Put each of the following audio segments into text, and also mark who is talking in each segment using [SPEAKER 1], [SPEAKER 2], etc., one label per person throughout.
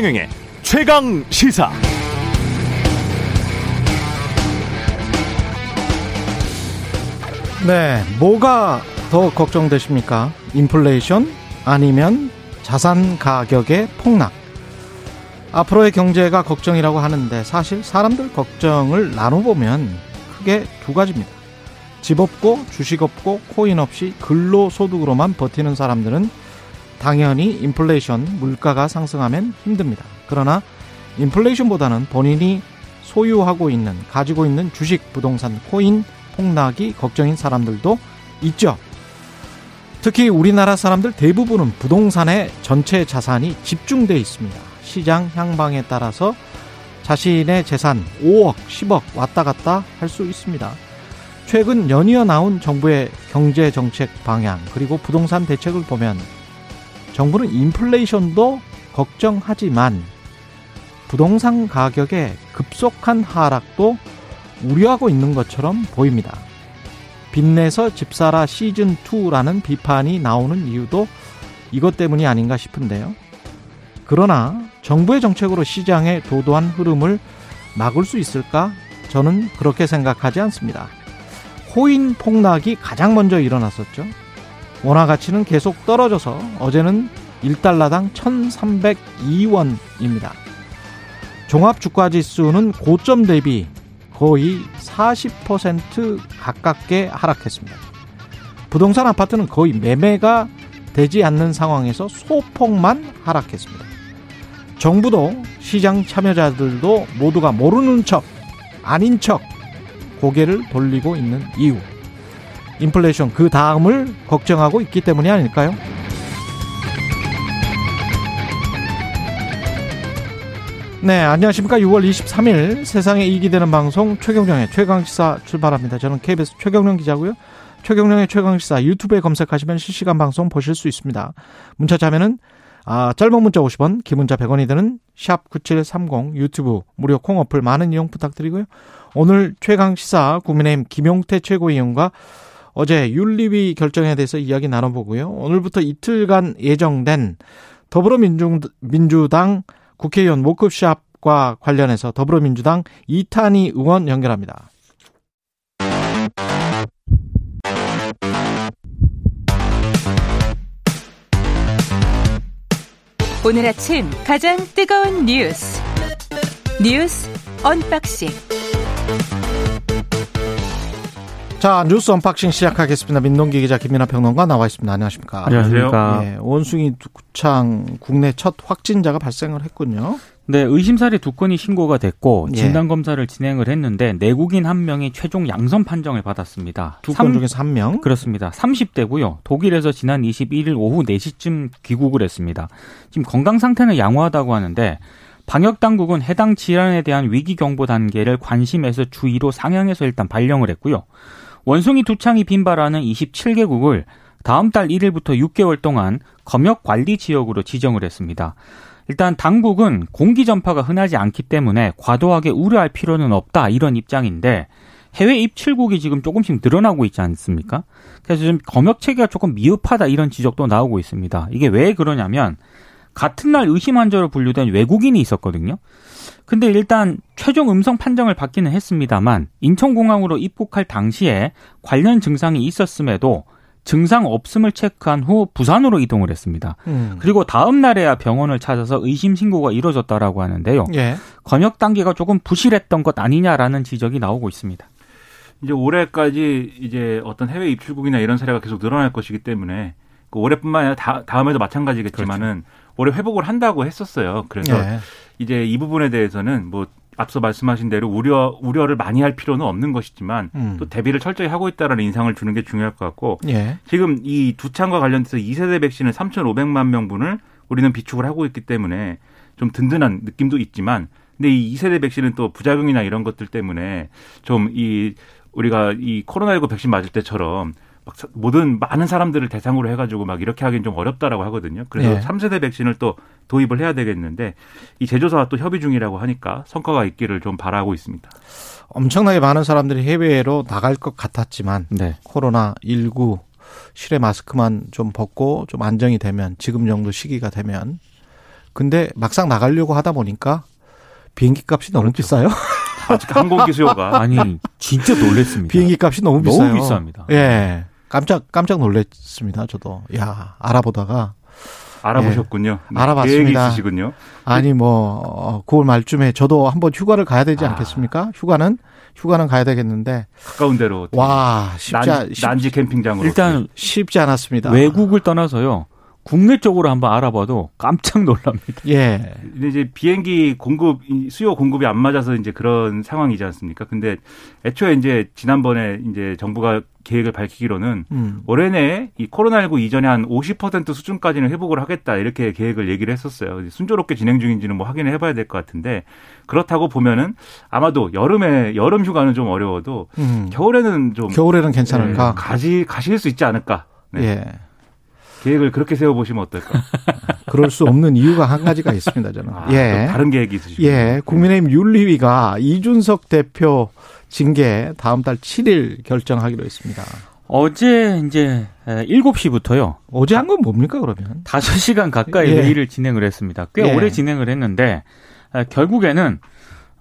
[SPEAKER 1] 최경영의 최강 시사.
[SPEAKER 2] 네, 뭐가 더 걱정되십니까? 인플레이션 아니면 자산 가격의 폭락. 앞으로의 경제가 걱정이라고 하는데 사실 사람들 걱정을 나눠보면 크게 두 가지입니다. 집 없고 주식 없고 코인 없이 근로소득으로만 버티는 사람들은 당연히 인플레이션 물가가 상승하면 힘듭니다. 그러나 인플레이션보다는 본인이 소유하고 있는 가지고 있는 주식, 부동산, 코인 폭락이 걱정인 사람들도 있죠. 특히 우리나라 사람들 대부분은 부동산에 전체 자산이 집중돼 있습니다. 시장 향방에 따라서 자신의 재산 5억, 10억 왔다 갔다 할 수 있습니다. 최근 연이어 나온 정부의 경제 정책 방향 그리고 부동산 대책을 보면 정부는 인플레이션도 걱정하지만 부동산 가격의 급속한 하락도 우려하고 있는 것처럼 보입니다. 빚내서 집사라 시즌2라는 비판이 나오는 이유도 이것 때문이 아닌가 싶은데요. 그러나 정부의 정책으로 시장의 도도한 흐름을 막을 수 있을까? 저는 그렇게 생각하지 않습니다. 코인 폭락이 가장 먼저 일어났었죠. 원화 가치는 계속 떨어져서 어제는 1달러당 1,302원입니다. 종합 주가 지수는 고점 대비 거의 40% 가깝게 하락했습니다. 부동산 아파트는 거의 매매가 되지 않는 상황에서 소폭만 하락했습니다. 정부도 시장 참여자들도 모두가 모르는 척, 아닌 척 고개를 돌리고 있는 이유. 인플레이션 그 다음을 걱정하고 있기 때문이 아닐까요? 네, 안녕하십니까. 6월 23일 세상에 이익이 되는 방송 최경령의 최강시사 출발합니다. 저는 KBS 최경령 기자고요. 최경령의 최강시사 유튜브에 검색하시면 실시간 방송 보실 수 있습니다. 문자 자면은 아, 짧은 문자 50원, 긴 문자 100원이 드는 샵 9730 유튜브 무료 콩 어플 많은 이용 부탁드리고요. 오늘 최강시사 국민의힘 김용태 최고위원과 어제 윤리위 결정에 대해서 이야기 나눠보고요. 오늘부터 이틀간 예정된 더불어민주당 국회의원 워크숍과 관련해서 더불어민주당 이탄희 의원 연결합니다.
[SPEAKER 3] 오늘 아침 가장 뜨거운 뉴스 뉴스 언박싱
[SPEAKER 2] 자 뉴스 언박싱 시작하겠습니다. 민동기 기자 김민아 평론가 나와 있습니다. 안녕하십니까?
[SPEAKER 4] 안녕하십니까?
[SPEAKER 2] 예, 원숭이 두창 국내 첫 확진자가 발생을 했군요.
[SPEAKER 4] 네, 의심 사례 두 건이 신고가 됐고
[SPEAKER 2] 예.
[SPEAKER 4] 진단 검사를 진행을 했는데 내국인 한 명이 최종 양성 판정을 받았습니다.
[SPEAKER 2] 두
[SPEAKER 4] 삼-
[SPEAKER 2] 건 중에서 한 명.
[SPEAKER 4] 그렇습니다. 30대고요. 독일에서 지난 21일 오후 4시쯤 귀국을 했습니다. 지금 건강 상태는 양호하다고 하는데 방역 당국은 해당 질환에 대한 위기 경보 단계를 관심에서 주의로 상향해서 일단 발령을 했고요. 원숭이 두 창이 빈발하는 27개국을 다음 달 1일부터 6개월 동안 검역 관리 지역으로 지정을 했습니다. 일단 당국은 공기 전파가 흔하지 않기 때문에 과도하게 우려할 필요는 없다 이런 입장인데 해외 입출국이 지금 조금씩 늘어나고 있지 않습니까? 그래서 좀 검역 체계가 조금 미흡하다 이런 지적도 나오고 있습니다. 이게 왜 그러냐면 같은 날 의심 환자로 분류된 외국인이 있었거든요. 근데 일단 최종 음성 판정을 받기는 했습니다만 인천공항으로 입국할 당시에 관련 증상이 있었음에도 증상 없음을 체크한 후 부산으로 이동을 했습니다.
[SPEAKER 2] 음.
[SPEAKER 4] 그리고 다음 날에야 병원을 찾아서 의심 신고가 이루어졌다라고 하는데요.
[SPEAKER 2] 예.
[SPEAKER 4] 검역 단계가 조금 부실했던 것 아니냐라는 지적이 나오고 있습니다.
[SPEAKER 5] 이제 올해까지 이제 어떤 해외 입출국이나 이런 사례가 계속 늘어날 것이기 때문에 그 올해뿐만 아니라 다, 다음에도 마찬가지겠지만은 올해 회복을 한다고 했었어요. 그래서
[SPEAKER 2] 예.
[SPEAKER 5] 이제 이 부분에 대해서는 뭐 앞서 말씀하신 대로 우려 우려를 많이 할 필요는 없는 것이지만
[SPEAKER 2] 음.
[SPEAKER 5] 또 대비를 철저히 하고 있다라는 인상을 주는 게 중요할 것 같고
[SPEAKER 2] 예.
[SPEAKER 5] 지금 이 두창과 관련돼서 2세대 백신을 3,500만 명분을 우리는 비축을 하고 있기 때문에 좀 든든한 느낌도 있지만 근데 이 2세대 백신은 또 부작용이나 이런 것들 때문에 좀 이 우리가 이 코로나19 백신 맞을 때처럼 막 사- 모든 많은 사람들을 대상으로 해가지고 막 이렇게 하기는 좀 어렵다라고 하거든요. 그래서
[SPEAKER 2] 예.
[SPEAKER 5] 3세대 백신을 또 도입을 해야 되겠는데 이 제조사와 또 협의 중이라고 하니까 성과가 있기를 좀 바라고 있습니다.
[SPEAKER 2] 엄청나게 많은 사람들이 해외로 나갈 것 같았지만
[SPEAKER 4] 네.
[SPEAKER 2] 코로나 19 실외 마스크만 좀 벗고 좀 안정이 되면 지금 정도 시기가 되면 근데 막상 나가려고 하다 보니까 비행기 값이 너무 비싸요.
[SPEAKER 5] 아직 항공기 수요가
[SPEAKER 4] 아니 진짜 놀랬습니다.
[SPEAKER 2] 비행기 값이 너무 비싸요.
[SPEAKER 4] 너무 비쌉니다.
[SPEAKER 2] 예. 깜짝 깜짝 놀랐습니다. 저도. 야, 알아보다가
[SPEAKER 5] 알아보셨군요. 네,
[SPEAKER 2] 알아봤습니다.
[SPEAKER 5] 계획이 있으시군요.
[SPEAKER 2] 아니 뭐 어, 9월 말쯤에 저도 한번 휴가를 가야 되지
[SPEAKER 5] 아.
[SPEAKER 2] 않겠습니까? 휴가는 휴가는 가야 되겠는데
[SPEAKER 5] 가까운 데로
[SPEAKER 2] 와 쉽지
[SPEAKER 5] 난, 난지 캠핑장으로
[SPEAKER 4] 일단
[SPEAKER 2] 쉽지 않았습니다.
[SPEAKER 4] 외국을 떠나서요. 국내 쪽으로 한번 알아봐도 깜짝 놀랍니다.
[SPEAKER 2] 예.
[SPEAKER 5] 근데 이제 비행기 공급 이 수요 공급이 안 맞아서 이제 그런 상황이지 않습니까? 근데 애초에 이제 지난번에 이제 정부가 계획을 밝히기로는
[SPEAKER 2] 음.
[SPEAKER 5] 올해 내에 이 코로나19 이전에 한 50% 수준까지는 회복을 하겠다 이렇게 계획을 얘기를 했었어요. 순조롭게 진행 중인지는 뭐 확인을 해봐야 될 것 같은데 그렇다고 보면은 아마도 여름에 여름 휴가는 좀 어려워도
[SPEAKER 2] 음.
[SPEAKER 5] 겨울에는 좀
[SPEAKER 2] 겨울에는 괜찮을까?
[SPEAKER 5] 네, 가지 가실 수 있지 않을까. 네.
[SPEAKER 2] 예.
[SPEAKER 5] 계획을 그렇게 세워 보시면 어떨까?
[SPEAKER 2] 그럴 수 없는 이유가 한 가지가 있습니다, 저는.
[SPEAKER 5] 아,
[SPEAKER 2] 예.
[SPEAKER 5] 또 다른 계획이 있으시고.
[SPEAKER 2] 예. 국민의힘 윤리위가 이준석 대표 징계 다음 달 7일 결정하기로 했습니다.
[SPEAKER 4] 어제 이제 7시부터요.
[SPEAKER 2] 어제 한 건 뭡니까, 그러면?
[SPEAKER 4] 5시간 가까이
[SPEAKER 2] 예.
[SPEAKER 4] 회의를 진행을 했습니다. 꽤
[SPEAKER 2] 예.
[SPEAKER 4] 오래 진행을 했는데 에, 결국에는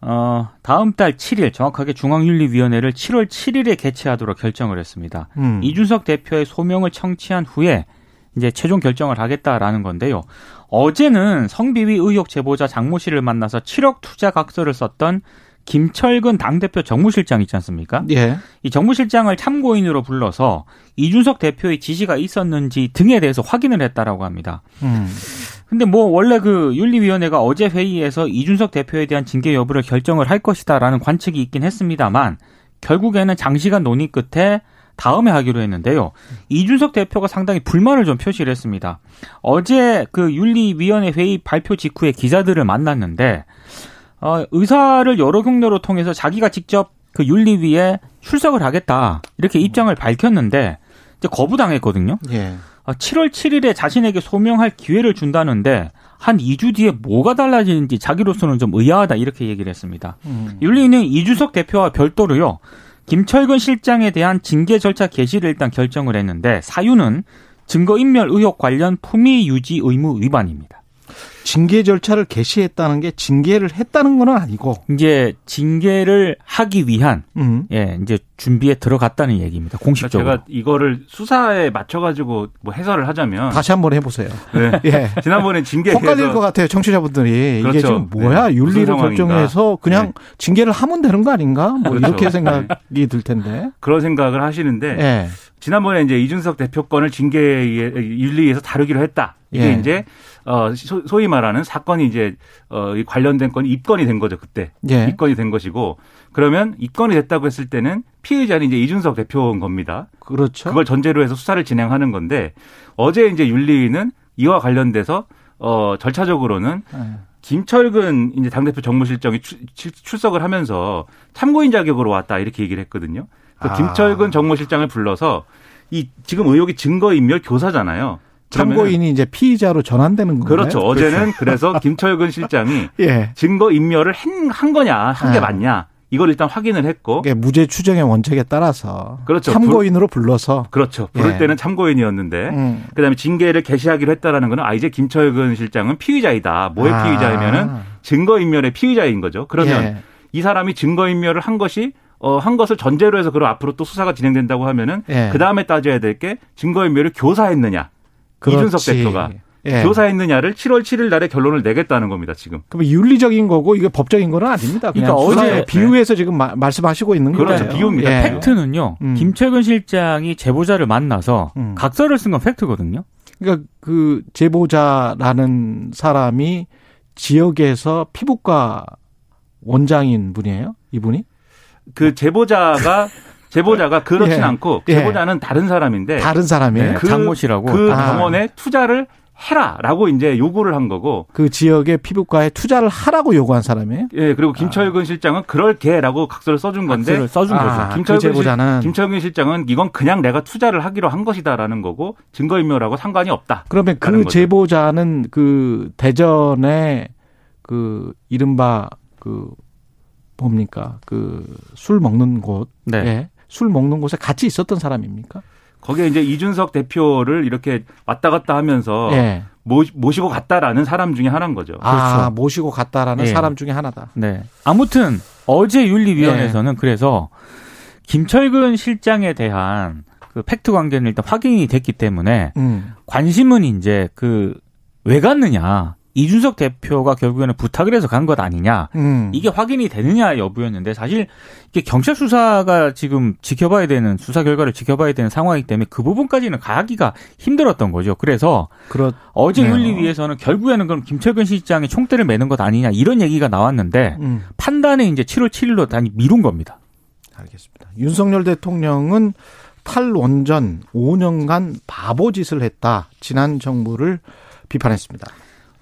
[SPEAKER 4] 어, 다음 달 7일 정확하게 중앙윤리위원회를 7월 7일에 개최하도록 결정을 했습니다.
[SPEAKER 2] 음.
[SPEAKER 4] 이준석 대표의 소명을 청취한 후에 이제 최종 결정을 하겠다라는 건데요. 어제는 성비위 의혹 제보자 장모 씨를 만나서 7억 투자 각서를 썼던 김철근 당대표 정무실장 있지 않습니까?
[SPEAKER 2] 예.
[SPEAKER 4] 이 정무실장을 참고인으로 불러서 이준석 대표의 지시가 있었는지 등에 대해서 확인을 했다라고 합니다.
[SPEAKER 2] 음.
[SPEAKER 4] 근데 뭐 원래 그 윤리위원회가 어제 회의에서 이준석 대표에 대한 징계 여부를 결정을 할 것이다라는 관측이 있긴 했습니다만 결국에는 장시간 논의 끝에 다음에 하기로 했는데요. 이준석 대표가 상당히 불만을 좀 표시를 했습니다. 어제 그 윤리위원회 회의 발표 직후에 기자들을 만났는데 어, 의사를 여러 경로로 통해서 자기가 직접 그 윤리위에 출석을 하겠다 이렇게 입장을 밝혔는데 이제 거부당했거든요.
[SPEAKER 2] 예.
[SPEAKER 4] 아, 7월 7일에 자신에게 소명할 기회를 준다는데 한 2주 뒤에 뭐가 달라지는지 자기로서는 좀 의아하다 이렇게 얘기를 했습니다.
[SPEAKER 2] 음.
[SPEAKER 4] 윤리는 이주석 대표와 별도로요. 김철근 실장에 대한 징계 절차 개시를 일단 결정을 했는데 사유는 증거인멸 의혹 관련 품위 유지 의무 위반입니다.
[SPEAKER 2] 징계 절차를 개시했다는 게 징계를 했다는 건 아니고,
[SPEAKER 4] 이제 징계를 하기 위한
[SPEAKER 2] 음.
[SPEAKER 4] 예 이제 준비에 들어갔다는 얘기입니다. 공식적으로.
[SPEAKER 5] 제가 이거를 수사에 맞춰가지고 뭐 해설을 하자면
[SPEAKER 2] 다시 한번 해보세요.
[SPEAKER 5] 네.
[SPEAKER 2] 예.
[SPEAKER 5] 지난번에 징계에
[SPEAKER 2] 헷갈릴 것 같아요, 청취자분들이. 이게
[SPEAKER 5] 그렇죠.
[SPEAKER 2] 지금 뭐야?
[SPEAKER 5] 네.
[SPEAKER 2] 윤리를. 결정해서 그냥
[SPEAKER 5] 네.
[SPEAKER 2] 징계를 하면 되는 거 아닌가? 뭐
[SPEAKER 5] 그렇죠.
[SPEAKER 2] 이렇게 생각이 들 텐데.
[SPEAKER 5] 그런 생각을 하시는데
[SPEAKER 2] 예.
[SPEAKER 5] 지난번에 이제 이준석 대표권을 징계에 윤리에서 다루기로 했다. 이게
[SPEAKER 2] 예.
[SPEAKER 5] 이제 어 소- 소위 말하는 사건이 이제 어이 관련된 건이 입건이 된 거죠 그때
[SPEAKER 2] 예.
[SPEAKER 5] 입건이 된 것이고 그러면 입건이 됐다고 했을 때는 피의자는 이제 이준석 대표인 겁니다.
[SPEAKER 2] 그렇죠.
[SPEAKER 5] 그걸 전제로 해서 수사를 진행하는 건데 어제 이제 윤리는 이와 관련돼서 어 절차적으로는
[SPEAKER 2] 예.
[SPEAKER 5] 김철근 이제 당대표 정무실장이 출석을 하면서 참고인 자격으로 왔다 이렇게 얘기를 했거든요. 그
[SPEAKER 2] 아.
[SPEAKER 5] 김철근 정무실장을 불러서 이 지금 의혹이 증거인멸 교사잖아요.
[SPEAKER 2] 참고인이 이제 피의자로 전환되는 건가요?
[SPEAKER 5] 그렇죠. 어제는 그래서 김철근 실장이
[SPEAKER 2] 예.
[SPEAKER 5] 증거 인멸을 한, 한 거냐 한게
[SPEAKER 2] 네.
[SPEAKER 5] 맞냐 이걸 일단 확인을 했고
[SPEAKER 2] 이게 무죄 추정의 원칙에 따라서
[SPEAKER 5] 그렇죠.
[SPEAKER 2] 참고인으로 불러서
[SPEAKER 5] 그렇죠. 부를
[SPEAKER 2] 예.
[SPEAKER 5] 때는 참고인이었는데
[SPEAKER 2] 음.
[SPEAKER 5] 그다음에 징계를 개시하기로 했다라는 거는 아 이제 김철근 실장은 피의자이다. 뭐의
[SPEAKER 2] 아.
[SPEAKER 5] 피의자이면은 증거 인멸의 피의자인 거죠. 그러면
[SPEAKER 2] 예.
[SPEAKER 5] 이 사람이 증거 인멸을 한 것이 어, 한 것을 전제로 해서 그럼 앞으로 또 수사가 진행된다고 하면은
[SPEAKER 2] 예.
[SPEAKER 5] 그 다음에 따져야 될 게 증거인멸을 교사했느냐. 이준석
[SPEAKER 2] 그렇지.
[SPEAKER 5] 대표가
[SPEAKER 2] 예.
[SPEAKER 5] 교사했느냐를 7월 7일 날에 결론을 내겠다는 겁니다, 지금.
[SPEAKER 2] 그럼 윤리적인 거고 이게 법적인 거는 아닙니다. 그냥
[SPEAKER 4] 그러니까 어제-
[SPEAKER 2] 비유해서 지금 마- 말씀하시고 있는
[SPEAKER 5] 그렇죠.
[SPEAKER 2] 거예요.
[SPEAKER 5] 비유입니다.
[SPEAKER 2] 예.
[SPEAKER 4] 팩트는요.
[SPEAKER 2] 음.
[SPEAKER 4] 김철근 실장이 제보자를 만나서
[SPEAKER 2] 음.
[SPEAKER 4] 각서를 쓴 건 팩트거든요.
[SPEAKER 2] 그러니까 그 제보자라는 사람이 지역에서 피부과 원장인 분이에요. 이분이
[SPEAKER 5] 그 제보자가 제보자가 그렇진
[SPEAKER 2] 예.
[SPEAKER 5] 않고
[SPEAKER 2] 예.
[SPEAKER 5] 제보자는 다른 사람인데
[SPEAKER 2] 다른 사람이에요.
[SPEAKER 4] 네.
[SPEAKER 2] 그,
[SPEAKER 5] 그-
[SPEAKER 4] 장모 씨라고.
[SPEAKER 5] 그
[SPEAKER 2] 아.
[SPEAKER 5] 병원에 투자를 해라라고 이제 요구를 한 거고
[SPEAKER 2] 그 지역의 피부과에 투자를 하라고 요구한 사람이에요.
[SPEAKER 5] 예 그리고 김철근 실장은 그럴게라고 각서를 써준 건데
[SPEAKER 4] 각서를 써준
[SPEAKER 2] 아,
[SPEAKER 4] 거죠.
[SPEAKER 2] 그
[SPEAKER 5] 김철근,
[SPEAKER 2] 제보자는
[SPEAKER 5] 김철근 실장은 이건 그냥 내가 투자를 하기로 한 것이다라는 거고 증거인멸하고 상관이 없다.
[SPEAKER 2] 그러면 그
[SPEAKER 5] 거죠.
[SPEAKER 2] 제보자는 그 대전에 그 이른바 그 뭡니까 그 술 먹는 곳,
[SPEAKER 4] 네.
[SPEAKER 2] 예. 술 먹는 곳에 같이 있었던 사람입니까?
[SPEAKER 5] 거기에 이제 이준석 대표를 이렇게 왔다 갔다 하면서
[SPEAKER 2] 예.
[SPEAKER 5] 모, 모시고 갔다라는 사람 중에 하나인 거죠.
[SPEAKER 2] 아,
[SPEAKER 4] 그렇죠.
[SPEAKER 2] 모시고 갔다라는
[SPEAKER 4] 예.
[SPEAKER 2] 사람 중에 하나다.
[SPEAKER 4] 네. 아무튼 어제 윤리위원회에서는 그래서 김철근 실장에 대한 그 팩트 관계는 일단 확인이 됐기 때문에
[SPEAKER 2] 음.
[SPEAKER 4] 관심은 이제 그 왜 갔느냐. 이준석 대표가 결국에는 부탁을 해서 간 것 아니냐.
[SPEAKER 2] 음.
[SPEAKER 4] 이게 확인이 되느냐 여부였는데 사실 이게 경찰 수사가 지금 지켜봐야 되는 수사 결과를 지켜봐야 되는 상황이기 때문에 그 부분까지는 가기가 힘들었던 거죠. 그래서
[SPEAKER 2] 그렇
[SPEAKER 4] 어제
[SPEAKER 2] 네.
[SPEAKER 4] 윤리위에서는 결국에는 그럼 김철근 실장이 총대를 매는 것 아니냐 이런 얘기가 나왔는데
[SPEAKER 2] 음.
[SPEAKER 4] 판단은 이제 7월 7일로 단위 미룬 겁니다.
[SPEAKER 2] 알겠습니다. 윤석열 대통령은 탈원전 5년간 바보 짓을 했다. 지난 정부를 비판했습니다.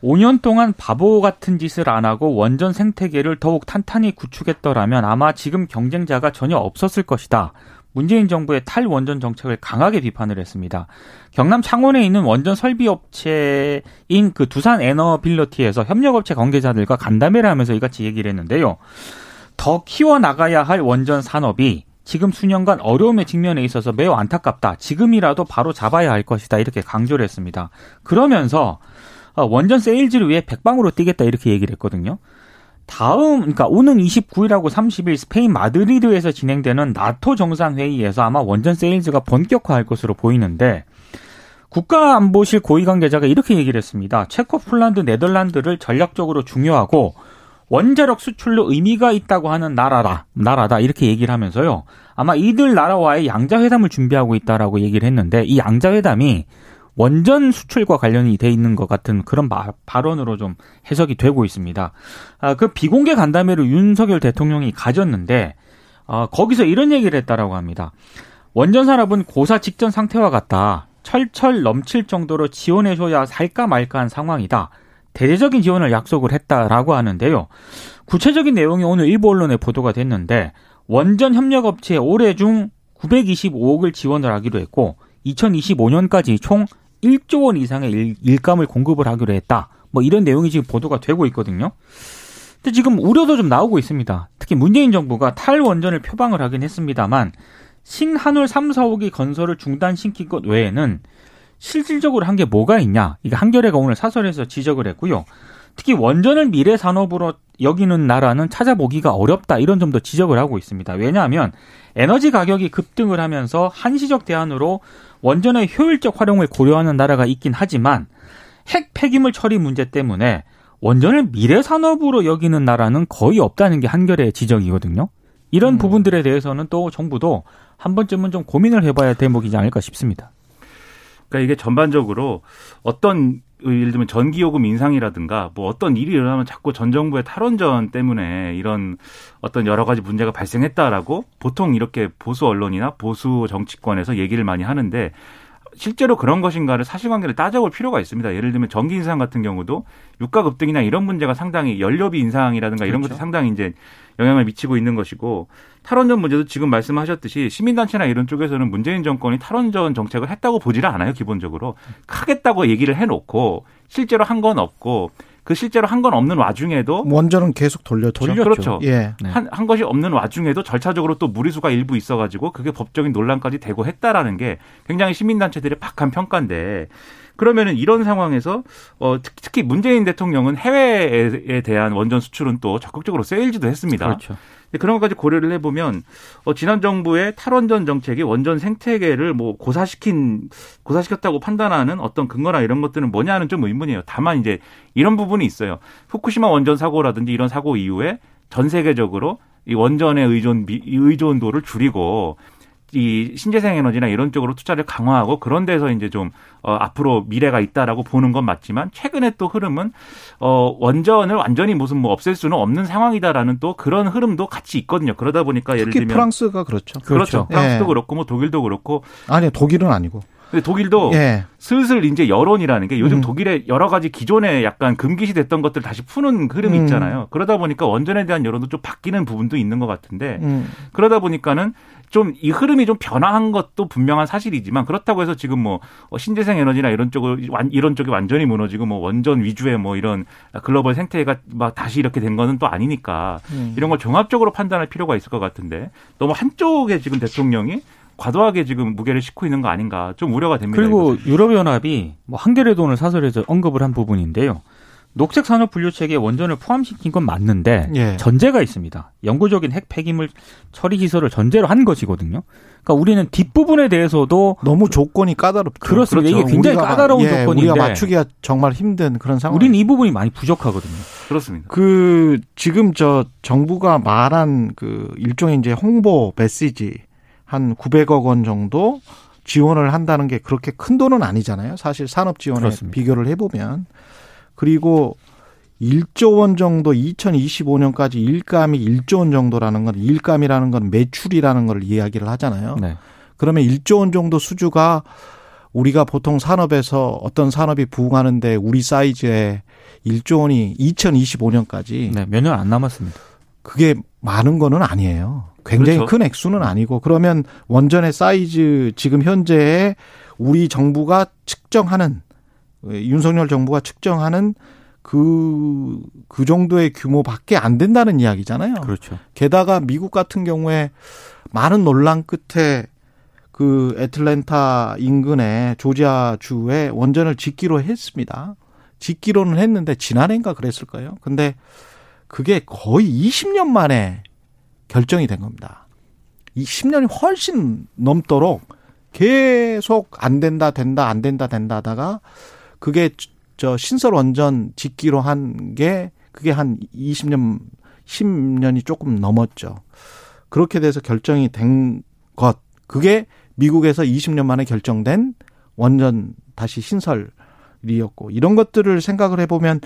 [SPEAKER 4] 5년 동안 바보 같은 짓을 안 하고 원전 생태계를 더욱 탄탄히 구축했더라면 아마 지금 경쟁자가 전혀 없었을 것이다. 문재인 정부의 탈원전 정책을 강하게 비판을 했습니다. 경남 창원에 있는 원전 설비 업체인 그 두산 에너빌리티에서 협력업체 관계자들과 간담회를 하면서 이같이 얘기를 했는데요. 더 키워 나가야 할 원전 산업이 지금 수년간 어려움에 직면해 있어서 매우 안타깝다. 지금이라도 바로 잡아야 할 것이다. 이렇게 강조를 했습니다. 그러면서 어, 원전 세일즈를 위해 백방으로 뛰겠다 이렇게 얘기를 했거든요. 다음, 그러니까 오는 29일하고 30일 스페인 마드리드에서 진행되는 나토 정상회의에서 아마 원전 세일즈가 본격화할 것으로 보이는데 국가안보실 고위 관계자가 이렇게 얘기를 했습니다. 체코, 폴란드, 네덜란드를 전략적으로 중요하고 원자력 수출로 의미가 있다고 하는 나라다, 나라다 이렇게 얘기를 하면서요. 아마 이들 나라와의 양자 회담을 준비하고 있다라고 얘기를 했는데 이 양자 회담이 원전 수출과 관련이 돼 있는 것 같은 그런 바, 발언으로 좀 해석이 되고 있습니다. 아, 그 비공개 간담회를 윤석열 대통령이 가졌는데 아, 거기서 이런 얘기를 했다라고 합니다. 원전 산업은 고사 직전 상태와 같다. 철철 넘칠 정도로 지원해줘야 살까 말까 한 상황이다. 대대적인 지원을 약속을 했다라고 하는데요. 구체적인 내용이 오늘 일부 언론에 보도가 됐는데 원전 협력업체에 올해 중 925억을 지원을 하기로 했고 2025년까지 총 1조 원 이상의 일, 일감을 공급을 하기로 했다. 뭐 이런 내용이 지금 보도가 되고 있거든요. 근데 지금 우려도 좀 나오고 있습니다. 특히 문재인 정부가 탈원전을 표방을 하긴 했습니다만 신한울 3, 4호기 건설을 중단시킨 것 외에는 실질적으로 한 게 뭐가 있냐? 이게 한겨레가 오늘 사설에서 지적을 했고요. 특히 원전을 미래 산업으로 여기는 나라는 찾아보기가 어렵다 이런 점도 지적을 하고 있습니다. 왜냐하면 에너지 가격이 급등을 하면서 한시적 대안으로 원전의 효율적 활용을 고려하는 나라가 있긴 하지만 핵 폐기물 처리 문제 때문에 원전을 미래 산업으로 여기는 나라는 거의 없다는 게 한겨레의 지적이거든요. 이런
[SPEAKER 2] 음.
[SPEAKER 4] 부분들에 대해서는 또 정부도 한 번쯤은 좀 고민을 해봐야 대목이지 않을까 싶습니다.
[SPEAKER 5] 그러니까 이게 전반적으로 어떤 예를 들면 전기요금 인상이라든가 뭐 어떤 일이 일어나면 자꾸 전 정부의 탈원전 때문에 이런 어떤 여러 가지 문제가 발생했다라고 보통 이렇게 보수 언론이나 보수 정치권에서 얘기를 많이 하는데 실제로 그런 것인가를 사실관계를 따져볼 필요가 있습니다. 예를 들면 전기 인상 같은 경우도 유가 급등이나 이런 문제가 상당히 연료비 인상이라든가 이런
[SPEAKER 4] 그렇죠.
[SPEAKER 5] 것들이 상당히 이제 영향을 미치고 있는 것이고 탈원전 문제도 지금 말씀하셨듯이 시민단체나 이런 쪽에서는 문재인 정권이 탈원전 정책을 했다고 보지를 않아요. 기본적으로 하겠다고 얘기를 해놓고 실제로 한 건 없고 그 실제로 한 건 없는 와중에도
[SPEAKER 2] 원전은 계속 돌렸죠.
[SPEAKER 4] 돌렸죠.
[SPEAKER 5] 그렇죠.
[SPEAKER 2] 예.
[SPEAKER 4] 네.
[SPEAKER 5] 한, 한 것이 없는 와중에도 절차적으로 또 무리수가 일부 있어가지고 그게 법적인 논란까지 되고 했다라는 게 굉장히 시민단체들의 박한 평가인데 그러면은 이런 상황에서 어 특- 특히 문재인 대통령은 해외에 대한 원전 수출은 또 적극적으로 세일즈도 했습니다.
[SPEAKER 4] 그렇죠.
[SPEAKER 5] 그런 것까지 고려를 해보면 어, 지난 정부의 탈원전 정책이 원전 생태계를 뭐 고사시킨 고사시켰다고 판단하는 어떤 근거나 이런 것들은 뭐냐는 좀 의문이에요. 다만 이제 이런 부분이 있어요. 후쿠시마 원전 사고라든지 이런 사고 이후에 전 세계적으로 이 원전의 의존 의존도를 줄이고 이 신재생 에너지나 이런 쪽으로 투자를 강화하고 그런 데서 이제 좀 어, 앞으로 미래가 있다라고 보는 건 맞지만 최근에 또 흐름은 어, 원전을 완전히 무슨 뭐 없앨 수는 없는 상황이다라는 또 그런 흐름도 같이 있거든요. 그러다 보니까 예를
[SPEAKER 2] 특히
[SPEAKER 5] 들면
[SPEAKER 2] 프랑스가 그렇죠.
[SPEAKER 5] 그렇죠.
[SPEAKER 2] 예.
[SPEAKER 5] 프랑스도 그렇고 뭐 독일도 그렇고
[SPEAKER 2] 아니 독일은 아니고.
[SPEAKER 5] 근데 독일도
[SPEAKER 2] 예.
[SPEAKER 5] 슬슬 이제 여론이라는 게 요즘
[SPEAKER 2] 음.
[SPEAKER 5] 독일의 여러 가지 기존에 약간 금기시 됐던 것들 다시 푸는 흐름이
[SPEAKER 2] 음.
[SPEAKER 5] 있잖아요. 그러다 보니까 원전에 대한 여론도 좀 바뀌는 부분도 있는 것 같은데
[SPEAKER 2] 음.
[SPEAKER 5] 그러다 보니까는 좀 이 흐름이 좀 변화한 것도 분명한 사실이지만 그렇다고 해서 지금 뭐 어, 신재생 에너지나 이런 쪽을 완- 이런 쪽이 완전히 무너지고 뭐 원전 위주의 뭐 이런 글로벌 생태가 막 다시 이렇게 된 거는 또 아니니까
[SPEAKER 2] 음.
[SPEAKER 5] 이런 걸 종합적으로 판단할 필요가 있을 것 같은데 너무 한쪽에 지금 대통령이 과도하게 지금 무게를 싣고 있는 거 아닌가 좀 우려가 됩니다.
[SPEAKER 4] 그리고. 유럽연합이 뭐 한겨레 돈을 사설에서 언급을 한 부분인데요. 녹색 산업 분류 체계에 원전을 포함시킨 건 맞는데
[SPEAKER 2] 예.
[SPEAKER 4] 전제가 있습니다. 영구적인 핵 폐기물 처리 시설을 전제로 한 것이거든요. 그러니까 우리는 뒷부분에 대해서도
[SPEAKER 2] 너무 조건이 까다롭죠.
[SPEAKER 4] 그렇습니다. 이게 굉장히
[SPEAKER 2] 우리가,
[SPEAKER 4] 까다로운
[SPEAKER 2] 예,
[SPEAKER 4] 조건인데
[SPEAKER 2] 우리가 맞추기가 정말 힘든 그런 상황.
[SPEAKER 4] 우리는 이 부분이 많이 부족하거든요.
[SPEAKER 5] 그렇습니다.
[SPEAKER 2] 그 지금 저 정부가 말한 그 일종의 이제 홍보 메시지 한 900억 원 정도 지원을 한다는 게 그렇게 큰 돈은 아니잖아요. 사실 산업 지원에
[SPEAKER 4] 그렇습니다.
[SPEAKER 2] 비교를 해보면 그리고 1조 원 정도 2025년까지 일감이 1조 원 정도라는 건 일감이라는 건 매출이라는 걸 이야기를 하잖아요.
[SPEAKER 4] 네.
[SPEAKER 2] 그러면 1조 원 정도 수주가 우리가 보통 산업에서 어떤 산업이 부흥하는데 우리 사이즈의 1조 원이 2025년까지
[SPEAKER 4] 네, 몇 년 안 남았습니다.
[SPEAKER 2] 그게 많은 거는 아니에요. 굉장히
[SPEAKER 5] 그렇죠.
[SPEAKER 2] 큰 액수는 아니고 그러면 원전의 사이즈 지금 현재의 우리 정부가 측정하는 윤석열 정부가 측정하는 그, 그 정도의 규모밖에 안 된다는 이야기잖아요.
[SPEAKER 4] 그렇죠.
[SPEAKER 2] 게다가 미국 같은 경우에 많은 논란 끝에 그 애틀랜타 인근의 조지아주에 원전을 짓기로 했습니다. 짓기로는 했는데 지난해인가 그랬을 거예요. 근데 그게 거의 20년 만에 결정이 된 겁니다. 이 10년이 훨씬 넘도록 계속 안 된다 된다 안 된다 된다 하다가 그게 저 신설 원전 짓기로 한 게 그게 한 20년 10년이 조금 넘었죠. 그렇게 돼서 결정이 된 것. 그게 미국에서 20년 만에 결정된 원전 다시 신설이었고 이런 것들을 생각을 해보면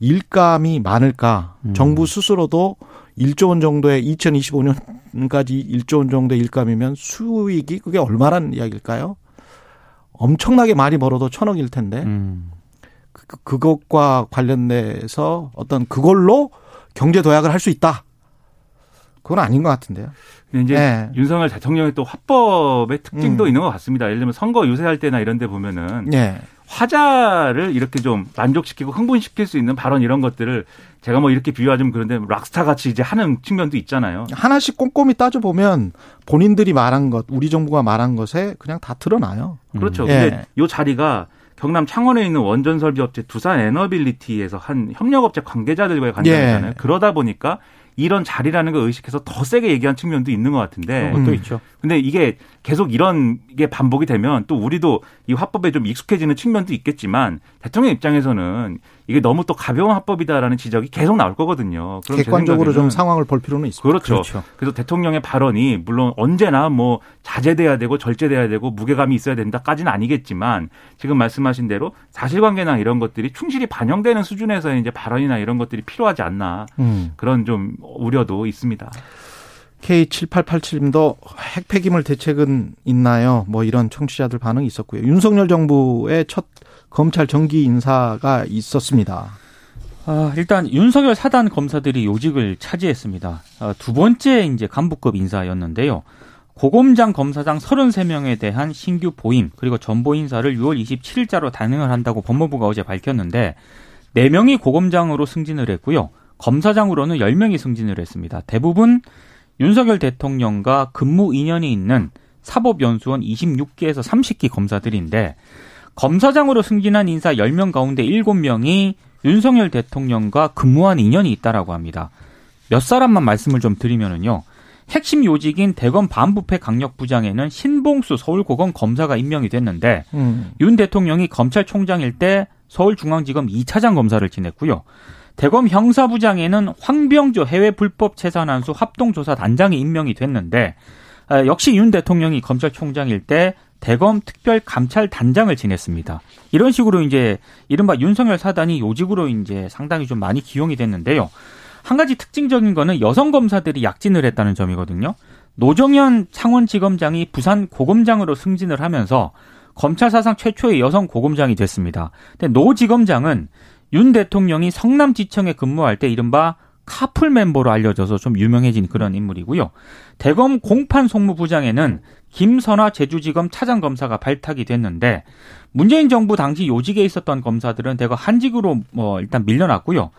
[SPEAKER 2] 일감이 많을까?
[SPEAKER 4] 음.
[SPEAKER 2] 정부 스스로도 1조 원 정도의 2025년까지 1조 원 정도의 일감이면 수익이 그게 얼마란 이야기일까요? 엄청나게 많이 벌어도 천억일 텐데
[SPEAKER 4] 음.
[SPEAKER 2] 그, 그것과 관련돼서 어떤 그걸로 경제 도약을 할 수 있다. 그건 아닌 것 같은데요.
[SPEAKER 5] 근데 이제
[SPEAKER 2] 네.
[SPEAKER 5] 윤석열 대통령의 또 화법의 특징도
[SPEAKER 2] 음.
[SPEAKER 5] 있는 것 같습니다. 예를 들면 선거 유세할 때나 이런 데 보면은
[SPEAKER 2] 예.
[SPEAKER 5] 화자를 이렇게 좀 만족시키고 흥분시킬 수 있는 발언 이런 것들을 제가 뭐 이렇게 비유하자면 그런데 락스타 같이 이제 하는 측면도 있잖아요.
[SPEAKER 2] 하나씩 꼼꼼히 따져보면 본인들이 말한 것, 우리 정부가 말한 것에 그냥 다 드러나요.
[SPEAKER 5] 그렇죠.
[SPEAKER 2] 음.
[SPEAKER 5] 근데
[SPEAKER 2] 예.
[SPEAKER 5] 이 자리가 경남 창원에 있는 원전 설비 업체 두산 에너빌리티에서 한 협력 업체 관계자들과의 관계잖아요.
[SPEAKER 2] 예.
[SPEAKER 5] 그러다 보니까 이런 자리라는 걸 의식해서 더 세게 얘기한 측면도 있는 것 같은데
[SPEAKER 4] 그런 것도
[SPEAKER 2] 음.
[SPEAKER 4] 있죠.
[SPEAKER 5] 근데 이게 계속 이런 게 반복이 되면 또 우리도 이 화법에 좀 익숙해지는 측면도 있겠지만 대통령 입장에서는 이게 너무 또 가벼운 화법이다라는 지적이 계속 나올 거거든요. 그럼 제
[SPEAKER 2] 객관적으로 좀 상황을 볼 필요는 있습니다.
[SPEAKER 5] 그렇죠.
[SPEAKER 4] 그렇죠.
[SPEAKER 5] 그래서 대통령의 발언이 물론 언제나 뭐 자제돼야 되고 절제돼야 되고 무게감이 있어야 된다까지는 아니겠지만 지금 말씀하신 대로 사실관계나 이런 것들이 충실히 반영되는 수준에서 이제 발언이나 이런 것들이 필요하지 않나
[SPEAKER 2] 음.
[SPEAKER 5] 그런 좀 우려도 있습니다.
[SPEAKER 2] K7887님도 핵폐기물 대책은 있나요? 뭐 이런 청취자들 반응이 있었고요. 윤석열 정부의 첫 검찰 정기 인사가 있었습니다.
[SPEAKER 4] 아, 일단 윤석열 사단 검사들이 요직을 차지했습니다. 아, 두 번째 이제 간부급 인사였는데요. 고검장 검사장 33명에 대한 신규 보임 그리고 전보 인사를 6월 27일자로 단행을 한다고 법무부가 어제 밝혔는데 4명이 고검장으로 승진을 했고요. 검사장으로는 10명이 승진을 했습니다. 대부분 윤석열 대통령과 근무 인연이 있는 사법연수원 26기에서 30기 검사들인데 검사장으로 승진한 인사 10명 가운데 7명이 윤석열 대통령과 근무한 인연이 있다라고 합니다. 몇 사람만 말씀을 좀 드리면은요. 핵심 요직인 대검 반부패 강력부장에는 신봉수 서울고검 검사가 임명이 됐는데
[SPEAKER 2] 음.
[SPEAKER 4] 윤 대통령이 검찰총장일 때 서울중앙지검 2차장 검사를 지냈고요. 대검 형사부장에는 황병조 해외 불법 재산환수 합동조사 단장이 임명이 됐는데 아, 역시 윤 대통령이 검찰총장일 때 대검 특별 감찰 단장을 지냈습니다. 이런 식으로 이제 이른바 윤석열 사단이 요직으로 이제 상당히 좀 많이 기용이 됐는데요. 한 가지 특징적인 거는 여성 검사들이 약진을 했다는 점이거든요. 노정현 창원지검장이 부산 고검장으로 승진을 하면서 검찰 사상 최초의 여성 고검장이 됐습니다. 근데 노 지검장은 윤 대통령이 성남지청에 근무할 때 이른바 카풀 멤버로 알려져서 좀 유명해진 그런 인물이고요. 대검 공판 송무부장에는 김선화 제주지검 차장검사가 발탁이 됐는데 문재인 정부 당시 요직에 있었던 검사들은 대거 한직으로 뭐 일단 밀려났고요.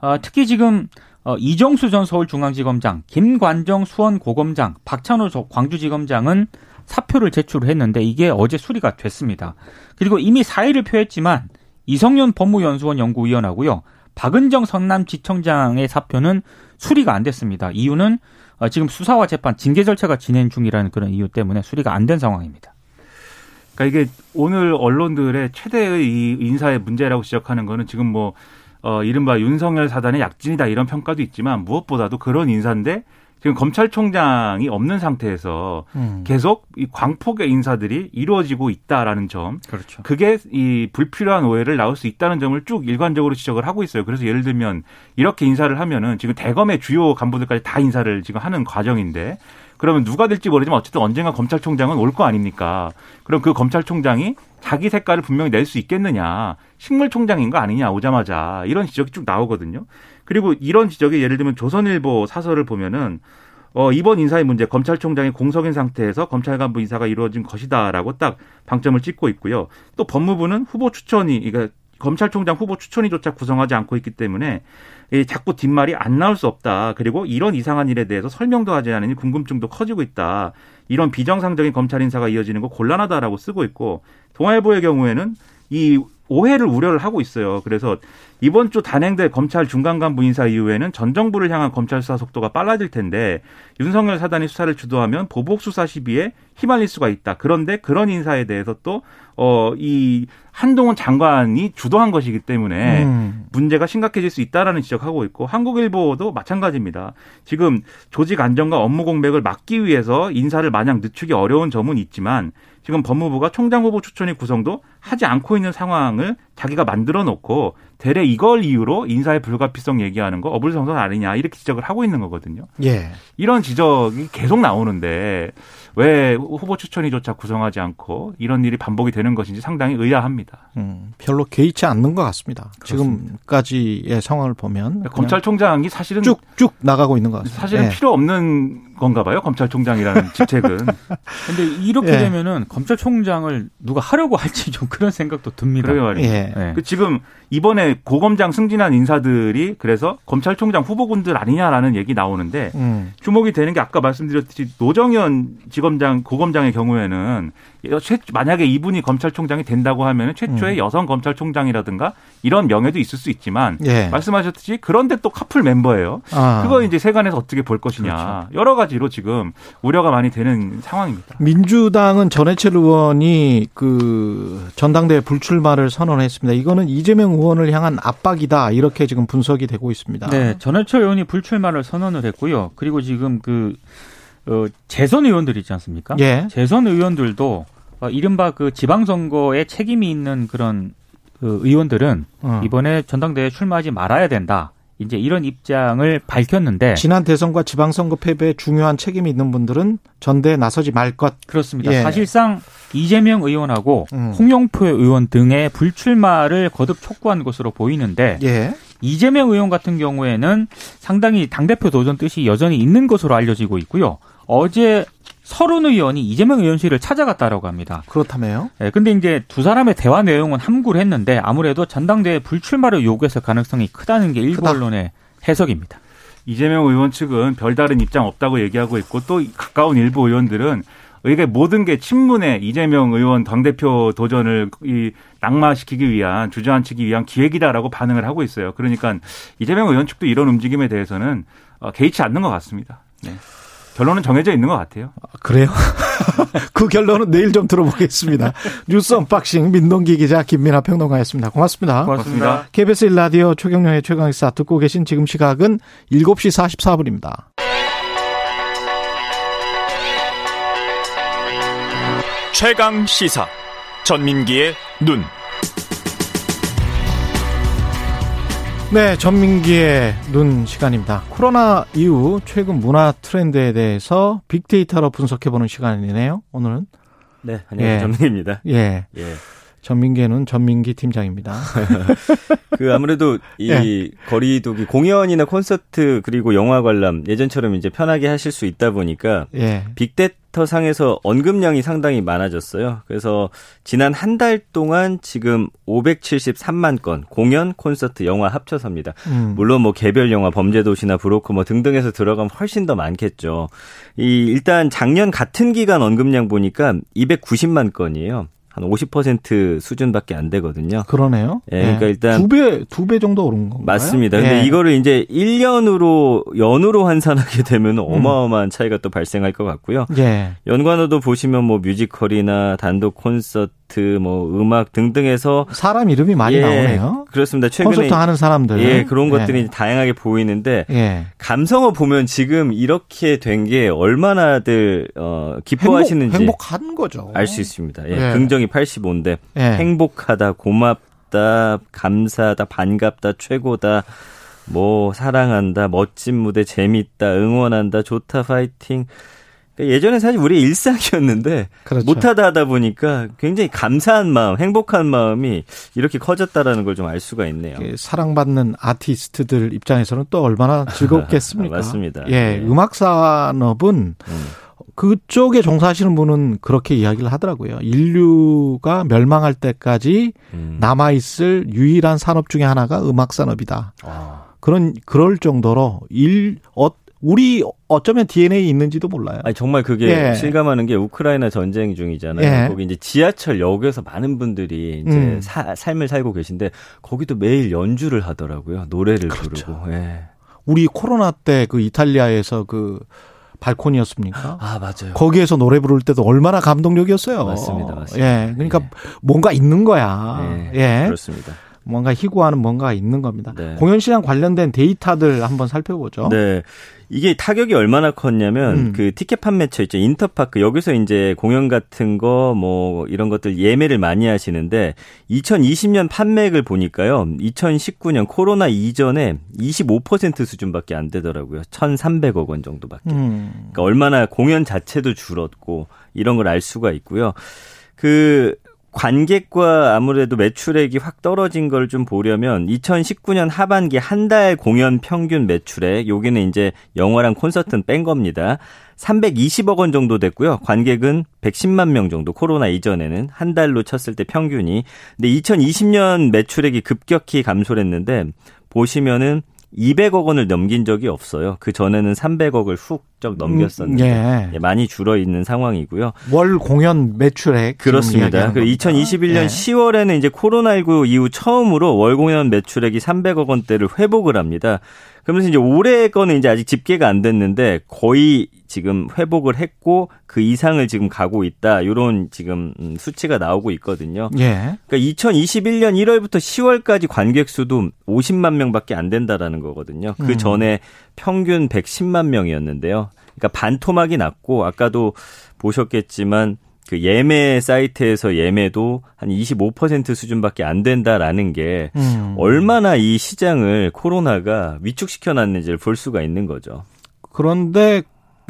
[SPEAKER 4] 어, 특히 지금 어, 이정수 전 서울중앙지검장, 김관정 수원고검장, 박찬호 저- 광주지검장은 사표를 제출을 했는데 이게 어제 수리가 됐습니다. 그리고 이미 사의를 표했지만 이성윤 법무연수원 연구위원하고요. 박은정 성남지청장의 사표는 수리가 안 됐습니다. 이유는 어, 지금 수사와 재판 징계 절차가 진행 중이라는 그런 이유 때문에 수리가 안 된 상황입니다.
[SPEAKER 5] 그러니까 이게 오늘 언론들의 최대의 이 인사의 문제라고 지적하는 거는 지금 뭐 어, 이른바 윤석열 사단의 약진이다 이런 평가도 있지만 무엇보다도 그런 인사인데 지금 검찰총장이 없는 상태에서 음. 계속 이 광폭의 인사들이 이루어지고 있다라는 점.
[SPEAKER 4] 그렇죠.
[SPEAKER 5] 그게 이 불필요한 오해를 나올 수 있다는 점을 쭉 일관적으로 지적을 하고 있어요. 그래서 예를 들면 이렇게 인사를 하면은 지금 대검의 주요 간부들까지 다 인사를 지금 하는 과정인데 그러면 누가 될지 모르지만 어쨌든 언젠가 검찰총장은 올 거 아닙니까? 그럼 그 검찰총장이 자기 색깔을 분명히 낼 수 있겠느냐? 식물총장인 거 아니냐 오자마자 이런 지적이 쭉 나오거든요. 그리고 이런 지적이 예를 들면 조선일보 사설을 보면은 어, 이번 인사의 문제 검찰총장이 공석인 상태에서 검찰 간부 인사가 이루어진 것이다라고 딱 방점을 찍고 있고요. 또 법무부는 후보 추천이 그러니까 검찰총장 후보 추천위조차 구성하지 않고 있기 때문에 이 자꾸 뒷말이 안 나올 수 없다. 그리고 이런 이상한 일에 대해서 설명도 하지 않으니 궁금증도 커지고 있다. 이런 비정상적인 검찰 인사가 이어지는 거 곤란하다라고 쓰고 있고 동아일보의 경우에는 이 오해를 우려를 하고 있어요. 그래서 이번 주 단행될 검찰 중간 간부 인사 이후에는 전 정부를 향한 검찰 수사 속도가 빨라질 텐데 윤석열 사단이 수사를 주도하면 보복 수사 시비에 휘말릴 수가 있다. 그런데 그런 인사에 대해서 또 어 이 한동훈 장관이 주도한 것이기 때문에 음. 문제가 심각해질 수 있다라는 지적하고 있고 한국일보도 마찬가지입니다. 지금 조직 안정과 업무 공백을 막기 위해서 인사를 마냥 늦추기 어려운 점은 있지만 지금 법무부가 총장 후보 추천의 구성도 하지 않고 있는 상황을 자기가 만들어 놓고 대래 이걸 이유로 인사의 불가피성 얘기하는 거 어불성설 아니냐 이렇게 지적을 하고 있는 거거든요.
[SPEAKER 2] 예.
[SPEAKER 5] 이런 지적이 계속 나오는데 왜 후보 추천위조차 구성하지 않고 이런 일이 반복이 되는 것인지 상당히 의아합니다.
[SPEAKER 2] 음, 별로 개의치 않는 것 같습니다. 그렇습니다. 지금까지의 상황을 보면
[SPEAKER 5] 검찰총장이 사실은
[SPEAKER 2] 쭉쭉 나가고 있는 것 같습니다.
[SPEAKER 5] 사실은 예. 필요 없는 건가 봐요. 검찰총장이라는 직책은.
[SPEAKER 4] 근데 이렇게 예. 되면은 검찰총장을 누가 하려고 할지 좀 그런 생각도 듭니다.
[SPEAKER 5] 그러게 말이에요. 예. 예. 그 지금 이번에 고검장 승진한 인사들이 그래서 검찰총장 후보군들 아니냐라는 얘기 나오는데 음. 주목이 되는 게 아까 말씀드렸듯이 노정현 지검장 고검장의 경우에는 만약에 이분이 검찰총장이 된다고 하면 최초의 음. 여성 검찰총장이라든가 이런 명예도 있을 수 있지만 예. 말씀하셨듯이 그런데 또 카풀 멤버예요. 아. 그거 이제 세간에서 어떻게 볼 것이냐 그렇죠. 여러 가지로 지금 우려가 많이 되는 상황입니다.
[SPEAKER 2] 민주당은 전해철 의원이 그 전당대회 불출마를 선언했습니다. 이거는 이재명 의원을 향한 압박이다 이렇게 지금 분석이 되고 있습니다.
[SPEAKER 4] 네, 전해철 의원이 불출마를 선언을 했고요. 그리고 지금 그 어, 재선 의원들 있지 않습니까?
[SPEAKER 2] 예.
[SPEAKER 4] 재선 의원들도 어, 이른바 그 지방선거에 책임이 있는 그런 그 의원들은 어. 이번에 전당대회에 출마하지 말아야 된다. 이제 이런 입장을 밝혔는데
[SPEAKER 2] 지난 대선과 지방선거 패배에 중요한 책임이 있는 분들은 전대에 나서지 말 것.
[SPEAKER 4] 그렇습니다. 예. 사실상 이재명 의원하고 음. 홍영표 의원 등의 불출마를 거듭 촉구한 것으로 보이는데
[SPEAKER 2] 예.
[SPEAKER 4] 이재명 의원 같은 경우에는 상당히 당대표 도전 뜻이 여전히 있는 것으로 알려지고 있고요. 어제 서른 의원이 이재명 의원실을 찾아갔다라고 합니다.
[SPEAKER 2] 그렇다며요?
[SPEAKER 4] 네, 근데 이제 두 사람의 대화 내용은 함구를 했는데 아무래도 전당대회 불출마를 요구했을 가능성이 크다는 게 일부 크다. 언론의 해석입니다.
[SPEAKER 5] 이재명 의원 측은 별다른 입장 없다고 얘기하고 있고 또 가까운 일부 의원들은 이게 모든 게 친문의 이재명 의원 당대표 도전을 이 낙마시키기 위한 주저앉히기 위한 기획이다라고 반응을 하고 있어요. 그러니까 이재명 의원 측도 이런 움직임에 대해서는 어, 개의치 않는 것 같습니다. 네. 결론은 정해져 있는 것 같아요.
[SPEAKER 2] 아, 그래요? 그 결론은 내일 좀 들어보겠습니다. 뉴스 언박싱 민동기 기자 김민아 평론가였습니다. 고맙습니다.
[SPEAKER 5] 고맙습니다.
[SPEAKER 2] KBS 1라디오 최경영의 최강시사 듣고 계신 지금 시각은 7시 44분입니다.
[SPEAKER 1] 최강 시사 전민기의 눈.
[SPEAKER 2] 네, 전민기의 눈 시간입니다. 코로나 이후 최근 문화 트렌드에 대해서 빅데이터로 분석해보는 시간이네요. 오늘은.
[SPEAKER 6] 네, 안녕하세요. 예. 전민기입니다.
[SPEAKER 2] 예. 예. 전민기는 전민기 팀장입니다.
[SPEAKER 6] 그 아무래도 이 예. 거리두기 공연이나 콘서트 그리고 영화 관람 예전처럼 이제 편하게 하실 수 있다 보니까
[SPEAKER 2] 예.
[SPEAKER 6] 빅데이터 데이터 상에서 언급량이 상당히 많아졌어요. 그래서 지난 한 달 동안 지금 573만 건 공연, 콘서트, 영화 합쳐서입니다.
[SPEAKER 2] 음.
[SPEAKER 6] 물론 뭐 개별 영화, 범죄도시나 브로커 뭐 등등해서 들어가면 훨씬 더 많겠죠. 이 일단 작년 같은 기간 언급량 보니까 290만 건이에요. 한 50% 수준밖에 안 되거든요.
[SPEAKER 2] 그러네요.
[SPEAKER 6] 예, 그러니까 일단
[SPEAKER 2] 두 배, 두 배 정도 오른 건가요?
[SPEAKER 6] 맞습니다. 근데
[SPEAKER 2] 예.
[SPEAKER 6] 이거를 이제 1년으로 연으로 환산하게 되면 어마어마한 차이가 또 발생할 것 같고요.
[SPEAKER 2] 예.
[SPEAKER 6] 연관어도 보시면 뭐 뮤지컬이나 단독 콘서트, 뭐 음악 등등해서
[SPEAKER 2] 사람 이름이 많이
[SPEAKER 6] 예,
[SPEAKER 2] 나오네요.
[SPEAKER 6] 그렇습니다. 최근에
[SPEAKER 2] 콘서트 하는 사람들.
[SPEAKER 6] 예, 그런 것들이
[SPEAKER 2] 예.
[SPEAKER 6] 다양하게 보이는데
[SPEAKER 2] 예.
[SPEAKER 6] 감성어 보면 지금 이렇게 된 게 얼마나들 어 기뻐하시는지
[SPEAKER 2] 행복, 한 거죠.
[SPEAKER 6] 알 수 있습니다. 예,
[SPEAKER 2] 예.
[SPEAKER 6] 긍정이 85인데
[SPEAKER 2] 예.
[SPEAKER 6] 행복하다, 고맙다, 감사하다, 반갑다, 최고다, 뭐 사랑한다, 멋진 무대, 재밌다, 응원한다, 좋다, 파이팅. 그러니까 예전에 사실 우리 일상이었는데
[SPEAKER 2] 그렇죠.
[SPEAKER 6] 못하다 하다 보니까 굉장히 감사한 마음, 행복한 마음이 이렇게 커졌다라는 걸 좀 알 수가 있네요.
[SPEAKER 2] 예, 사랑받는 아티스트들 입장에서는 또 얼마나 즐겁겠습니까?
[SPEAKER 6] 맞습니다.
[SPEAKER 2] 예,
[SPEAKER 6] 네.
[SPEAKER 2] 음악 산업은
[SPEAKER 6] 음.
[SPEAKER 2] 그쪽에 종사하시는 분은 그렇게 이야기를 하더라고요. 인류가 멸망할 때까지
[SPEAKER 6] 음.
[SPEAKER 2] 남아 있을 유일한 산업 중에 하나가 음악 산업이다.
[SPEAKER 6] 아,
[SPEAKER 2] 그런 그럴 정도로 일 어, 우리 어쩌면 DNA 있는지도 몰라요.
[SPEAKER 6] 아니 정말 그게
[SPEAKER 2] 예.
[SPEAKER 6] 실감하는 게 우크라이나 전쟁 중이잖아요.
[SPEAKER 2] 예.
[SPEAKER 6] 거기 이제 지하철 역에서 많은 분들이 이제
[SPEAKER 2] 음.
[SPEAKER 6] 사- 삶을 살고 계신데 거기도 매일 연주를 하더라고요. 노래를
[SPEAKER 2] 그렇죠.
[SPEAKER 6] 부르고. 예.
[SPEAKER 2] 우리 코로나 때 그 이탈리아에서 그 발코니였습니까?
[SPEAKER 6] 아 맞아요.
[SPEAKER 2] 거기에서 노래 부를 때도 얼마나 감동적이었어요.
[SPEAKER 6] 맞습니다, 맞습니다.
[SPEAKER 2] 예, 그러니까
[SPEAKER 6] 예.
[SPEAKER 2] 뭔가 있는 거야.
[SPEAKER 6] 예,
[SPEAKER 2] 예,
[SPEAKER 6] 그렇습니다.
[SPEAKER 2] 뭔가 희구하는 뭔가 있는 겁니다.
[SPEAKER 6] 네.
[SPEAKER 2] 공연 시장 관련된 데이터들 한번 살펴보죠.
[SPEAKER 6] 네. 이게 타격이 얼마나 컸냐면
[SPEAKER 2] 음.
[SPEAKER 6] 그 티켓 판매처 있죠. 인터파크 여기서 이제 공연 같은 거 뭐 이런 것들 예매를 많이 하시는데 2020년 판매액을 보니까요. 2019년 코로나 이전에 25% 수준밖에 안 되더라고요. 1,300억 원 정도밖에.
[SPEAKER 2] 음.
[SPEAKER 6] 그러니까 얼마나 공연 자체도 줄었고 이런 걸 알 수가 있고요. 그 관객과 아무래도 매출액이 확 떨어진 걸 좀 보려면 2019년 하반기 한 달 공연 평균 매출액 여기는 이제 영화랑 콘서트는 뺀 겁니다. 320억 원 정도 됐고요. 관객은 110만 명 정도 코로나 이전에는 한 달로 쳤을 때 평균이. 근데 2020년 매출액이 급격히 감소를 했는데 보시면은 200억 원을 넘긴 적이 없어요. 그 전에는 300억을 훅쩍 넘겼었는데
[SPEAKER 2] 예.
[SPEAKER 6] 예, 많이 줄어 있는 상황이고요.
[SPEAKER 2] 월 공연 매출액
[SPEAKER 6] 그렇습니다. 그
[SPEAKER 2] 겁니다.
[SPEAKER 6] 2021년
[SPEAKER 2] 예.
[SPEAKER 6] 10월에는 이제 코로나19 이후 처음으로 월 공연 매출액이 300억 원대를 회복을 합니다. 그러면서 이제 올해 거는 이제 아직 집계가 안 됐는데 거의 지금 회복을 했고 그 이상을 지금 가고 있다. 이런 지금 음, 수치가 나오고 있거든요.
[SPEAKER 2] 예.
[SPEAKER 6] 그러니까 2021년 1월부터 10월까지 관객 수도 50만 명밖에 안 된다라는 거거든요. 그
[SPEAKER 2] 음.
[SPEAKER 6] 전에 평균 110만 명이었는데요. 그러니까 반토막이 났고 아까도 보셨겠지만 그 예매 사이트에서 예매도 한 25% 수준밖에 안 된다라는 게
[SPEAKER 2] 음.
[SPEAKER 6] 얼마나 이 시장을 코로나가 위축시켜 놨는지를 볼 수가 있는 거죠.
[SPEAKER 2] 그런데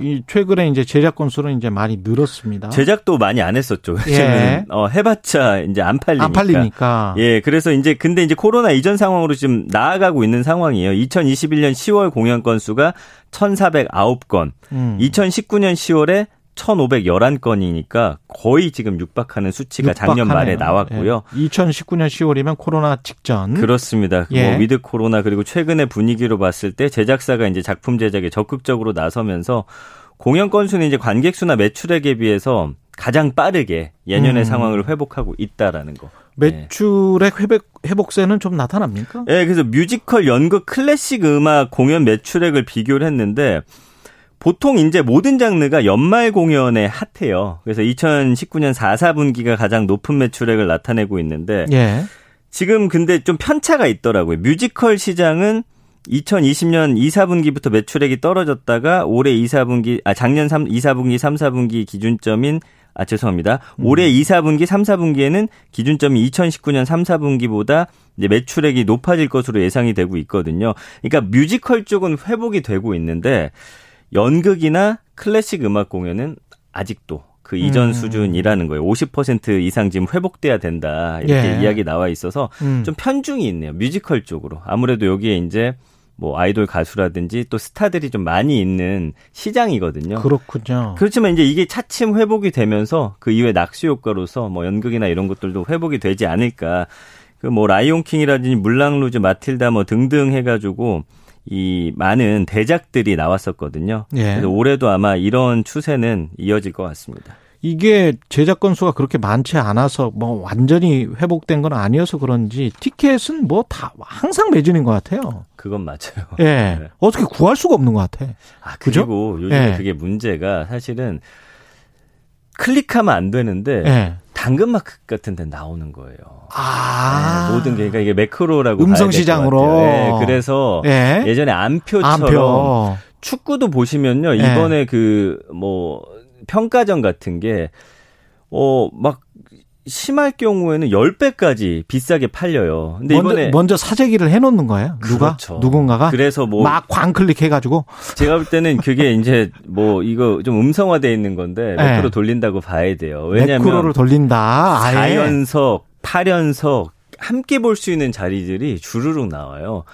[SPEAKER 2] 이 최근에 이제 제작 건수는 이제 많이 늘었습니다.
[SPEAKER 6] 제작도 많이 안 했었죠.
[SPEAKER 2] 예.
[SPEAKER 6] 어, 해봤자 이제 안 팔리니까.
[SPEAKER 2] 안 팔리니까.
[SPEAKER 6] 예, 그래서 이제 근데 이제 코로나 이전 상황으로 지금 나아가고 있는 상황이에요. 2021년 10월 공연 건수가 1,409건,
[SPEAKER 2] 음.
[SPEAKER 6] 2019년 10월에 1,511건이니까 거의 지금 육박하는 수치가 작년 말에
[SPEAKER 2] 육박하네요.
[SPEAKER 6] 나왔고요.
[SPEAKER 2] 예. 2019년 10월이면 코로나 직전.
[SPEAKER 6] 그렇습니다.
[SPEAKER 2] 예.
[SPEAKER 6] 뭐 with 코로나 그리고 최근의 분위기로 봤을 때 제작사가 이제 작품 제작에 적극적으로 나서면서 공연 건수는 이제 관객 수나 매출액에 비해서 가장 빠르게 예년의
[SPEAKER 2] 음.
[SPEAKER 6] 상황을 회복하고 있다라는 거.
[SPEAKER 2] 매출액 회복 회복세는 좀 나타납니까?
[SPEAKER 6] 예, 그래서 뮤지컬, 연극, 클래식 음악 공연 매출액을 비교를 했는데 보통 이제 모든 장르가 연말 공연에 핫해요. 그래서 2019년 4, 4분기가 가장 높은 매출액을 나타내고 있는데
[SPEAKER 2] 예.
[SPEAKER 6] 지금 근데 좀 편차가 있더라고요. 뮤지컬 시장은 2020년 2, 4분기부터 매출액이 떨어졌다가 올해 2, 4분기, 아, 작년 3, 2, 4분기, 3, 4분기 기준점인 아, 죄송합니다. 올해 2, 4분기, 3, 4분기에는 기준점이 2019년 3, 4분기보다 이제 매출액이 높아질 것으로 예상이 되고 있거든요. 그러니까 뮤지컬 쪽은 회복이 되고 있는데 연극이나 클래식 음악 공연은 아직도 그 이전
[SPEAKER 2] 음.
[SPEAKER 6] 수준이라는 거예요. 50% 이상 지금 회복돼야 된다. 이렇게
[SPEAKER 2] 예.
[SPEAKER 6] 이야기 나와 있어서
[SPEAKER 2] 음.
[SPEAKER 6] 좀 편중이 있네요. 뮤지컬 쪽으로. 아무래도 여기에 이제 뭐 아이돌 가수라든지 또 스타들이 좀 많이 있는 시장이거든요.
[SPEAKER 2] 그렇군요.
[SPEAKER 6] 그렇지만 이제 이게 차츰 회복이 되면서 그 이후에 낙수 효과로서 뭐 연극이나 이런 것들도 회복이 되지 않을까. 그 뭐 라이온 킹이라든지 물랑 루즈, 마틸다 뭐 등등 해가지고 이 많은 대작들이 나왔었거든요.
[SPEAKER 2] 예.
[SPEAKER 6] 그래서 올해도 아마 이런 추세는 이어질 것 같습니다.
[SPEAKER 2] 이게 제작 건수가 그렇게 많지 않아서 뭐 완전히 회복된 건 아니어서 그런지 티켓은 뭐 다 항상 매진인 것 같아요.
[SPEAKER 6] 그건 맞아요.
[SPEAKER 2] 예.
[SPEAKER 6] 네.
[SPEAKER 2] 어떻게 구할 수가 없는 것 같아.
[SPEAKER 6] 아,
[SPEAKER 2] 그죠?
[SPEAKER 6] 그리고 요즘에
[SPEAKER 2] 예.
[SPEAKER 6] 그게 문제가 사실은 클릭하면 안 되는데
[SPEAKER 2] 예.
[SPEAKER 6] 당근마크 같은 데 나오는 거예요.
[SPEAKER 2] 아.
[SPEAKER 6] 네, 모든 게 그러니까 이게 매크로라고
[SPEAKER 2] 음성
[SPEAKER 6] 봐야 될것
[SPEAKER 2] 시장으로.
[SPEAKER 6] 같아요. 네, 그래서
[SPEAKER 2] 예.
[SPEAKER 6] 예전에 안표처럼
[SPEAKER 2] 안표.
[SPEAKER 6] 축구도 보시면요.
[SPEAKER 2] 예.
[SPEAKER 6] 이번에 그뭐 평가전 같은 게 어, 막 심할 경우에는 10배까지 비싸게 팔려요. 근데
[SPEAKER 2] 먼저,
[SPEAKER 6] 이번에
[SPEAKER 2] 먼저 사재기를 해 놓는 거예요. 누가?
[SPEAKER 6] 그렇죠.
[SPEAKER 2] 누군가가?
[SPEAKER 6] 그래서 뭐
[SPEAKER 2] 막 광클릭 해 가지고.
[SPEAKER 6] 제가 볼 때는 그게 이제 뭐 이거 좀 음성화돼 있는 건데
[SPEAKER 2] 네.
[SPEAKER 6] 매크로 돌린다고 봐야 돼요. 왜냐하면
[SPEAKER 2] 매크로를 돌린다. 아예.
[SPEAKER 6] 4연석, 8연석 함께 볼 수 있는 자리들이 주르륵 나와요.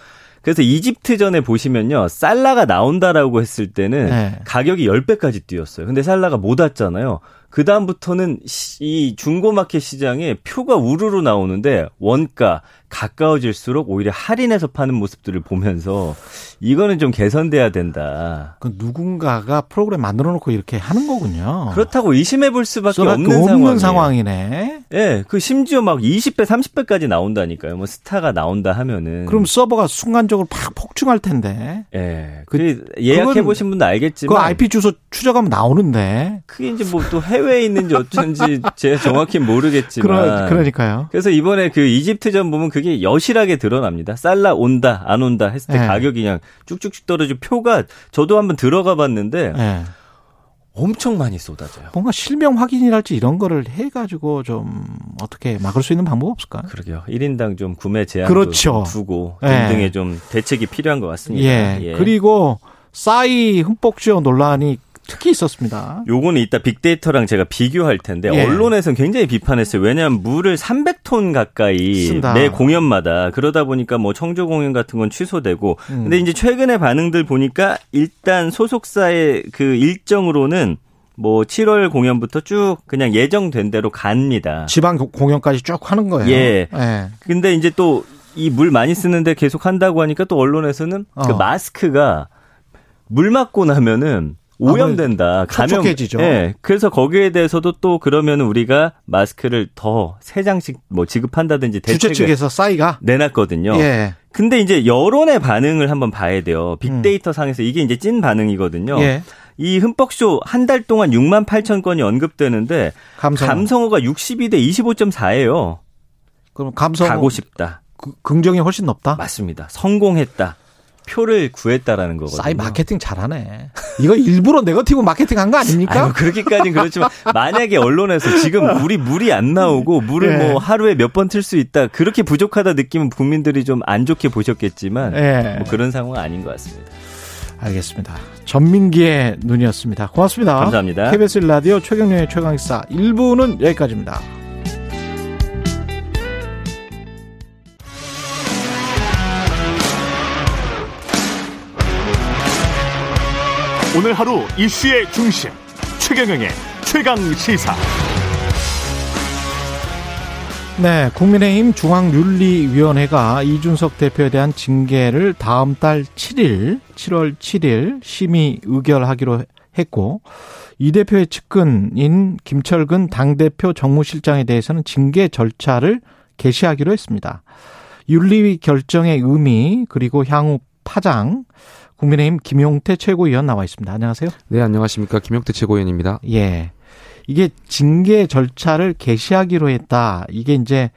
[SPEAKER 6] 그래서 이집트전에 보시면요. 살라가 나온다라고 했을 때는
[SPEAKER 2] 네.
[SPEAKER 6] 가격이 10배까지 뛰었어요. 근데 살라가 못 왔잖아요. 그 다음부터는 시- 이 중고마켓 시장에 표가 우르르 나오는데 원가 가까워질수록 오히려 할인해서 파는 모습들을 보면서 이거는 좀 개선돼야 된다.
[SPEAKER 2] 그 누군가가 프로그램 만들어 놓고 이렇게 하는 거군요.
[SPEAKER 6] 그렇다고 의심해 볼 수밖에 없는,
[SPEAKER 2] 없는. 상황이네.
[SPEAKER 6] 예, 그 심지어 막 20배, 30배까지 나온다니까요. 뭐 스타가 나온다 하면은.
[SPEAKER 2] 그럼 서버가 순간적으로 팍 폭증할 텐데.
[SPEAKER 6] 예.
[SPEAKER 2] 그-
[SPEAKER 6] 그 예약해 보신 분도
[SPEAKER 2] 그
[SPEAKER 6] 알겠지만
[SPEAKER 2] IP 주소 추적하면 나오는데.
[SPEAKER 6] 그게 이제 뭐 또 해외에 있는지 어쩐지 제가 정확히 모르겠지만
[SPEAKER 2] 그러, 그러니까요.
[SPEAKER 6] 그래서 이번에 그 이집트전 보면 그게 여실하게 드러납니다. 살라 온다 안 온다 했을 때
[SPEAKER 2] 네.
[SPEAKER 6] 가격이 그냥 쭉쭉쭉 떨어지고 표가 저도 한번 들어가 봤는데
[SPEAKER 2] 예.
[SPEAKER 6] 엄청 많이 쏟아져요.
[SPEAKER 2] 뭔가 실명 확인이랄지 이런 거를 해가지고 좀 어떻게 막을 수 있는 방법 없을까?
[SPEAKER 6] 그러게요. 1인당 좀 구매 제한도
[SPEAKER 2] 그렇죠.
[SPEAKER 6] 좀 두고
[SPEAKER 2] 예.
[SPEAKER 6] 등등의 좀 대책이 필요한 것 같습니다.
[SPEAKER 2] 예. 그리고 싸이 흠뻑 쥐어 논란이 특히 있었습니다.
[SPEAKER 6] 요거는 이따 빅데이터랑 제가 비교할 텐데
[SPEAKER 2] 예.
[SPEAKER 6] 언론에서는 굉장히 비판했어요. 왜냐하면 물을 300톤 가까이
[SPEAKER 2] 쓴다.
[SPEAKER 6] 매 공연마다 그러다 보니까 뭐 청조 공연 같은 건 취소되고
[SPEAKER 2] 음.
[SPEAKER 6] 근데 이제 최근의 반응들 보니까 일단 소속사의 그 일정으로는 뭐 7월 공연부터 쭉 그냥 예정된 대로 갑니다.
[SPEAKER 2] 지방 고- 공연까지 쭉 하는 거예요.
[SPEAKER 6] 예.
[SPEAKER 2] 예.
[SPEAKER 6] 근데 이제 또 이 물 많이 쓰는데 계속 한다고 하니까 또 언론에서는 그
[SPEAKER 2] 어.
[SPEAKER 6] 마스크가 물 맞고 나면은 오염된다. 감염.
[SPEAKER 2] 촉촉해지죠.
[SPEAKER 6] 예. 그래서 거기에 대해서도 또 그러면 우리가 마스크를 더 세 장씩 뭐 지급한다든지
[SPEAKER 2] 주최
[SPEAKER 6] 대책을
[SPEAKER 2] 측에서 싸이가
[SPEAKER 6] 내놨거든요.
[SPEAKER 2] 예.
[SPEAKER 6] 근데 이제 여론의 반응을 한번 봐야 돼요. 빅데이터 상에서 이게 이제 찐 반응이거든요.
[SPEAKER 2] 음. 예.
[SPEAKER 6] 이 흠뻑쇼 한 달 동안 6만 8천 건이 언급되는데
[SPEAKER 2] 감성.
[SPEAKER 6] 감성어가 62대 25.4예요.
[SPEAKER 2] 그럼 감성
[SPEAKER 6] 가고 싶다.
[SPEAKER 2] 그- 긍정이 훨씬 높다.
[SPEAKER 6] 맞습니다. 성공했다. 표를 구했다라는 거거든요.
[SPEAKER 2] 싸이 마케팅 잘하네. 이거 일부러 네거티브 마케팅 한 거 아닙니까?
[SPEAKER 6] 아유, 그렇게까지는 그렇지만 만약에 언론에서 지금 물이 물이 안 나오고 물을
[SPEAKER 2] 예.
[SPEAKER 6] 뭐 하루에 몇 번 틀 수 있다 그렇게 부족하다 느끼면 국민들이 좀 안 좋게 보셨겠지만
[SPEAKER 2] 예.
[SPEAKER 6] 뭐 그런 상황은 아닌 것 같습니다.
[SPEAKER 2] 알겠습니다. 전민기의 눈이었습니다. 고맙습니다.
[SPEAKER 6] 감사합니다.
[SPEAKER 2] KBS 라디오 최경련의 최강식사 1부는 여기까지입니다.
[SPEAKER 1] 오늘 하루 이슈의 중심 최경영의 최강 시사.
[SPEAKER 2] 네, 국민의힘 중앙윤리위원회가 이준석 대표에 대한 징계를 다음 달 7일, 7월 7일 심의 의결하기로 했고 이 대표의 측근인 김철근 당대표 정무실장에 대해서는 징계 절차를 개시하기로 했습니다. 윤리위 결정의 의미 그리고 향후 파장 국민의힘 김용태 최고위원 나와 있습니다. 안녕하세요.
[SPEAKER 7] 네, 안녕하십니까. 김용태 최고위원입니다.
[SPEAKER 2] 예. 이게 징계 절차를 개시하기로 했다. 이게 이제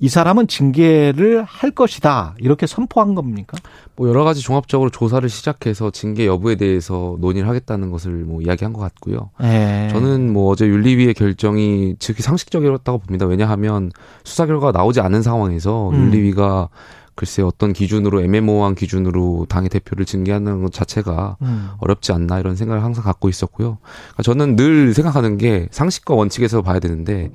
[SPEAKER 2] 이 사람은 징계를 할 것이다. 이렇게 선포한 겁니까?
[SPEAKER 7] 뭐 여러 가지 종합적으로 조사를 시작해서 징계 여부에 대해서 논의를 하겠다는 것을 뭐 이야기한 것 같고요.
[SPEAKER 2] 예.
[SPEAKER 7] 저는 뭐 어제 윤리위의 결정이 즉히 상식적이었다고 봅니다. 왜냐하면 수사 결과가 나오지 않은 상황에서
[SPEAKER 2] 음.
[SPEAKER 7] 윤리위가 글쎄 어떤 기준으로 애매모호한 기준으로 당의 대표를 징계하는 것 자체가
[SPEAKER 2] 음.
[SPEAKER 7] 어렵지 않나 이런 생각을 항상 갖고 있었고요. 그러니까 저는 늘 생각하는 게 상식과 원칙에서 봐야 되는데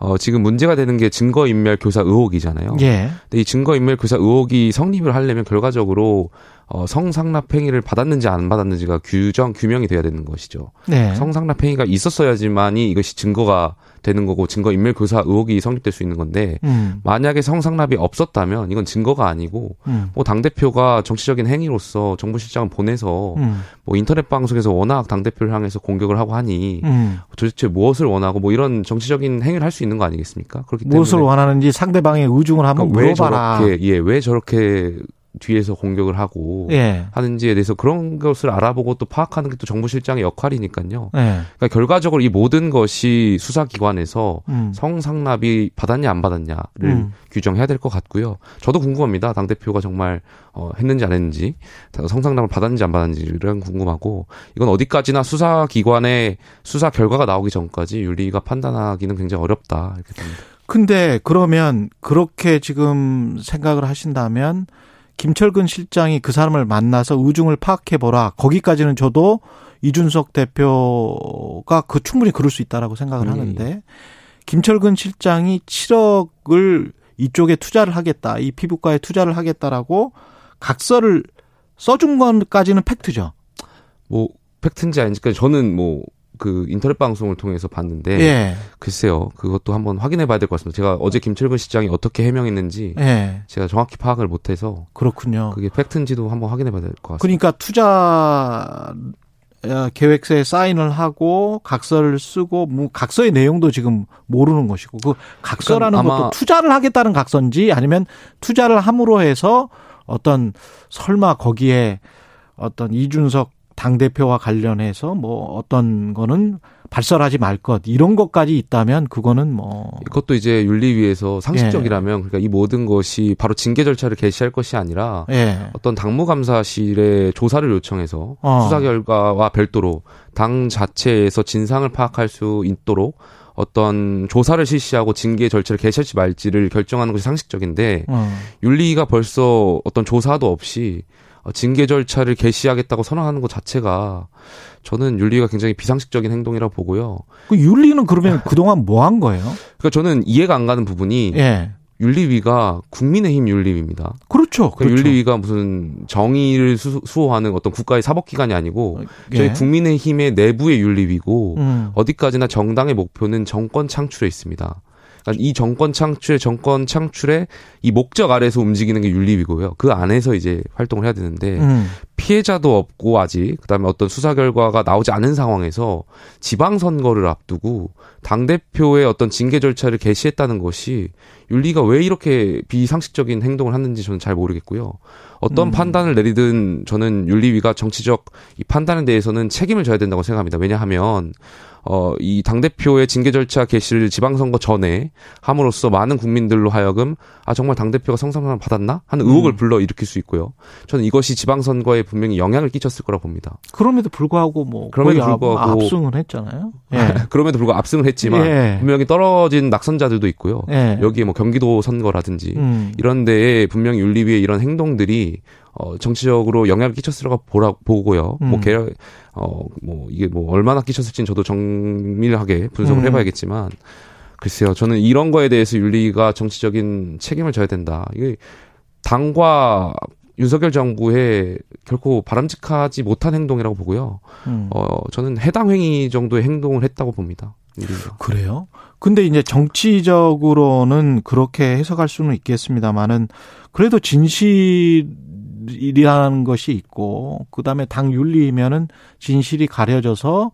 [SPEAKER 7] 어, 지금 문제가 되는 게 증거인멸 교사 의혹이잖아요.
[SPEAKER 2] 예.
[SPEAKER 7] 근데 이 증거인멸 교사 의혹이 성립을 하려면 결과적으로 어, 성상납 행위를 받았는지 안 받았는지가 규정 규명이 돼야 되는 것이죠.
[SPEAKER 2] 네.
[SPEAKER 7] 성상납 행위가 있었어야지만이 이것이 증거가 되는 거고 증거 인멸 교사 의혹이 성립될 수 있는 건데
[SPEAKER 2] 음.
[SPEAKER 7] 만약에 성상납이 없었다면 이건 증거가 아니고
[SPEAKER 2] 음.
[SPEAKER 7] 뭐당 대표가 정치적인 행위로서 정부 실장을 보내서
[SPEAKER 2] 음.
[SPEAKER 7] 뭐 인터넷 방송에서 워낙 당 대표를 향해서 공격을 하고 하니
[SPEAKER 2] 음.
[SPEAKER 7] 도대체 무엇을 원하고 뭐 이런 정치적인 행위를 할 수 있는 거 아니겠습니까? 그렇기 때문에
[SPEAKER 2] 무엇을 원하는지 상대방의 의중을 한번
[SPEAKER 7] 그러니까 왜
[SPEAKER 2] 물어봐라.
[SPEAKER 7] 저렇게 예왜 저렇게 뒤에서 공격을 하고
[SPEAKER 2] 예.
[SPEAKER 7] 하는지에 대해서 그런 것을 알아보고 또 파악하는 게 또 정부 실장의 역할이니까요.
[SPEAKER 2] 예.
[SPEAKER 7] 그러니까 결과적으로 이 모든 것이 수사기관에서
[SPEAKER 2] 음.
[SPEAKER 7] 성상납이 받았냐 안 받았냐를
[SPEAKER 2] 음.
[SPEAKER 7] 규정해야 될 것 같고요. 저도 궁금합니다. 당 대표가 정말 어, 했는지 안 했는지 성상납을 받았는지 안 받았는지를 궁금하고 이건 어디까지나 수사기관의 수사 결과가 나오기 전까지 윤리가 판단하기는 굉장히 어렵다 이렇게 봅니다.
[SPEAKER 2] 근데 그러면 그렇게 지금 생각을 하신다면 김철근 실장이 그 사람을 만나서 의중을 파악해 보라. 거기까지는 저도 이준석 대표가 그 충분히 그럴 수 있다라고 생각을
[SPEAKER 7] 음.
[SPEAKER 2] 하는데 김철근 실장이 7억을 이쪽에 투자를 하겠다. 이 피부과에 투자를 하겠다라고 각서를 써준 건까지는 팩트죠.
[SPEAKER 7] 뭐 팩트인지 아닌지 저는 뭐 그 인터넷 방송을 통해서 봤는데
[SPEAKER 2] 예.
[SPEAKER 7] 글쎄요 그것도 한번 확인해 봐야 될 것 같습니다. 제가 어제 김철근 시장이 어떻게 해명했는지
[SPEAKER 2] 예.
[SPEAKER 7] 제가 정확히 파악을 못해서
[SPEAKER 2] 그렇군요.
[SPEAKER 7] 그게 팩트인지도 한번 확인해 봐야 될 것 같습니다.
[SPEAKER 2] 그러니까 투자 어, 계획서에 사인을 하고 각서를 쓰고 뭐 각서의 내용도 지금 모르는 것이고 그 각서라는
[SPEAKER 7] 그러니까
[SPEAKER 2] 것도 투자를 하겠다는 각서인지 아니면 투자를 함으로 해서 어떤 설마 거기에 어떤 이준석 당 대표와 관련해서 뭐 어떤 거는 발설하지 말 것 이런 것까지 있다면 그거는 뭐
[SPEAKER 7] 그것도 이제 윤리위에서 상식적이라면 그러니까 이 모든 것이 바로 징계 절차를 개시할 것이 아니라
[SPEAKER 2] 예.
[SPEAKER 7] 어떤 당무감사실에 조사를 요청해서
[SPEAKER 2] 어.
[SPEAKER 7] 수사 결과와 별도로 당 자체에서 진상을 파악할 수 있도록 어떤 조사를 실시하고 징계 절차를 개시할지 말지를 결정하는 것이 상식적인데
[SPEAKER 2] 어.
[SPEAKER 7] 윤리가 벌써 어떤 조사도 없이 어, 징계 절차를 개시하겠다고 선언하는 것 자체가 저는 윤리가 굉장히 비상식적인 행동이라고 보고요.
[SPEAKER 2] 그 윤리는 그러면 그동안 뭐 한 거예요?
[SPEAKER 7] 그러니까 저는 이해가 안 가는 부분이
[SPEAKER 2] 예.
[SPEAKER 7] 윤리위가 국민의힘 윤리위입니다.
[SPEAKER 2] 그렇죠.
[SPEAKER 7] 그
[SPEAKER 2] 그렇죠.
[SPEAKER 7] 윤리위가 무슨 정의를 수, 수호하는 어떤 국가의 사법기관이 아니고 저희
[SPEAKER 2] 예.
[SPEAKER 7] 국민의힘의 내부의 윤리위고
[SPEAKER 2] 음.
[SPEAKER 7] 어디까지나 정당의 목표는 정권 창출에 있습니다. 그러니까 이 정권 창출의 정권 창출의 이 목적 아래서 움직이는 게 윤리위고요. 그 안에서 이제 활동을 해야 되는데
[SPEAKER 2] 음.
[SPEAKER 7] 피해자도 없고 아직 그다음에 어떤 수사 결과가 나오지 않은 상황에서 지방 선거를 앞두고 당 대표의 어떤 징계 절차를 개시했다는 것이 윤리가 왜 이렇게 비상식적인 행동을 하는지 저는 잘 모르겠고요. 어떤
[SPEAKER 2] 음.
[SPEAKER 7] 판단을 내리든 저는 윤리위가 정치적 이 판단에 대해서는 책임을 져야 된다고 생각합니다. 왜냐하면 어, 이 당대표의 징계 절차 개시를 지방선거 전에 함으로써 많은 국민들로 하여금 아, 정말 당대표가 성상납을 받았나? 하는 의혹을
[SPEAKER 2] 음.
[SPEAKER 7] 불러 일으킬 수 있고요. 저는 이것이 지방선거에 분명히 영향을 끼쳤을 거라 봅니다.
[SPEAKER 2] 그럼에도 불구하고 뭐
[SPEAKER 7] 그럼에도
[SPEAKER 2] 거의
[SPEAKER 7] 불구하고-
[SPEAKER 2] 압승을 했잖아요. 예.
[SPEAKER 7] 그럼에도 불구하고 압승을 했지만
[SPEAKER 2] 예.
[SPEAKER 7] 분명히 떨어진 낙선자들도 있고요.
[SPEAKER 2] 예.
[SPEAKER 7] 여기에 뭐 경기도 선거라든지
[SPEAKER 2] 음.
[SPEAKER 7] 이런 데에 분명히 윤리위의 이런 행동들이 어 정치적으로 영향을 끼쳤으라고 보라 보고요.
[SPEAKER 2] 음.
[SPEAKER 7] 뭐 개, 어뭐 이게 뭐 얼마나 끼쳤을지는 저도 정밀하게 분석을
[SPEAKER 2] 음.
[SPEAKER 7] 해봐야겠지만 글쎄요. 저는 이런 거에 대해서 윤리가 정치적인 책임을 져야 된다. 이게 당과 윤석열 정부의 결코 바람직하지 못한 행동이라고 보고요.
[SPEAKER 2] 음.
[SPEAKER 7] 어 저는 해당 행위 정도의 행동을 했다고 봅니다. 윤리가.
[SPEAKER 2] 그래요? 근데 이제 정치적으로는 그렇게 해석할 수는 있겠습니다만은 그래도 진실 이라는 것이 있고 그다음에 당 윤리면은 진실이 가려져서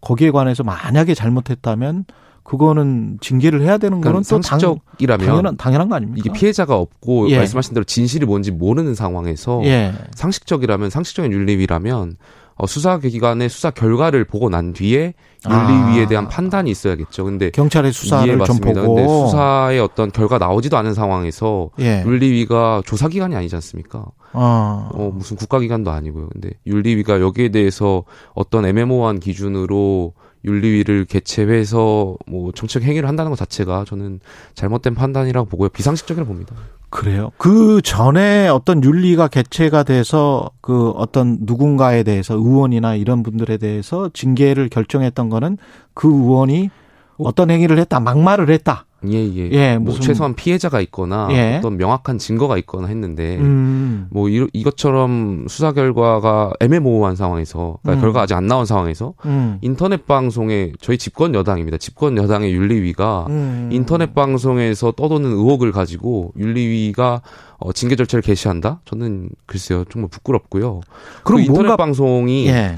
[SPEAKER 2] 거기에 관해서 만약에 잘못했다면 그거는 징계를 해야 되는 거는
[SPEAKER 7] 상식적이라면
[SPEAKER 2] 당연한 당연한 거 아닙니까?
[SPEAKER 7] 이게 피해자가 없고
[SPEAKER 2] 예.
[SPEAKER 7] 말씀하신 대로 진실이 뭔지 모르는 상황에서
[SPEAKER 2] 예.
[SPEAKER 7] 상식적이라면 상식적인 윤리위라면 어, 수사 기관의 수사 결과를 보고 난 뒤에
[SPEAKER 2] 아.
[SPEAKER 7] 윤리위에 대한 판단이 있어야겠죠. 근데
[SPEAKER 2] 경찰의 수사를 좀
[SPEAKER 7] 맞습니다.
[SPEAKER 2] 보고
[SPEAKER 7] 근데 수사의 어떤 결과 나오지도 않은 상황에서
[SPEAKER 2] 예.
[SPEAKER 7] 윤리위가 조사 기관이 아니지 않습니까?
[SPEAKER 2] 어.
[SPEAKER 7] 어, 무슨 국가기관도 아니고요. 근데 윤리위가 여기에 대해서 어떤 애매모호한 기준으로 윤리위를 개최해서 뭐 정책 행위를 한다는 것 자체가 저는 잘못된 판단이라고 보고요. 비상식적이라고 봅니다.
[SPEAKER 2] 그래요. 그 전에 어떤 윤리가 개최가 돼서 그 어떤 누군가에 대해서 의원이나 이런 분들에 대해서 징계를 결정했던 거는 그 의원이 어떤 행위를 했다, 막말을 했다.
[SPEAKER 7] 예, 예.
[SPEAKER 2] 예,
[SPEAKER 7] 뭐
[SPEAKER 2] 무슨-
[SPEAKER 7] 최소한 피해자가 있거나
[SPEAKER 2] 예.
[SPEAKER 7] 어떤 명확한 증거가 있거나 했는데
[SPEAKER 2] 음.
[SPEAKER 7] 뭐 이, 이것처럼 수사 결과가 애매모호한 상황에서 그러니까
[SPEAKER 2] 음.
[SPEAKER 7] 결과 아직 안 나온 상황에서
[SPEAKER 2] 음.
[SPEAKER 7] 인터넷 방송에 저희 집권 여당입니다. 집권 여당의 윤리위가
[SPEAKER 2] 음.
[SPEAKER 7] 인터넷 방송에서 떠도는 의혹을 가지고 윤리위가 어, 징계 절차를 개시한다? 저는 글쎄요 정말 부끄럽고요.
[SPEAKER 2] 그럼
[SPEAKER 7] 그 인터넷
[SPEAKER 2] 뭔가-
[SPEAKER 7] 방송이
[SPEAKER 2] 예.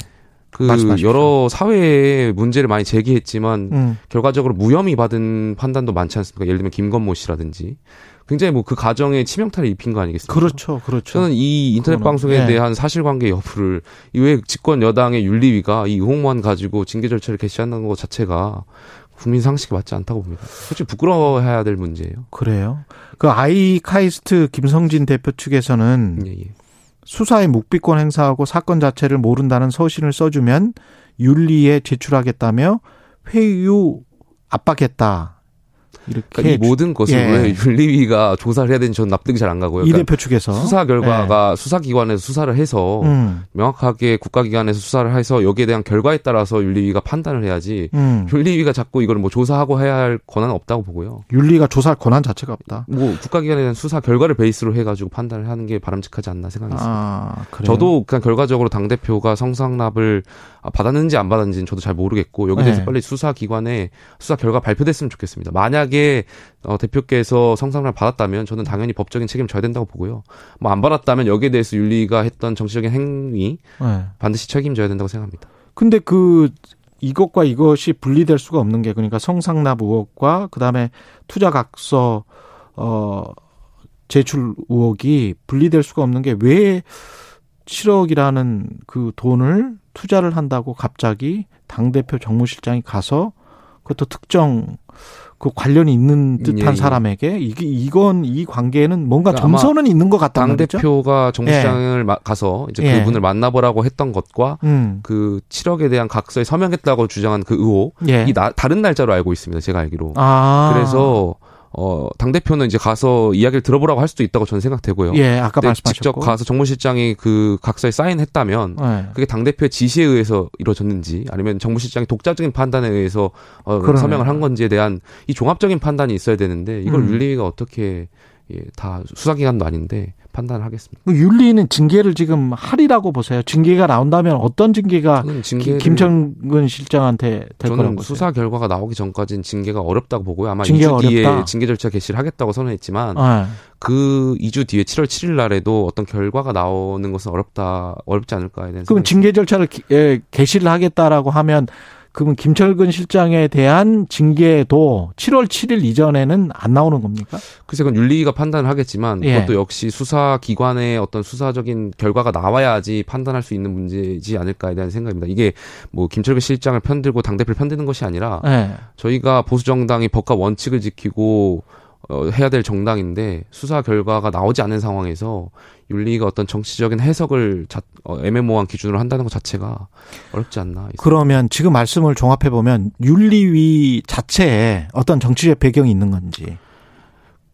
[SPEAKER 7] 그
[SPEAKER 2] 말씀하십시오.
[SPEAKER 7] 여러 사회에 문제를 많이 제기했지만
[SPEAKER 2] 음.
[SPEAKER 7] 결과적으로 무혐의 받은 판단도 많지 않습니까? 예를 들면 김건모 씨라든지 굉장히 뭐 그 가정에 치명타를 입힌 거 아니겠습니까?
[SPEAKER 2] 그렇죠. 그렇죠.
[SPEAKER 7] 저는 이 인터넷
[SPEAKER 2] 그거는,
[SPEAKER 7] 방송에
[SPEAKER 2] 예.
[SPEAKER 7] 대한 사실관계 여부를 이왜 집권 여당의 윤리위가 이 의혹만 가지고 징계 절차를 개시한다는 것 자체가 국민 상식에 맞지 않다고 봅니다. 솔직히 부끄러워해야 될 문제예요.
[SPEAKER 2] 그래요. 그 아이카이스트 김성진 대표 측에서는
[SPEAKER 7] 예, 예.
[SPEAKER 2] 수사의 묵비권 행사하고 사건 자체를 모른다는 서신을 써주면 윤리에 제출하겠다며 회유 압박했다. 이렇게
[SPEAKER 7] 그러니까 이 모든 것을
[SPEAKER 2] 예.
[SPEAKER 7] 왜 윤리위가 조사를 해야 되는지 저는 납득이 잘 안 가고요.
[SPEAKER 2] 이
[SPEAKER 7] 그러니까
[SPEAKER 2] 대표 측에서
[SPEAKER 7] 수사 결과가 수사기관에서 수사를 해서
[SPEAKER 2] 예. 음,
[SPEAKER 7] 명확하게 국가기관에서 수사를 해서 여기에 대한 결과에 따라서 윤리위가 판단을 해야지
[SPEAKER 2] 음.
[SPEAKER 7] 윤리위가 자꾸 이걸 뭐 조사하고 해야 할 권한은 없다고 보고요.
[SPEAKER 2] 윤리가 조사할 권한 자체가 없다.
[SPEAKER 7] 뭐 국가기관에 대한 수사 결과를 베이스로 해가지고 판단을 하는 게 바람직하지 않나 생각했습니다.
[SPEAKER 2] 아, 그래요.
[SPEAKER 7] 저도 그냥 결과적으로 당 대표가 성상납을 받았는지 안 받았는지는 저도 잘 모르겠고 여기 대해서
[SPEAKER 2] 네.
[SPEAKER 7] 빨리 수사 기관에 수사 결과 발표됐으면 좋겠습니다. 만약에 어, 대표께서 성상납을 받았다면 저는 당연히 법적인 책임 져야 된다고 보고요. 뭐 안 받았다면 여기에 대해서 윤리가 했던 정치적인 행위
[SPEAKER 2] 네.
[SPEAKER 7] 반드시 책임져야 된다고 생각합니다.
[SPEAKER 2] 근데 그 이것과 이것이 분리될 수가 없는 게 그러니까 성상납 의혹과 그다음에 투자 각서 어 제출 의혹이 분리될 수가 없는 게 왜 7억이라는 그 돈을 투자를 한다고 갑자기 당 대표 정무실장이 가서 그것도 특정 그 관련이 있는 듯한
[SPEAKER 7] 예, 예.
[SPEAKER 2] 사람에게 이게 이건 이 관계는 뭔가
[SPEAKER 7] 그러니까
[SPEAKER 2] 점선은 있는 것 같단
[SPEAKER 7] 당. 대표가 정무시장을 마- 가서 이제
[SPEAKER 2] 예.
[SPEAKER 7] 그분을 만나보라고 했던 것과
[SPEAKER 2] 음.
[SPEAKER 7] 그 7억에 대한 각서에 서명했다고 주장한 그 의혹
[SPEAKER 2] 예.
[SPEAKER 7] 이 나- 다른 날짜로 알고 있습니다. 제가 알기로.
[SPEAKER 2] 아.
[SPEAKER 7] 그래서 어, 당 대표는 이제 가서 이야기를 들어보라고 할 수도 있다고 저는 생각되고요.
[SPEAKER 2] 예, 아까 말씀하셨고.
[SPEAKER 7] 직접 가서 정무실장이 그 각서에 사인했다면
[SPEAKER 2] 예.
[SPEAKER 7] 그게 당 대표의 지시에 의해서 이루어졌는지 아니면 정무실장이 독자적인 판단에 의해서 어,
[SPEAKER 2] 그러네요.
[SPEAKER 7] 서명을 한 건지에 대한 이 종합적인 판단이 있어야 되는데 이걸
[SPEAKER 2] 음.
[SPEAKER 7] 윤리위가 어떻게 예, 다 수사기관도 아닌데 판단을 하겠습니다.
[SPEAKER 2] 그 윤리는 징계를 지금 하리라고 보세요. 징계가 나온다면 어떤 징계가
[SPEAKER 7] 징계를
[SPEAKER 2] 김정근 실장한테 될 거라고
[SPEAKER 7] 저는
[SPEAKER 2] 보세요.
[SPEAKER 7] 수사 결과가 나오기 전까지는 징계가 어렵다고 보고요. 아마
[SPEAKER 2] 징계가
[SPEAKER 7] 2주 뒤에
[SPEAKER 2] 어렵다?
[SPEAKER 7] 징계 절차 개시를 하겠다고 선언했지만
[SPEAKER 2] 예.
[SPEAKER 7] 그 2주 뒤에 7월 7일 날에도 어떤 결과가 나오는 것은 어렵다 어렵지 않을까에 대한
[SPEAKER 2] 그럼 징계 절차를 기- 예, 개시를 하겠다라고 하면 그러면 김철근 실장에 대한 징계도 7월 7일 이전에는 안 나오는 겁니까?
[SPEAKER 7] 글쎄 그건 윤리위가 판단을 하겠지만
[SPEAKER 2] 예.
[SPEAKER 7] 그것도 역시 수사 기관의 어떤 수사적인 결과가 나와야지 판단할 수 있는 문제지 않을까에 대한 생각입니다. 이게 뭐 김철근 실장을 편들고 당 대표를 편드는 것이 아니라
[SPEAKER 2] 예.
[SPEAKER 7] 저희가 보수 정당이 법과 원칙을 지키고 어, 해야 될 정당인데 수사 결과가 나오지 않은 상황에서 윤리가 어떤 정치적인 해석을 자, 어, 애매모호한 기준으로 한다는 것 자체가 어렵지 않나.
[SPEAKER 2] 그러면 지금 말씀을 종합해 보면 윤리위 자체에 어떤 정치적 배경이 있는 건지.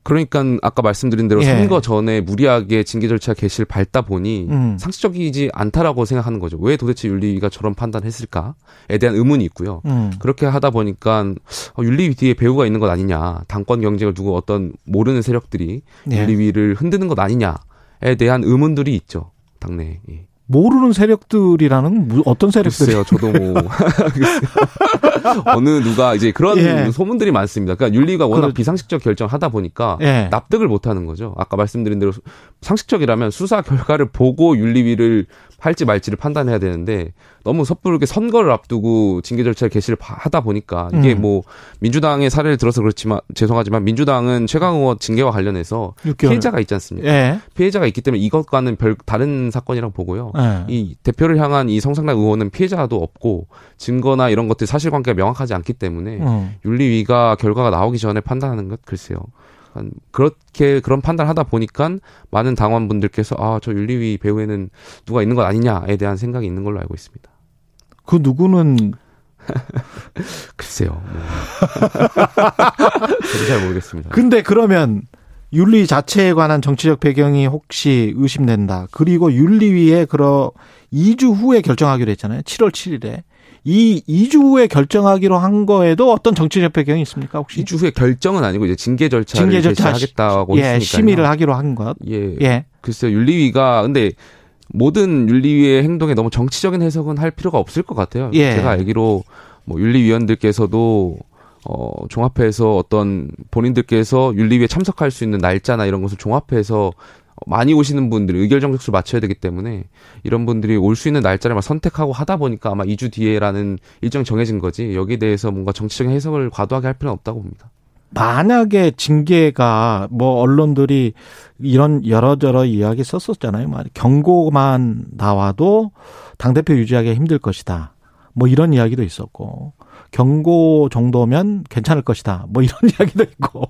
[SPEAKER 7] 그러니까 아까 말씀드린 대로
[SPEAKER 2] 예.
[SPEAKER 7] 선거 전에 무리하게 징계 절차 개시를 밟다 보니
[SPEAKER 2] 음.
[SPEAKER 7] 상식적이지 않다라고 생각하는 거죠. 왜 도대체 윤리위가 저런 판단했을까에 대한 의문이 있고요.
[SPEAKER 2] 음.
[SPEAKER 7] 그렇게 하다 보니까 어, 윤리위 뒤에 배후가 있는 것 아니냐, 당권 경쟁을 두고 어떤 모르는 세력들이
[SPEAKER 2] 예.
[SPEAKER 7] 윤리위를 흔드는 것 아니냐에 대한 의문들이 있죠. 당내에. 예.
[SPEAKER 2] 모르는 세력들이라는 무- 어떤 세력들이
[SPEAKER 7] 글쎄요, 저도 뭐. 어느 누가 이제 그런
[SPEAKER 2] 예.
[SPEAKER 7] 소문들이 많습니다. 그러니까 윤리가 워낙
[SPEAKER 2] 그-
[SPEAKER 7] 비상식적 결정을 하다 보니까
[SPEAKER 2] 예.
[SPEAKER 7] 납득을 못하는 거죠. 아까 말씀드린 대로 상식적이라면 수사 결과를 보고 윤리위를 할지 말지를 판단해야 되는데 너무 섣부르게 선거를 앞두고 징계 절차를 개시를 바- 하다 보니까 이게
[SPEAKER 2] 음.
[SPEAKER 7] 뭐 민주당의 사례를 들어서 그렇지만 죄송하지만 민주당은 최강 의원 징계와 관련해서
[SPEAKER 2] 6개월.
[SPEAKER 7] 피해자가 있지 않습니까?
[SPEAKER 2] 예.
[SPEAKER 7] 피해자가 있기 때문에 이것과는 별 다른 사건이라고 보고요.
[SPEAKER 2] 예.
[SPEAKER 7] 이 대표를 향한 이 성상납 의원은 피해자도 없고 증거나 이런 것들 사실관계가 명확하지 않기 때문에
[SPEAKER 2] 음.
[SPEAKER 7] 윤리위가 결과가 나오기 전에 판단하는 것 글쎄요. 한 그렇게 그런 판단을 하다 보니까 많은 당원분들께서 아저 윤리위 배후에는 누가 있는 것 아니냐에 대한 생각이 있는 걸로 알고 있습니다.
[SPEAKER 2] 그 누구는
[SPEAKER 7] 글쎄요. 뭐. 잘 모르겠습니다.
[SPEAKER 2] 근데 그러면 윤리 자체에 관한 정치적 배경이 혹시 의심된다. 그리고 윤리위에 그러 2주 후에 결정하기로 했잖아요. 7월 7일에. 이 2주 후에 결정하기로 한 거에도 어떤 정치적 배경이 있습니까 혹시?
[SPEAKER 7] 2주 후에 결정은 아니고 이제 징계 절차를
[SPEAKER 2] 징계 절차
[SPEAKER 7] 개시하겠다고
[SPEAKER 2] 예. 심의를 하기로 한 것.
[SPEAKER 7] 예.
[SPEAKER 2] 예.
[SPEAKER 7] 글쎄요. 윤리위가 근데 모든 윤리위의 행동에 너무 정치적인 해석은 할 필요가 없을 것 같아요.
[SPEAKER 2] 예.
[SPEAKER 7] 제가 알기로 뭐 윤리위원들께서도 어 종합해서 어떤 본인들께서 윤리위에 참석할 수 있는 날짜나 이런 것을 종합해서 많이 오시는 분들이 의결 정족수를 맞춰야 되기 때문에 이런 분들이 올 수 있는 날짜를 막 선택하고 하다 보니까 아마 2주 뒤에라는 일정이 정해진 거지 여기에 대해서 뭔가 정치적인 해석을 과도하게 할 필요는 없다고 봅니다.
[SPEAKER 2] 만약에 징계가 뭐 언론들이 이런 여러저러 이야기 썼었잖아요. 막 경고만 나와도 당대표 유지하기 힘들 것이다. 뭐 이런 이야기도 있었고 경고 정도면 괜찮을 것이다. 뭐 이런 이야기도 있고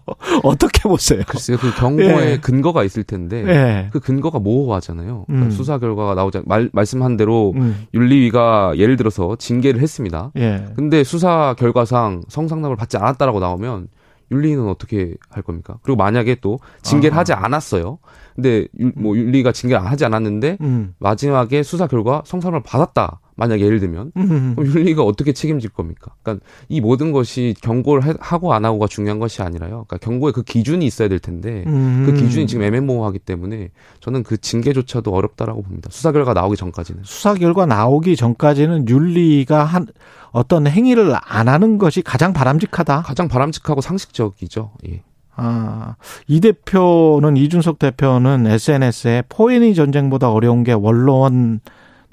[SPEAKER 2] 어떻게 보세요?
[SPEAKER 7] 글쎄요, 그 경고에
[SPEAKER 2] 예.
[SPEAKER 7] 근거가 있을 텐데
[SPEAKER 2] 예.
[SPEAKER 7] 그 근거가 모호하잖아요. 그러니까
[SPEAKER 2] 음.
[SPEAKER 7] 수사 결과가 나오자 말, 말씀한 대로
[SPEAKER 2] 음.
[SPEAKER 7] 윤리위가 예를 들어서 징계를 했습니다.
[SPEAKER 2] 예.
[SPEAKER 7] 근데 수사 결과상 성상납을 받지 않았다라고 나오면 윤리위는 어떻게 할 겁니까? 그리고 만약에 또 징계를
[SPEAKER 2] 아.
[SPEAKER 7] 하지 않았어요. 근데 유- 뭐 윤리가 징계를 하지 않았는데
[SPEAKER 2] 음.
[SPEAKER 7] 마지막에 수사 결과 성상납을 받았다. 만약 예를 들면
[SPEAKER 2] 음.
[SPEAKER 7] 그럼 윤리가 어떻게 책임질 겁니까? 그러니까 이 모든 것이 경고를 해- 하고 안 하고가 중요한 것이 아니라요. 그러니까 경고에 그 기준이 있어야 될 텐데
[SPEAKER 2] 음.
[SPEAKER 7] 그 기준이 지금 애매모호하기 때문에 저는 그 징계조차도 어렵다라고 봅니다. 수사 결과 나오기 전까지는.
[SPEAKER 2] 수사 결과 나오기 전까지는 윤리가 한 어떤 행위를 안 하는 것이 가장 바람직하다.
[SPEAKER 7] 가장 바람직하고 상식적이죠. 예.
[SPEAKER 2] 아, 이 대표는 이준석 대표는 SNS에 포에니 전쟁보다 어려운 게 원로원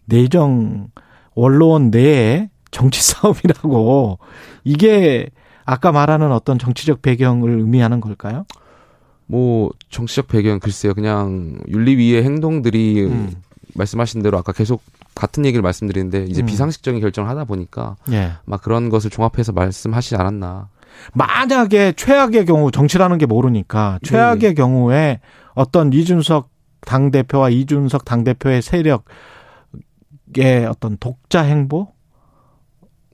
[SPEAKER 2] 내정 원로원 내에 정치 싸움이라고 이게 아까 말하는 어떤 정치적 배경을 의미하는 걸까요?
[SPEAKER 7] 뭐 정치적 배경 글쎄요. 그냥 윤리위의 행동들이
[SPEAKER 2] 음.
[SPEAKER 7] 말씀하신 대로 아까 계속 같은 얘기를 말씀드리는데 이제
[SPEAKER 2] 음.
[SPEAKER 7] 비상식적인 결정을 하다 보니까
[SPEAKER 2] 예.
[SPEAKER 7] 막 그런 것을 종합해서 말씀하시지 않았나.
[SPEAKER 2] 만약에 최악의 경우 정치라는 게 모르니까 최악의 경우에 어떤 이준석 당 대표와 이준석 당 대표의 세력 의 어떤 독자 행보,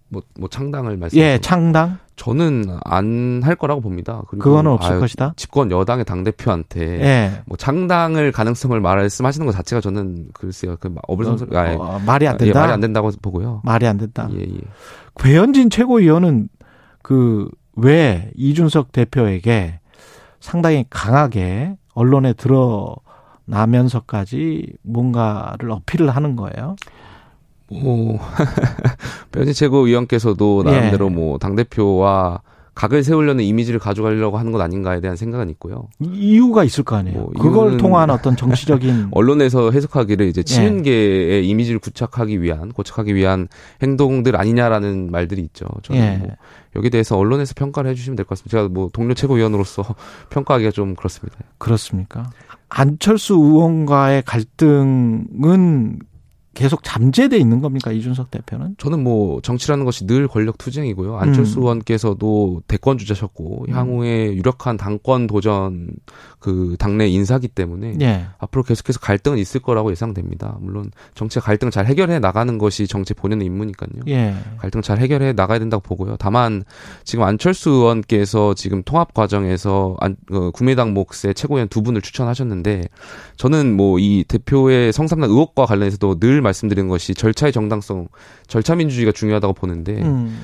[SPEAKER 7] 뭐, 뭐 창당을 말씀.
[SPEAKER 2] 예, 창당
[SPEAKER 7] 저는 안 할 거라고 봅니다. 그리고
[SPEAKER 2] 그거는 없을
[SPEAKER 7] 아유,
[SPEAKER 2] 것이다.
[SPEAKER 7] 집권 여당의 당 대표한테
[SPEAKER 2] 예.
[SPEAKER 7] 뭐 창당을 가능성을 말씀하시는 것 자체가 저는 글쎄요. 그 어불성설 아,
[SPEAKER 2] 어, 말이 안
[SPEAKER 7] 예,
[SPEAKER 2] 된다.
[SPEAKER 7] 말이 안 된다고 보고요.
[SPEAKER 2] 말이 안 된다.
[SPEAKER 7] 예, 예.
[SPEAKER 2] 배현진 최고위원은 그 왜 이준석 대표에게 상당히 강하게 언론에 드러 나면서까지 뭔가를 어필을 하는 거예요.
[SPEAKER 7] 뭐 변진 최고위원께서도 나름대로
[SPEAKER 2] 예.
[SPEAKER 7] 뭐당 대표와 각을 세우려는 이미지를 가져가려고 하는 것 아닌가에 대한 생각은 있고요.
[SPEAKER 2] 이- 이유가 있을 거 아니에요.
[SPEAKER 7] 뭐
[SPEAKER 2] 그걸 통한 어떤 정치적인
[SPEAKER 7] 언론에서 해석하기를
[SPEAKER 2] 예.
[SPEAKER 7] 이제 친윤계의 이미지를 구착하기 위한 고착하기 위한 행동들 아니냐라는 말들이 있죠. 저는
[SPEAKER 2] 예.
[SPEAKER 7] 뭐 여기 대해서 언론에서 평가를 해주시면 될 것 같습니다. 제가 뭐 동료 최고위원으로서 평가하기가 좀 그렇습니다.
[SPEAKER 2] 그렇습니까? 안철수 의원과의 갈등은 계속 잠재돼 있는 겁니까 이준석 대표는?
[SPEAKER 7] 저는 뭐 정치라는 것이 늘 권력 투쟁이고요. 안철수
[SPEAKER 2] 음.
[SPEAKER 7] 의원께서도 대권 주자셨고 향후에 유력한 당권 도전 그 당내 인사기 때문에
[SPEAKER 2] 예.
[SPEAKER 7] 앞으로 계속해서 갈등은 있을 거라고 예상됩니다. 물론 정치가 갈등을 잘 해결해 나가는 것이 정치 본연의 임무니까요.
[SPEAKER 2] 예.
[SPEAKER 7] 갈등 잘 해결해 나가야 된다고 보고요. 다만 지금 안철수 의원께서 지금 통합 과정에서 안, 어, 국민의당 몫의 최고위원 두 분을 추천하셨는데 저는 뭐 이 대표의 성삼당 의혹과 관련해서도 늘 말씀드리는 것이 절차의 정당성, 절차 민주주의가 중요하다고 보는데
[SPEAKER 2] 음.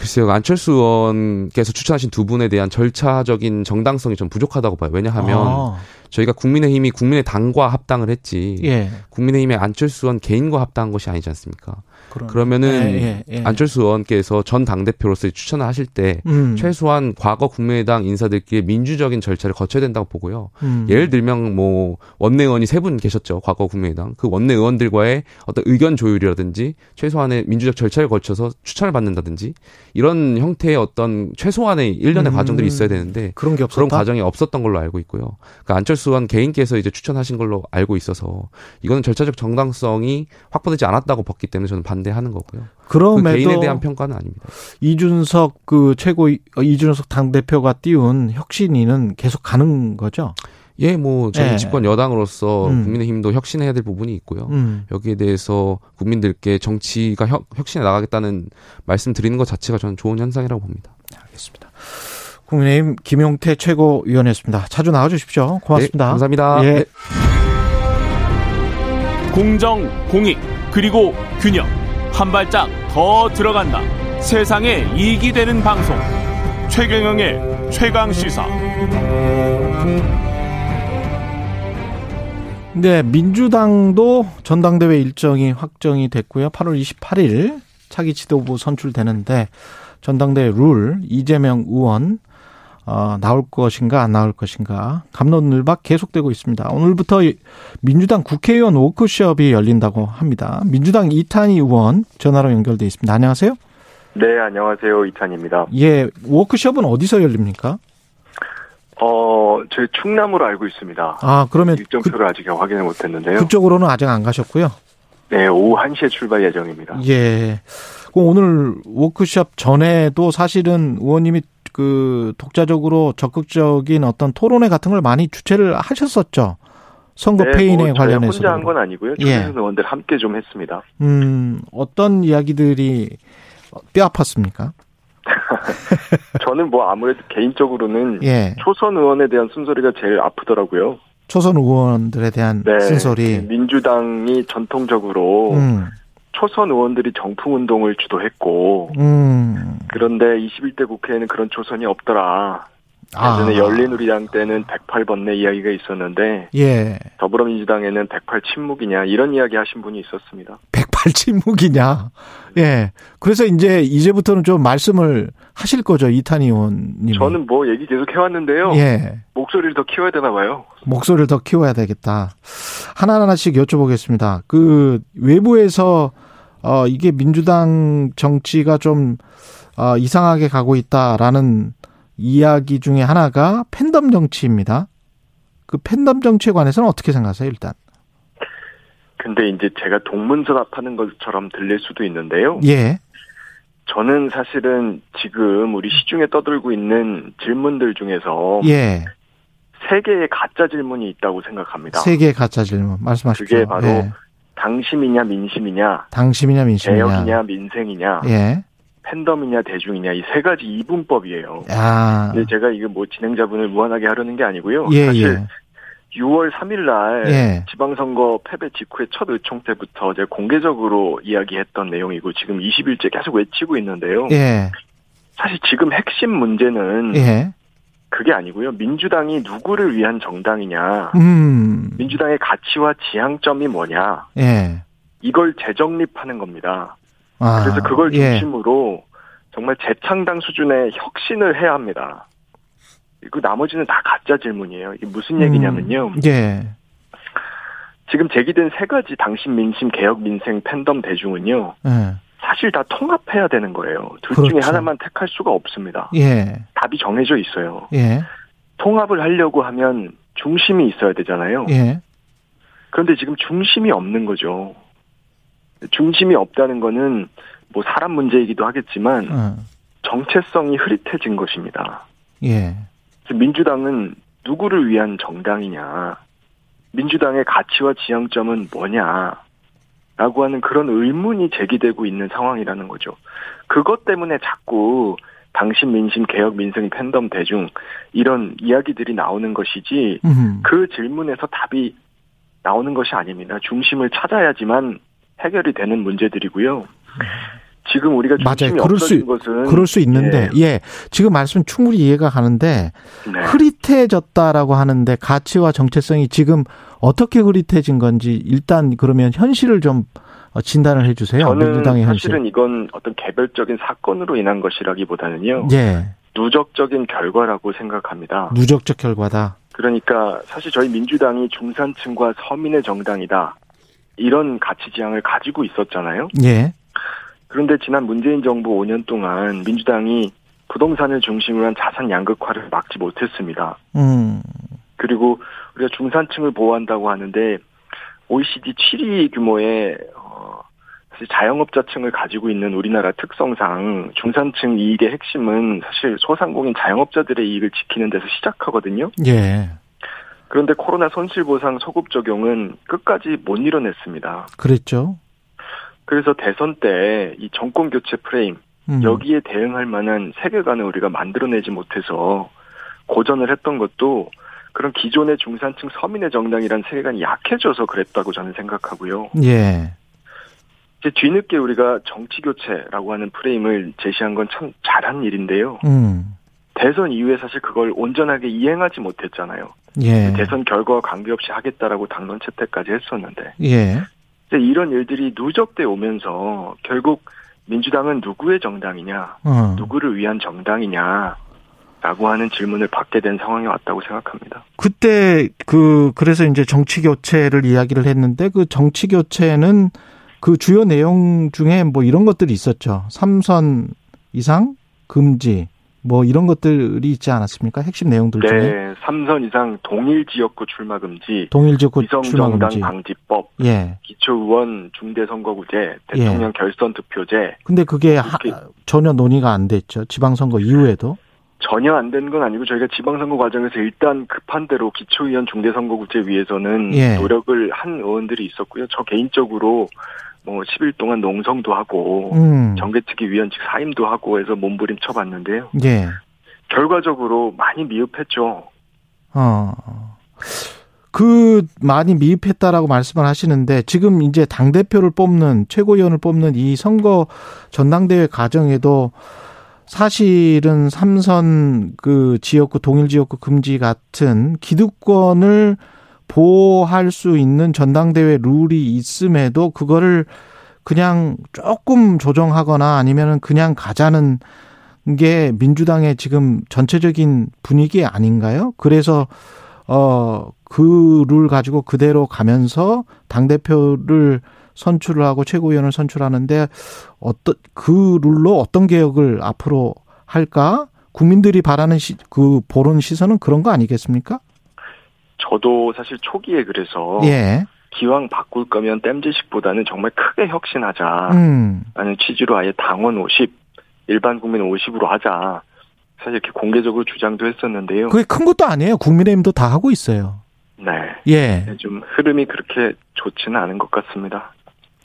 [SPEAKER 7] 글쎄요 안철수 의원께서 추천하신 두 분에 대한 절차적인 정당성이 좀 부족하다고 봐요. 왜냐하면
[SPEAKER 2] 아,
[SPEAKER 7] 저희가 국민의힘이 국민의 당과 합당을 했지
[SPEAKER 2] 예.
[SPEAKER 7] 국민의힘의 안철수 의원 개인과 합당한 것이 아니지 않습니까?
[SPEAKER 2] 그런-
[SPEAKER 7] 그러면은
[SPEAKER 2] 예, 예, 예.
[SPEAKER 7] 안철수 의원께서 전 당 대표로서 추천을 하실 때
[SPEAKER 2] 음.
[SPEAKER 7] 최소한 과거 국민의당 인사들끼리 민주적인 절차를 거쳐야 된다고 보고요.
[SPEAKER 2] 음.
[SPEAKER 7] 예를 들면 뭐 원내 의원이 세 분 계셨죠. 과거 국민의당. 그 원내 의원들과의 어떤 의견 조율이라든지 최소한의 민주적 절차를 거쳐서 추천을 받는다든지 이런 형태의 어떤 최소한의 일련의
[SPEAKER 2] 음.
[SPEAKER 7] 과정들이 있어야 되는데
[SPEAKER 2] 그런 게 없었다.
[SPEAKER 7] 그런 과정이 없었던 걸로 알고 있고요. 그러니까 안철수 의원 개인께서 이제 추천하신 걸로 알고 있어서 이거는 절차적 정당성이 확보되지 않았다고 봤기 때문에 저는 반 대하는 거고요. 그
[SPEAKER 2] 그럼에도
[SPEAKER 7] 개인에 대한 평가는 아닙니다.
[SPEAKER 2] 이준석 그 최고 어, 이준석 당 대표가 띄운 혁신위는 계속 가는 거죠.
[SPEAKER 7] 예, 뭐 저희
[SPEAKER 2] 예.
[SPEAKER 7] 집권 여당으로서
[SPEAKER 2] 음.
[SPEAKER 7] 국민의힘도 혁신해야 될 부분이 있고요.
[SPEAKER 2] 음.
[SPEAKER 7] 여기에 대해서 국민들께 정치가 혁, 혁신해 나가겠다는 말씀 드리는 것 자체가 저는 좋은 현상이라고 봅니다.
[SPEAKER 2] 알겠습니다. 국민의힘 김용태 최고위원이었습니다. 자주 나와주십시오. 고맙습니다.
[SPEAKER 7] 네, 감사합니다.
[SPEAKER 2] 예.
[SPEAKER 7] 네.
[SPEAKER 1] 공정, 공익, 그리고 균형. 한 발짝 더 들어간다. 세상에 이익이 되는 방송. 최경영의 최강 시사.
[SPEAKER 2] 네, 민주당도 전당대회 일정이 확정이 됐고요. 8월 28일 차기 지도부 선출되는데 전당대회 룰 이재명 의원 어, 나올 것인가 안 나올 것인가 감론을박 계속되고 있습니다. 오늘부터 민주당 국회의원 워크숍이 열린다고 합니다. 민주당 이탄희 의원 전화로 연결돼 있습니다. 안녕하세요.
[SPEAKER 8] 네, 안녕하세요. 이탄입니다.
[SPEAKER 2] 예, 워크숍은 어디서 열립니까?
[SPEAKER 8] 어, 저희 충남으로 알고 있습니다.
[SPEAKER 2] 아, 그러면
[SPEAKER 8] 일정표를 아직 확인을 못 했는데요.
[SPEAKER 2] 그쪽으로는 아직 안 가셨고요.
[SPEAKER 8] 네, 오후 1시에 출발 예정입니다.
[SPEAKER 2] 예. 그럼 오늘 워크숍 전에도 사실은 의원님이 그 독자적으로 적극적인 어떤 토론회 같은 걸 많이 주최를 하셨었죠. 선거
[SPEAKER 8] 네,
[SPEAKER 2] 페인에
[SPEAKER 8] 뭐
[SPEAKER 2] 관련해서.
[SPEAKER 8] 혼자 한 건 아니고요.
[SPEAKER 2] 예.
[SPEAKER 8] 의원들 함께 좀 했습니다.
[SPEAKER 2] 음, 어떤 이야기들이 뼈 아팠습니까?
[SPEAKER 8] 저는 뭐 아무래도 개인적으로는
[SPEAKER 2] 예.
[SPEAKER 8] 초선 의원에 대한 순소리가 제일 아프더라고요.
[SPEAKER 2] 초선 의원들에 대한
[SPEAKER 8] 네.
[SPEAKER 2] 쓴소리.
[SPEAKER 8] 민주당이 전통적으로
[SPEAKER 2] 음,
[SPEAKER 8] 초선 의원들이 정풍 운동을 주도했고
[SPEAKER 2] 음.
[SPEAKER 8] 그런데 21대 국회에는 그런 초선이 없더라.
[SPEAKER 2] 아.
[SPEAKER 8] 예전에 열린우리당 때는 108번 내 이야기가 있었는데
[SPEAKER 2] 예.
[SPEAKER 8] 더불어민주당에는 108 침묵이냐 이런 이야기 하신 분이 있었습니다.
[SPEAKER 2] 108 침묵이냐. 예. 그래서 이제 이제부터는 좀 말씀을 하실 거죠, 이탄희 의원님.
[SPEAKER 8] 저는 뭐 얘기 계속 해왔는데요.
[SPEAKER 2] 예.
[SPEAKER 8] 목소리를 더 키워야 되나 봐요.
[SPEAKER 2] 목소리를 더 키워야 되겠다. 하나하나씩 여쭤보겠습니다. 그 외부에서 어 이게 민주당 정치가 좀 어, 이상하게 가고 있다라는 이야기 중에 하나가 팬덤 정치입니다. 그 팬덤 정치에 관해서는 어떻게 생각하세요, 일단?
[SPEAKER 8] 근데 이제 제가 동문서답하는 것처럼 들릴 수도 있는데요.
[SPEAKER 2] 예.
[SPEAKER 8] 저는 사실은 지금 우리 시중에 떠들고 있는 질문들 중에서
[SPEAKER 2] 예.
[SPEAKER 8] 세 개의 가짜 질문이 있다고 생각합니다.
[SPEAKER 2] 세계 가짜 질문 말씀하십시오.
[SPEAKER 8] 그게 바로
[SPEAKER 2] 예.
[SPEAKER 8] 당심이냐 민심이냐
[SPEAKER 2] 당심이냐 민심이냐.
[SPEAKER 8] 개혁이냐 민생이냐
[SPEAKER 2] 예.
[SPEAKER 8] 팬덤이냐 대중이냐 이 세 가지 이분법이에요.
[SPEAKER 2] 야.
[SPEAKER 8] 근데 제가 이거 뭐 진행자분을 무한하게 하려는 게 아니고요.
[SPEAKER 2] 예,
[SPEAKER 8] 사실
[SPEAKER 2] 예.
[SPEAKER 8] 6월 3일 날
[SPEAKER 2] 예.
[SPEAKER 8] 지방선거 패배 직후의 첫 의총 때부터 제가 공개적으로 이야기했던 내용이고 지금 20일째 계속 외치고 있는데요.
[SPEAKER 2] 예.
[SPEAKER 8] 사실 지금 핵심 문제는
[SPEAKER 2] 예.
[SPEAKER 8] 그게 아니고요. 민주당이 누구를 위한 정당이냐,
[SPEAKER 2] 음.
[SPEAKER 8] 민주당의 가치와 지향점이 뭐냐,
[SPEAKER 2] 예.
[SPEAKER 8] 이걸 재정립하는 겁니다.
[SPEAKER 2] 아.
[SPEAKER 8] 그래서 그걸
[SPEAKER 2] 예.
[SPEAKER 8] 중심으로 정말 재창당 수준의 혁신을 해야 합니다. 그 나머지는 다 가짜 질문이에요. 이게 무슨 얘기냐면요.
[SPEAKER 2] 음, 예.
[SPEAKER 8] 지금 제기된 세 가지 당신 민심 개혁 민생 팬덤 대중은요.
[SPEAKER 2] 예.
[SPEAKER 8] 사실 다 통합해야 되는 거예요. 둘
[SPEAKER 2] 그렇죠.
[SPEAKER 8] 중에 하나만 택할 수가 없습니다.
[SPEAKER 2] 예.
[SPEAKER 8] 답이 정해져 있어요.
[SPEAKER 2] 예.
[SPEAKER 8] 통합을 하려고 하면 중심이 있어야 되잖아요.
[SPEAKER 2] 예.
[SPEAKER 8] 그런데 지금 중심이 없는 거죠. 중심이 없다는 거는 뭐 사람 문제이기도 하겠지만
[SPEAKER 2] 어.
[SPEAKER 8] 정체성이 흐릿해진 것입니다.
[SPEAKER 2] 예.
[SPEAKER 8] 민주당은 누구를 위한 정당이냐, 민주당의 가치와 지향점은 뭐냐, 라고 하는 그런 의문이 제기되고 있는 상황이라는 거죠. 그것 때문에 자꾸 당신 민심 개혁 민생 팬덤 대중 이런 이야기들이 나오는 것이지
[SPEAKER 2] 음.
[SPEAKER 8] 그 질문에서 답이 나오는 것이 아닙니다. 중심을 찾아야지만 해결이 되는 문제들이고요. 지금 우리가
[SPEAKER 2] 맞아요. 그럴 수
[SPEAKER 8] 것은
[SPEAKER 2] 그럴 수 있는데, 예. 지금 말씀 충분히 이해가 가는데,
[SPEAKER 8] 네.
[SPEAKER 2] 흐릿해졌다라고 하는데, 가치와 정체성이 지금 어떻게 흐릿해진 건지, 일단 그러면 현실을 좀 어, 진단을 해 주세요.
[SPEAKER 8] 저는
[SPEAKER 2] 민주당의 현실.
[SPEAKER 8] 사실은 이건 어떤 개별적인 사건으로 인한 것이라기보다는요.
[SPEAKER 2] 예.
[SPEAKER 8] 누적적인 결과라고 생각합니다.
[SPEAKER 2] 누적적 결과다.
[SPEAKER 8] 그러니까 사실 저희 민주당이 중산층과 서민의 정당이다. 이런 가치 지향을 가지고 있었잖아요.
[SPEAKER 2] 예.
[SPEAKER 8] 그런데 지난 문재인 정부 5년 동안 민주당이 부동산을 중심으로 한 자산 양극화를 막지 못했습니다.
[SPEAKER 2] 음.
[SPEAKER 8] 그리고 우리가 중산층을 보호한다고 하는데 OECD 7위 규모의 어, 사실 자영업자층을 가지고 있는 우리나라 특성상 중산층 이익의 핵심은 사실 소상공인 자영업자들의 이익을 지키는 데서 시작하거든요.
[SPEAKER 2] 예.
[SPEAKER 8] 그런데 코로나 손실보상 소급 적용은 끝까지 못 이뤄냈습니다.
[SPEAKER 2] 그랬죠.
[SPEAKER 8] 그래서 대선 때 이 정권 교체 프레임
[SPEAKER 2] 음.
[SPEAKER 8] 여기에 대응할 만한 세계관을 우리가 만들어내지 못해서 고전을 했던 것도 그런 기존의 중산층 서민의 정당이란 세계관이 약해져서 그랬다고 저는 생각하고요.
[SPEAKER 2] 예.
[SPEAKER 8] 이제 뒤늦게 우리가 정치 교체라고 하는 프레임을 제시한 건 참 잘한 일인데요.
[SPEAKER 2] 음.
[SPEAKER 8] 대선 이후에 사실 그걸 온전하게 이행하지 못했잖아요.
[SPEAKER 2] 예.
[SPEAKER 8] 대선 결과와 관계없이 하겠다라고 당론 채택까지 했었는데
[SPEAKER 2] 예.
[SPEAKER 8] 이제 이런 일들이 누적돼 오면서 결국 민주당은 누구의 정당이냐,
[SPEAKER 2] 어.
[SPEAKER 8] 누구를 위한 정당이냐. 라고 하는 질문을 받게 된 상황이 왔다고 생각합니다.
[SPEAKER 2] 그때 그 그래서 이제 정치 교체를 이야기를 했는데 그 정치 교체는 그 주요 내용 중에 뭐 이런 것들이 있었죠. 삼선 이상 금지 뭐 이런 것들이 있지 않았습니까? 핵심 내용들 중에
[SPEAKER 8] 네, 3선 이상 동일 지역구 출마 금지,
[SPEAKER 2] 동일 지역구 출마 금지.
[SPEAKER 8] 방지법,
[SPEAKER 2] 예.
[SPEAKER 8] 기초 의원 중대 선거구제, 대통령 결선 투표제
[SPEAKER 2] 근데 그게 하- 전혀 논의가 안 됐죠. 지방 선거 이후에도.
[SPEAKER 8] 전혀 안된건 아니고 저희가 지방선거 과정에서 일단 급한 대로 기초의원 중대선거구제 위해서는
[SPEAKER 2] 예.
[SPEAKER 8] 노력을 한 의원들이 있었고요. 저 개인적으로 뭐 10일 동안 농성도 하고
[SPEAKER 2] 음.
[SPEAKER 8] 정개특위 위원직 사임도 하고 해서 몸부림 쳐 봤는데요.
[SPEAKER 2] 예.
[SPEAKER 8] 결과적으로 많이 미흡했죠.
[SPEAKER 2] 어. 그 많이 미흡했다라고 말씀을 하시는데 지금 이제 당 대표를 뽑는 최고위원을 뽑는 이 선거 전당대회 과정에도 사실은 삼선 그 지역구 동일 지역구 금지 같은 기득권을 보호할 수 있는 전당대회 룰이 있음에도 그거를 그냥 조금 조정하거나 아니면은 그냥 가자는 게 민주당의 지금 전체적인 분위기 아닌가요? 그래서 어 그 룰 가지고 그대로 가면서 당 대표를 선출을 하고 최고위원을 선출하는데 어떤 그 룰로 어떤 개혁을 앞으로 할까? 국민들이 바라는 시, 그 보는 시선은 그런 거 아니겠습니까?
[SPEAKER 8] 저도 사실 초기에 그래서
[SPEAKER 2] 예.
[SPEAKER 8] 기왕 바꿀 거면 땜질식보다는 정말 크게 혁신하자.
[SPEAKER 2] 음.
[SPEAKER 8] 라는 취지로 아예 당원 50, 일반 국민 50으로 하자. 사실 이렇게 공개적으로 주장도 했었는데요.
[SPEAKER 2] 그게 큰 것도 아니에요. 국민의힘도 다 하고 있어요.
[SPEAKER 8] 네.
[SPEAKER 2] 예.
[SPEAKER 8] 좀 흐름이 그렇게 좋지는 않은 것 같습니다.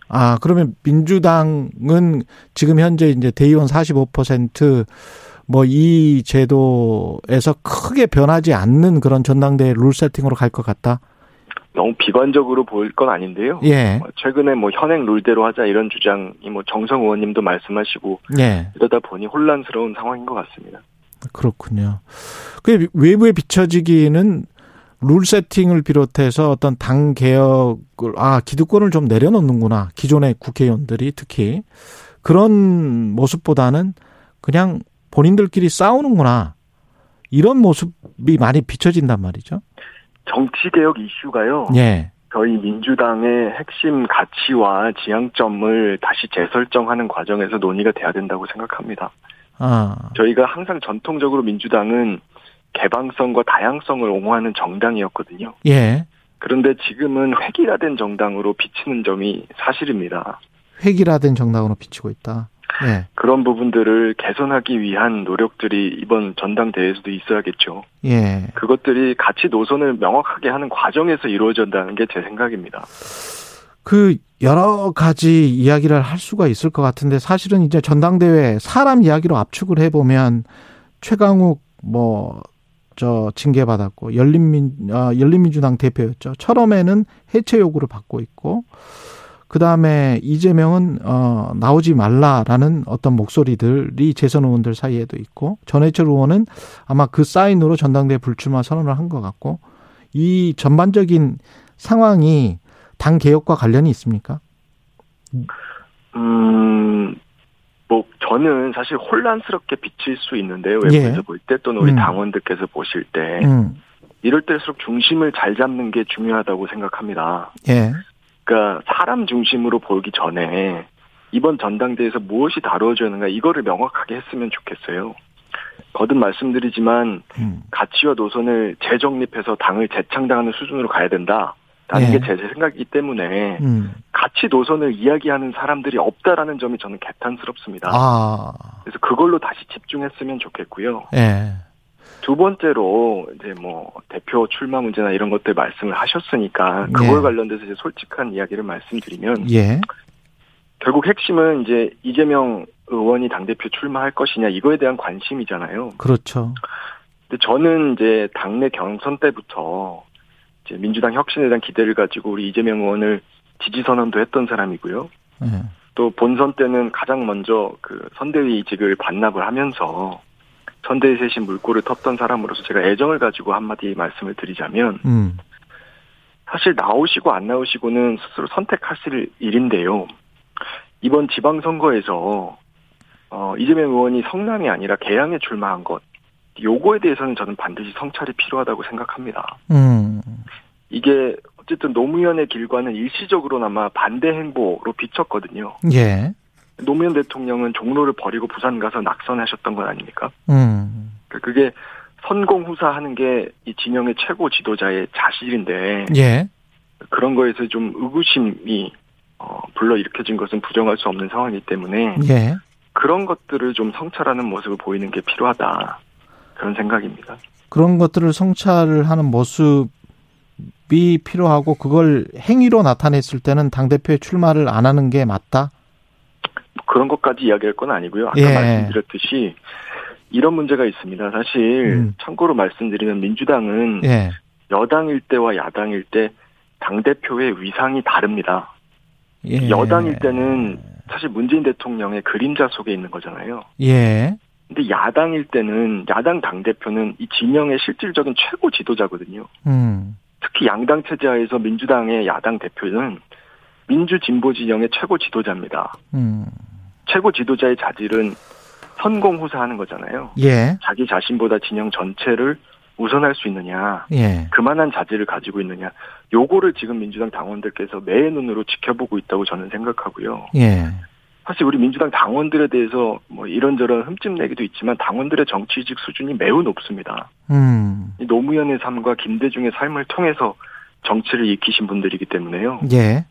[SPEAKER 2] 아, 그러면 민주당은 지금 현재 이제 대의원 45% 뭐 이 제도에서 크게 변하지 않는 그런 전당대회 룰 세팅으로 갈 것 같다.
[SPEAKER 8] 너무 비관적으로 보일 건 아닌데요.
[SPEAKER 2] 예.
[SPEAKER 8] 어, 최근에 뭐 현행 룰대로 하자 이런 주장이 뭐 정성 의원님도 말씀하시고
[SPEAKER 2] 예.
[SPEAKER 8] 이러다 보니 혼란스러운 상황인 것 같습니다.
[SPEAKER 2] 그렇군요. 그 외부에 비춰지기는 룰 세팅을 비롯해서 어떤 당 개혁을 아 기득권을 좀 내려놓는구나 기존의 국회의원들이 특히 그런 모습보다는 그냥 본인들끼리 싸우는구나 이런 모습이 많이 비춰진단 말이죠.
[SPEAKER 8] 정치개혁 이슈가요.
[SPEAKER 2] 예,
[SPEAKER 8] 저희 민주당의 핵심 가치와 지향점을 다시 재설정하는 과정에서 논의가 돼야 된다고 생각합니다.
[SPEAKER 2] 아
[SPEAKER 8] 저희가 항상 전통적으로 민주당은 개방성과 다양성을 옹호하는 정당이었거든요.
[SPEAKER 2] 예,
[SPEAKER 8] 그런데 지금은 획일화된 정당으로 비치는 점이 사실입니다.
[SPEAKER 2] 획일화된 정당으로 비치고 있다. 예,
[SPEAKER 8] 그런 부분들을 개선하기 위한 노력들이 이번 전당대회에서도 있어야겠죠.
[SPEAKER 2] 예.
[SPEAKER 8] 그것들이 가치 노선을 명확하게 하는 과정에서 이루어진다는 게 제 생각입니다.
[SPEAKER 2] 그 여러 가지 이야기를 할 수가 있을 것 같은데 사실은 이제 전당대회 사람 이야기로 압축을 해보면 최강욱 뭐 저 징계 받았고 열린민 아, 열린민주당 대표였죠. 처음에는 해체 요구를 받고 있고 그 다음에 이재명은 어 나오지 말라라는 어떤 목소리들이 재선 의원들 사이에도 있고 전해철 의원은 아마 그 사인으로 전당대회 불출마 선언을 한 것 같고 이 전반적인 상황이 당 개혁과 관련이 있습니까?
[SPEAKER 8] 음, 뭐 저는 사실 혼란스럽게 비칠 수 있는데요. 외부에서
[SPEAKER 2] 예.
[SPEAKER 8] 볼때 또는 우리
[SPEAKER 2] 음.
[SPEAKER 8] 당원들께서 보실 때
[SPEAKER 2] 음,
[SPEAKER 8] 이럴 때일수록 중심을 잘 잡는 게 중요하다고 생각합니다.
[SPEAKER 2] 예,
[SPEAKER 8] 그러니까 사람 중심으로 보기 전에 이번 전당대회에서 무엇이 다루어지는가 이거를 명확하게 했으면 좋겠어요. 거듭 말씀드리지만
[SPEAKER 2] 음,
[SPEAKER 8] 가치와 노선을 재정립해서 당을 재창당하는 수준으로 가야 된다 라는
[SPEAKER 2] 예.
[SPEAKER 8] 게제 생각이기 때문에
[SPEAKER 2] 음,
[SPEAKER 8] 가치 노선을 이야기하는 사람들이 없다라는 점이 저는 개탄스럽습니다.
[SPEAKER 2] 아,
[SPEAKER 8] 그래서 그걸로 다시 집중했으면 좋겠고요.
[SPEAKER 2] 예,
[SPEAKER 8] 두 번째로 이제 뭐 대표 출마 문제나 이런 것들 말씀을 하셨으니까 그걸
[SPEAKER 2] 예.
[SPEAKER 8] 관련돼서 이제 솔직한 이야기를 말씀드리면
[SPEAKER 2] 예,
[SPEAKER 8] 결국 핵심은 이제 이재명 의원이 당 대표 출마할 것이냐 이거에 대한 관심이잖아요.
[SPEAKER 2] 그렇죠.
[SPEAKER 8] 근데 저는 이제 당내 경선 때부터 이제 민주당 혁신에 대한 기대를 가지고 우리 이재명 의원을 지지 선언도 했던 사람이고요.
[SPEAKER 2] 예,
[SPEAKER 8] 또 본선 때는 가장 먼저 그 선대위 직을 반납을 하면서 선대위 세신 물꼬를 텄던 사람으로서 제가 애정을 가지고 한마디 말씀을 드리자면
[SPEAKER 2] 음.
[SPEAKER 8] 사실 나오시고 안 나오시고는 스스로 선택하실 일인데요. 이번 지방선거에서 어, 이재명 의원이 성남이 아니라 개항에 출마한 것 요거에 대해서는 저는 반드시 성찰이 필요하다고 생각합니다.
[SPEAKER 2] 음.
[SPEAKER 8] 이게 어쨌든 노무현의 길과는 일시적으로나마 반대 행보로 비쳤거든요.
[SPEAKER 2] 예.
[SPEAKER 8] 노무현 대통령은 종로를 버리고 부산 가서 낙선하셨던 건 아닙니까?
[SPEAKER 2] 음.
[SPEAKER 8] 그- 그게 선공후사하는 게 이 진영의 최고 지도자의 자질인데
[SPEAKER 2] 예.
[SPEAKER 8] 그런 거에서 좀 의구심이 어, 불러 일으켜진 것은 부정할 수 없는 상황이기 때문에
[SPEAKER 2] 예.
[SPEAKER 8] 그런 것들을 좀 성찰하는 모습을 보이는 게 필요하다 그런 생각입니다.
[SPEAKER 2] 그런 것들을 성찰을 하는 모습이 필요하고 그걸 행위로 나타냈을 때는 당 대표의 출마를 안 하는 게 맞다?
[SPEAKER 8] 그런 것까지 이야기할 건 아니고요. 아까
[SPEAKER 2] 예.
[SPEAKER 8] 말씀드렸듯이 이런 문제가 있습니다. 사실
[SPEAKER 2] 음.
[SPEAKER 8] 참고로 말씀드리면 민주당은
[SPEAKER 2] 예.
[SPEAKER 8] 여당일 때와 야당일 때 당 대표의 위상이 다릅니다.
[SPEAKER 2] 예.
[SPEAKER 8] 여당일 때는 사실 문재인 대통령의 그림자 속에 있는 거잖아요.
[SPEAKER 2] 예.
[SPEAKER 8] 근데 야당일 때는 야당 당 대표는 이 진영의 실질적인 최고 지도자거든요.
[SPEAKER 2] 음.
[SPEAKER 8] 특히 양당 체제하에서 민주당의 야당 대표는 민주 진보 진영의 최고 지도자입니다.
[SPEAKER 2] 음.
[SPEAKER 8] 최고 지도자의 자질은 선공후사하는 거잖아요.
[SPEAKER 2] 예.
[SPEAKER 8] 자기 자신보다 진영 전체를 우선할 수 있느냐,
[SPEAKER 2] 예.
[SPEAKER 8] 그만한 자질을 가지고 있느냐, 요거를 지금 민주당 당원들께서 매의 눈으로 지켜보고 있다고 저는 생각하고요.
[SPEAKER 2] 예.
[SPEAKER 8] 사실 우리 민주당 당원들에 대해서 뭐 이런저런 흠집 내기도 있지만 당원들의 정치직 수준이 매우 높습니다.
[SPEAKER 2] 음.
[SPEAKER 8] 이 노무현의 삶과 김대중의 삶을 통해서 정치를 익히신 분들이기 때문에요.
[SPEAKER 2] 예.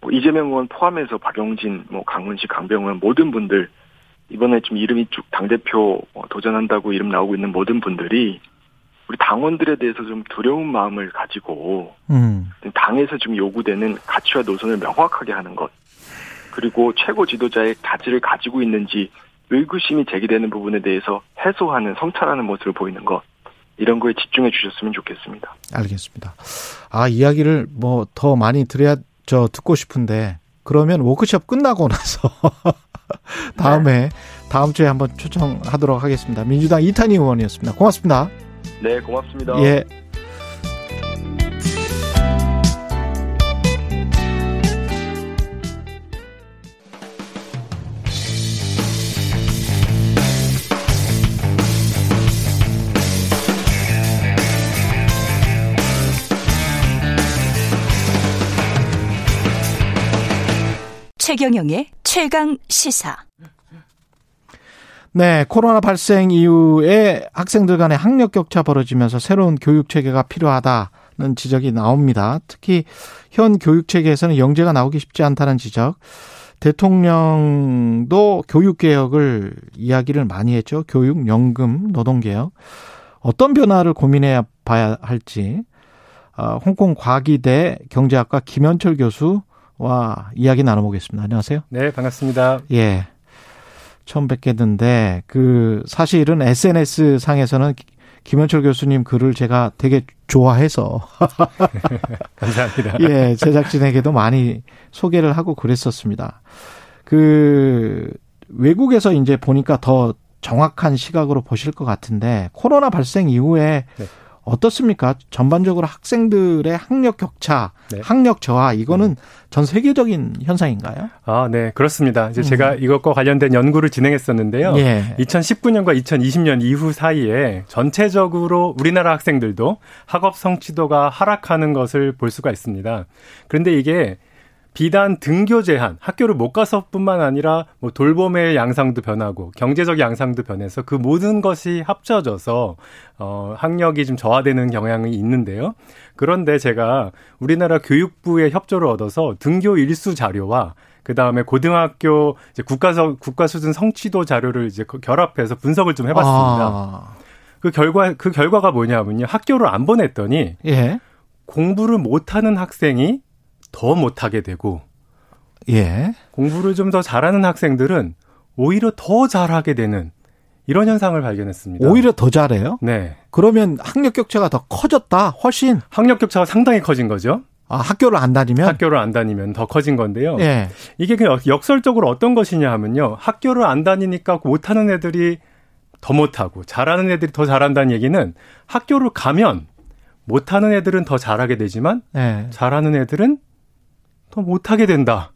[SPEAKER 8] 뭐 이재명 의원 포함해서 박용진, 뭐 강훈식, 강병원 모든 분들 이번에 좀 이름이 쭉 당대표 어, 도전한다고 이름 나오고 있는 모든 분들이 우리 당원들에 대해서 좀 두려운 마음을 가지고
[SPEAKER 2] 음.
[SPEAKER 8] 당에서 지금 요구되는 가치와 노선을 명확하게 하는 것 그리고 최고 지도자의 가치를 가지고 있는지 의구심이 제기되는 부분에 대해서 해소하는 성찰하는 모습을 보이는 것 이런 거에 집중해 주셨으면 좋겠습니다.
[SPEAKER 2] 알겠습니다. 아, 이야기를 뭐 더 많이 들어야 저 듣고 싶은데 그러면 워크숍 끝나고 나서 다음에 다음 주에 한번 초청하도록 하겠습니다. 민주당 이탄희 의원이었습니다. 고맙습니다.
[SPEAKER 8] 네, 고맙습니다.
[SPEAKER 2] 예.
[SPEAKER 3] 최경영의 최강 시사.
[SPEAKER 2] 네, 코로나 발생 이후에 학생들 간의 학력 격차 벌어지면서 새로운 교육 체계가 필요하다는 지적이 나옵니다. 특히 현 교육 체계에서는 영재가 나오기 쉽지 않다는 지적. 대통령도 교육 개혁을 이야기를 많이 했죠. 교육, 연금, 노동 개혁. 어떤 변화를 고민해 봐야 할지. 어, 홍콩 과기대 경제학과 김현철 교수 와 이야기 나눠보겠습니다. 안녕하세요.
[SPEAKER 9] 네, 반갑습니다.
[SPEAKER 2] 예. 처음 뵙겠는데 그 사실은 SNS 상에서는 기- 김현철 교수님 글을 제가 되게 좋아해서
[SPEAKER 9] 감사합니다.
[SPEAKER 2] 예, 제작진에게도 많이 소개를 하고 그랬었습니다. 그 외국에서 이제 보니까 더 정확한 시각으로 보실 것 같은데 코로나 발생 이후에
[SPEAKER 9] 네.
[SPEAKER 2] 어떻습니까? 전반적으로 학생들의 학력 격차,
[SPEAKER 9] 네.
[SPEAKER 2] 학력 저하 이거는 전 세계적인 현상인가요?
[SPEAKER 9] 아, 네, 그렇습니다. 이제
[SPEAKER 2] 음.
[SPEAKER 9] 제가 이것과 관련된 연구를 진행했었는데요.
[SPEAKER 2] 예.
[SPEAKER 9] 2019년과 2020년 이후 사이에 전체적으로 우리나라 학생들도 학업 성취도가 하락하는 것을 볼 수가 있습니다. 그런데 이게 비단 등교 제한, 학교를 못 가서뿐만 아니라 뭐 돌봄의 양상도 변하고 경제적 양상도 변해서 그 모든 것이 합쳐져서 어 학력이 좀 저하되는 경향이 있는데요. 그런데 제가 우리나라 교육부의 협조를 얻어서 등교 일수 자료와 그 다음에 고등학교 이제 국가서 국가 수준 성취도 자료를 이제 결합해서 분석을 좀 해봤습니다.
[SPEAKER 2] 아,
[SPEAKER 9] 그 결과 그 결과가 뭐냐면요, 학교를 안 보냈더니
[SPEAKER 2] 예.
[SPEAKER 9] 공부를 못하는 학생이 더 못하게 되고
[SPEAKER 2] 예.
[SPEAKER 9] 공부를 좀 더 잘하는 학생들은 오히려 더 잘하게 되는 이런 현상을 발견했습니다.
[SPEAKER 2] 오히려 더 잘해요?
[SPEAKER 9] 네
[SPEAKER 2] 그러면 학력 격차가 더 커졌다. 훨씬.
[SPEAKER 9] 학력 격차가 상당히 커진 거죠.
[SPEAKER 2] 아, 학교를 안 다니면
[SPEAKER 9] 학교를 안 다니면 더 커진 건데요.
[SPEAKER 2] 예.
[SPEAKER 9] 이게 그냥 역설적으로 어떤 것이냐 하면요. 학교를 안 다니니까 못하는 애들이 더 못하고 잘하는 애들이 더 잘한다는 얘기는 학교를 가면 못하는 애들은 더 잘하게 되지만
[SPEAKER 2] 예.
[SPEAKER 9] 잘하는 애들은 더 못하게 된다.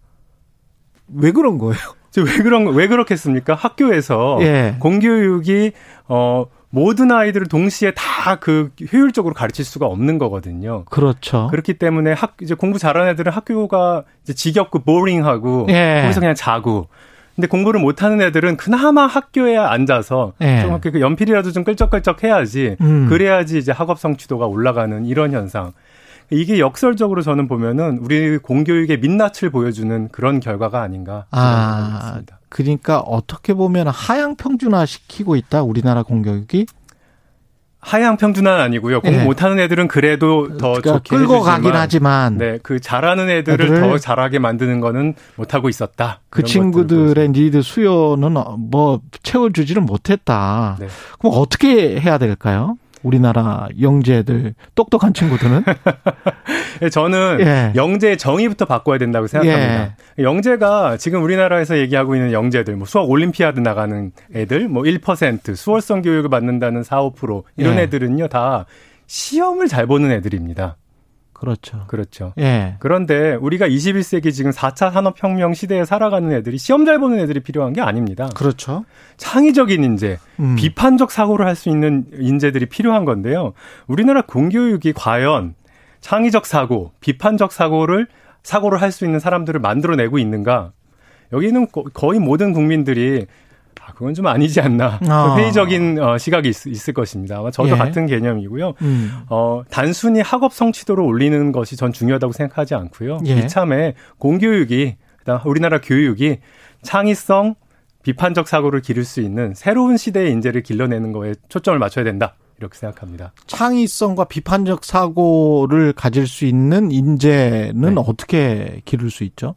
[SPEAKER 2] 왜 그런 거예요?
[SPEAKER 9] 왜 그런 왜 그렇겠습니까? 학교에서
[SPEAKER 2] 예.
[SPEAKER 9] 공교육이 어 모든 아이들을 동시에 다 그 효율적으로 가르칠 수가 없는 거거든요.
[SPEAKER 2] 그렇죠.
[SPEAKER 9] 그렇기 때문에 학 이제 공부 잘하는 애들은 학교가 이제 지겹고 보링하고
[SPEAKER 2] 예.
[SPEAKER 9] 거기서 그냥 자고. 근데 공부를 못하는 애들은 그나마 학교에 앉아서
[SPEAKER 2] 예.
[SPEAKER 9] 좀그 연필이라도 좀 끌적끌적 해야지.
[SPEAKER 2] 음.
[SPEAKER 9] 그래야지 이제 학업 성취도가 올라가는 이런 현상. 이게 역설적으로 저는 보면은 우리 공교육의 민낯을 보여주는 그런 결과가 아닌가 생각이
[SPEAKER 2] 아. 그러니까 어떻게 보면 하향 평준화 시키고 있다 우리나라 공교육이
[SPEAKER 9] 하향 평준화는 아니고요. 공부
[SPEAKER 2] 예.
[SPEAKER 9] 못하는 애들은 그래도 더
[SPEAKER 2] 그러니까
[SPEAKER 9] 좋게
[SPEAKER 2] 끌고
[SPEAKER 9] 해주지만
[SPEAKER 2] 가긴 하지만
[SPEAKER 9] 네, 그 잘하는 애들을
[SPEAKER 2] 애들을
[SPEAKER 9] 더 잘하게 만드는 거는 못하고 있었다.
[SPEAKER 2] 그 친구들의 니드 수요는 어, 뭐 채워주지를 못했다.
[SPEAKER 9] 네.
[SPEAKER 2] 그럼 어떻게 해야 될까요? 우리나라 영재들 똑똑한 친구들은
[SPEAKER 9] 예, 저는
[SPEAKER 2] 예.
[SPEAKER 9] 영재의 정의부터 바꿔야 된다고 생각합니다. 영재가 지금 우리나라에서 얘기하고 있는 영재들, 뭐 수학 올림피아드 나가는 애들, 뭐 1%, 수월성 교육을 받는다는 4, 5% 이런
[SPEAKER 2] 예.
[SPEAKER 9] 애들은요 다 시험을 잘 보는 애들입니다.
[SPEAKER 2] 그렇죠.
[SPEAKER 9] 그렇죠.
[SPEAKER 2] 예.
[SPEAKER 9] 그런데 우리가 21세기 지금 4차 산업혁명 시대에 살아가는 애들이 시험 잘 보는 애들이 필요한 게 아닙니다.
[SPEAKER 2] 그렇죠.
[SPEAKER 9] 창의적인 인재,
[SPEAKER 2] 음.
[SPEAKER 9] 비판적 사고를 할 수 있는 인재들이 필요한 건데요. 우리나라 공교육이 과연 창의적 사고, 비판적 사고를 사고를 할 수 있는 사람들을 만들어내고 있는가? 여기는 거- 거의 모든 국민들이 아, 그건 좀 아니지 않나.
[SPEAKER 2] 아.
[SPEAKER 9] 회의적인 어, 시각이 있, 을 것입니다. 아마 저도
[SPEAKER 2] 예.
[SPEAKER 9] 같은 개념이고요.
[SPEAKER 2] 음.
[SPEAKER 9] 어, 단순히 학업 성취도를 올리는 것이 전 중요하다고 생각하지 않고요.
[SPEAKER 2] 예.
[SPEAKER 9] 이참에 공교육이, 그다음 우리나라 교육이 창의성, 비판적 사고를 기를 수 있는 새로운 시대의 인재를 길러내는 거에 초점을 맞춰야 된다. 이렇게 생각합니다.
[SPEAKER 2] 창의성과 비판적 사고를 가질 수 있는 인재는
[SPEAKER 9] 네.
[SPEAKER 2] 어떻게 기를 수 있죠?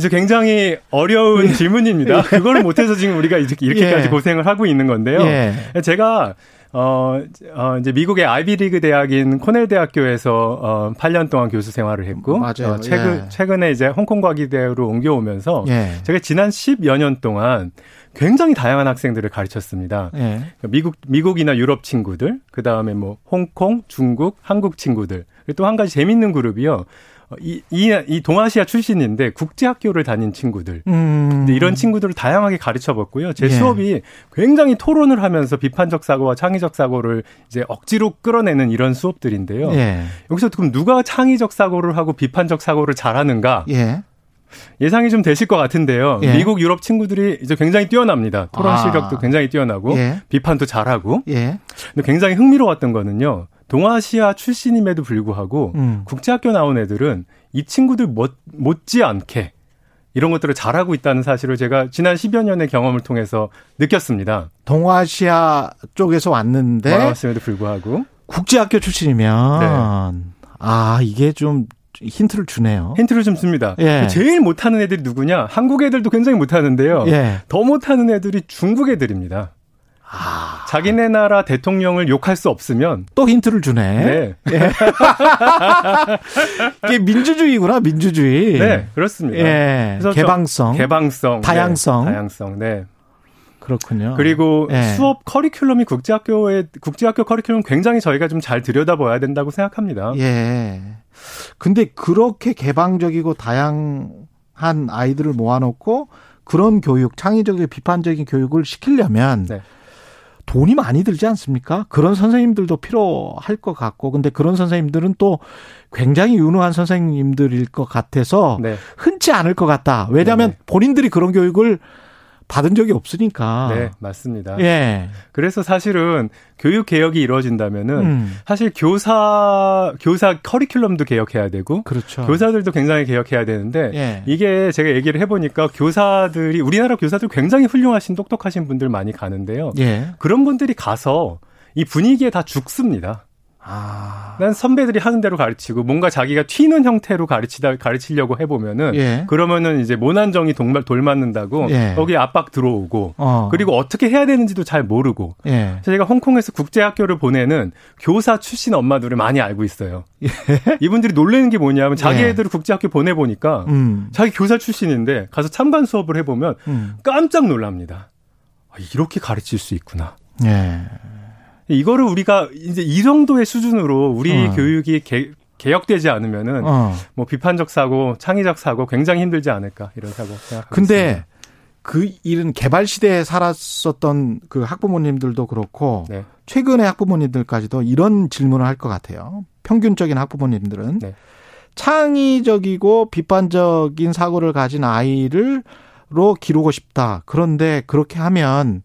[SPEAKER 9] 그래서 굉장히 어려운 질문입니다. 그거를 못해서 지금 우리가 이렇게- 이렇게까지
[SPEAKER 2] 예.
[SPEAKER 9] 고생을 하고 있는 건데요.
[SPEAKER 2] 예.
[SPEAKER 9] 제가 어, 어, 이제 미국의 아이비리그 대학인 코넬 대학교에서 어, 8년 동안 교수 생활을 했고
[SPEAKER 2] 맞아요.
[SPEAKER 9] 어, 최근
[SPEAKER 2] 예.
[SPEAKER 9] 최근에 이제 홍콩 과기대로 옮겨오면서
[SPEAKER 2] 예.
[SPEAKER 9] 제가 지난 10여 년 동안 굉장히 다양한 학생들을 가르쳤습니다.
[SPEAKER 2] 예.
[SPEAKER 9] 미국 미국이나 유럽 친구들, 그 다음에 뭐 홍콩, 중국, 한국 친구들. 그리고 또한 가지 재밌는 그룹이요. 어, 이, 이, 이 동아시아 출신인데 국제학교를 다닌 친구들.
[SPEAKER 2] 음.
[SPEAKER 9] 근데 이런 친구들을 다양하게 가르쳐 봤고요. 제
[SPEAKER 2] 예.
[SPEAKER 9] 수업이 굉장히 토론을 하면서 비판적 사고와 창의적 사고를 이제 억지로 끌어내는 이런 수업들인데요.
[SPEAKER 2] 예.
[SPEAKER 9] 여기서 그럼 누가 창의적 사고를 하고 비판적 사고를 잘하는가
[SPEAKER 2] 예.
[SPEAKER 9] 예상이 좀 되실 것 같은데요.
[SPEAKER 2] 예.
[SPEAKER 9] 미국, 유럽 친구들이 이제 굉장히 뛰어납니다. 토론
[SPEAKER 2] 아.
[SPEAKER 9] 실력도 굉장히 뛰어나고
[SPEAKER 2] 예.
[SPEAKER 9] 비판도 잘하고.
[SPEAKER 2] 예.
[SPEAKER 9] 근데 굉장히 흥미로웠던 거는요. 동아시아 출신임에도 불구하고
[SPEAKER 2] 음.
[SPEAKER 9] 국제학교 나온 애들은 이 친구들 못, 못지않게 이런 것들을 잘하고 있다는 사실을 제가 지난 10여 년의 경험을 통해서 느꼈습니다.
[SPEAKER 2] 동아시아 쪽에서 왔는데
[SPEAKER 9] 나왔음에도 불구하고
[SPEAKER 2] 국제학교 출신이면 아 이게 좀 힌트를 주네요.
[SPEAKER 9] 힌트를 좀 줍니다.
[SPEAKER 2] 예.
[SPEAKER 9] 제일 못하는 애들이 누구냐? 한국 애들도 굉장히 못하는데요.
[SPEAKER 2] 예.
[SPEAKER 9] 더 못하는 애들이 중국 애들입니다.
[SPEAKER 2] 아,
[SPEAKER 9] 자기네 나라 대통령을 욕할 수 없으면
[SPEAKER 2] 또 힌트를 주네.
[SPEAKER 9] 네,
[SPEAKER 2] 이게 민주주의구나 민주주의.
[SPEAKER 9] 네 그렇습니다.
[SPEAKER 2] 예.
[SPEAKER 9] 그래서 저-
[SPEAKER 2] 개방성.
[SPEAKER 9] 개방성,
[SPEAKER 2] 다양성.
[SPEAKER 9] 네, 다양성, 네.
[SPEAKER 2] 그렇군요.
[SPEAKER 9] 그리고
[SPEAKER 2] 예.
[SPEAKER 9] 수업 커리큘럼이 국제학교의 국제학교 커리큘럼 굉장히 저희가 좀 잘 들여다봐야 된다고 생각합니다.
[SPEAKER 2] 예. 근데 그렇게 개방적이고 다양한 아이들을 모아놓고 그런 교육, 창의적이고 비판적인 교육을 시키려면
[SPEAKER 9] 네.
[SPEAKER 2] 돈이 많이 들지 않습니까? 그런 선생님들도 필요할 것 같고, 근데 그런 선생님들은 또 굉장히 유능한 선생님들일 것 같아서
[SPEAKER 9] 네.
[SPEAKER 2] 흔치 않을 것 같다. 왜냐하면
[SPEAKER 9] 네.
[SPEAKER 2] 본인들이 그런 교육을 받은 적이 없으니까.
[SPEAKER 9] 네, 맞습니다.
[SPEAKER 2] 예.
[SPEAKER 9] 그래서 사실은 교육 개혁이 이루어진다면은
[SPEAKER 2] 음,
[SPEAKER 9] 사실 교사 교사 커리큘럼도 개혁해야 되고
[SPEAKER 2] 그렇죠.
[SPEAKER 9] 교사들도 굉장히 개혁해야 되는데
[SPEAKER 2] 예.
[SPEAKER 9] 이게 제가 얘기를 해 보니까 교사들이 우리나라 교사들 굉장히 훌륭하신 똑똑하신 분들 많이 가는데요.
[SPEAKER 2] 예.
[SPEAKER 9] 그런 분들이 가서 이 분위기에 다 죽습니다.
[SPEAKER 2] 아.
[SPEAKER 9] 난 선배들이 하는 대로 가르치고 뭔가 자기가 튀는 형태로 가르치다 가르치려고 해보면은
[SPEAKER 2] 예.
[SPEAKER 9] 그러면은 이제 모난정이 돌, 돌맞는다고
[SPEAKER 2] 예.
[SPEAKER 9] 거기에 압박 들어오고
[SPEAKER 2] 어.
[SPEAKER 9] 그리고 어떻게 해야 되는지도 잘 모르고
[SPEAKER 2] 예.
[SPEAKER 9] 제가 홍콩에서 국제학교를 보내는 교사 출신 엄마들을 많이 알고 있어요. 이분들이 놀라는 게 뭐냐면 자기
[SPEAKER 2] 예.
[SPEAKER 9] 애들을 국제학교 보내 보니까
[SPEAKER 2] 음.
[SPEAKER 9] 자기 교사 출신인데 가서 참관 수업을 해보면
[SPEAKER 2] 음.
[SPEAKER 9] 깜짝 놀랍니다. 아, 이렇게 가르칠 수 있구나.
[SPEAKER 2] 예.
[SPEAKER 9] 이거를 우리가 이제 이 정도의 수준으로 우리
[SPEAKER 2] 어.
[SPEAKER 9] 교육이 개, 개혁되지 않으면은
[SPEAKER 2] 어.
[SPEAKER 9] 뭐 비판적 사고, 창의적 사고 굉장히 힘들지 않을까 이런 사고 생각합니다.
[SPEAKER 2] 근데 그 일은 개발 시대에 살았었던 그 학부모님들도 그렇고
[SPEAKER 9] 네.
[SPEAKER 2] 최근의 학부모님들까지도 이런 질문을 할 것 같아요. 평균적인 학부모님들은
[SPEAKER 9] 네.
[SPEAKER 2] 창의적이고 비판적인 사고를 가진 아이를로 기르고 싶다. 그런데 그렇게 하면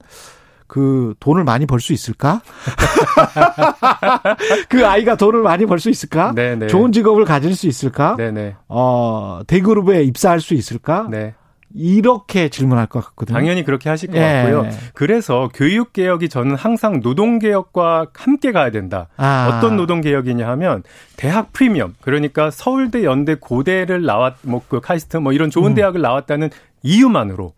[SPEAKER 2] 그 돈을 많이 벌 수 있을까? 그 아이가 돈을 많이 벌 수 있을까?
[SPEAKER 9] 네, 네.
[SPEAKER 2] 좋은 직업을 가질 수 있을까?
[SPEAKER 9] 네, 네.
[SPEAKER 2] 어, 대그룹에 입사할 수 있을까?
[SPEAKER 9] 네.
[SPEAKER 2] 이렇게 질문할 것 같거든요.
[SPEAKER 9] 당연히 그렇게 하실 것
[SPEAKER 2] 예.
[SPEAKER 9] 같고요. 그래서 교육 개혁이 저는 항상 노동 개혁과 함께 가야 된다.
[SPEAKER 2] 아.
[SPEAKER 9] 어떤 노동 개혁이냐 하면 대학 프리미엄 그러니까 서울대, 연대, 고대를 나왔 뭐그 카이스트 뭐 이런 좋은
[SPEAKER 2] 음.
[SPEAKER 9] 대학을 나왔다는 이유만으로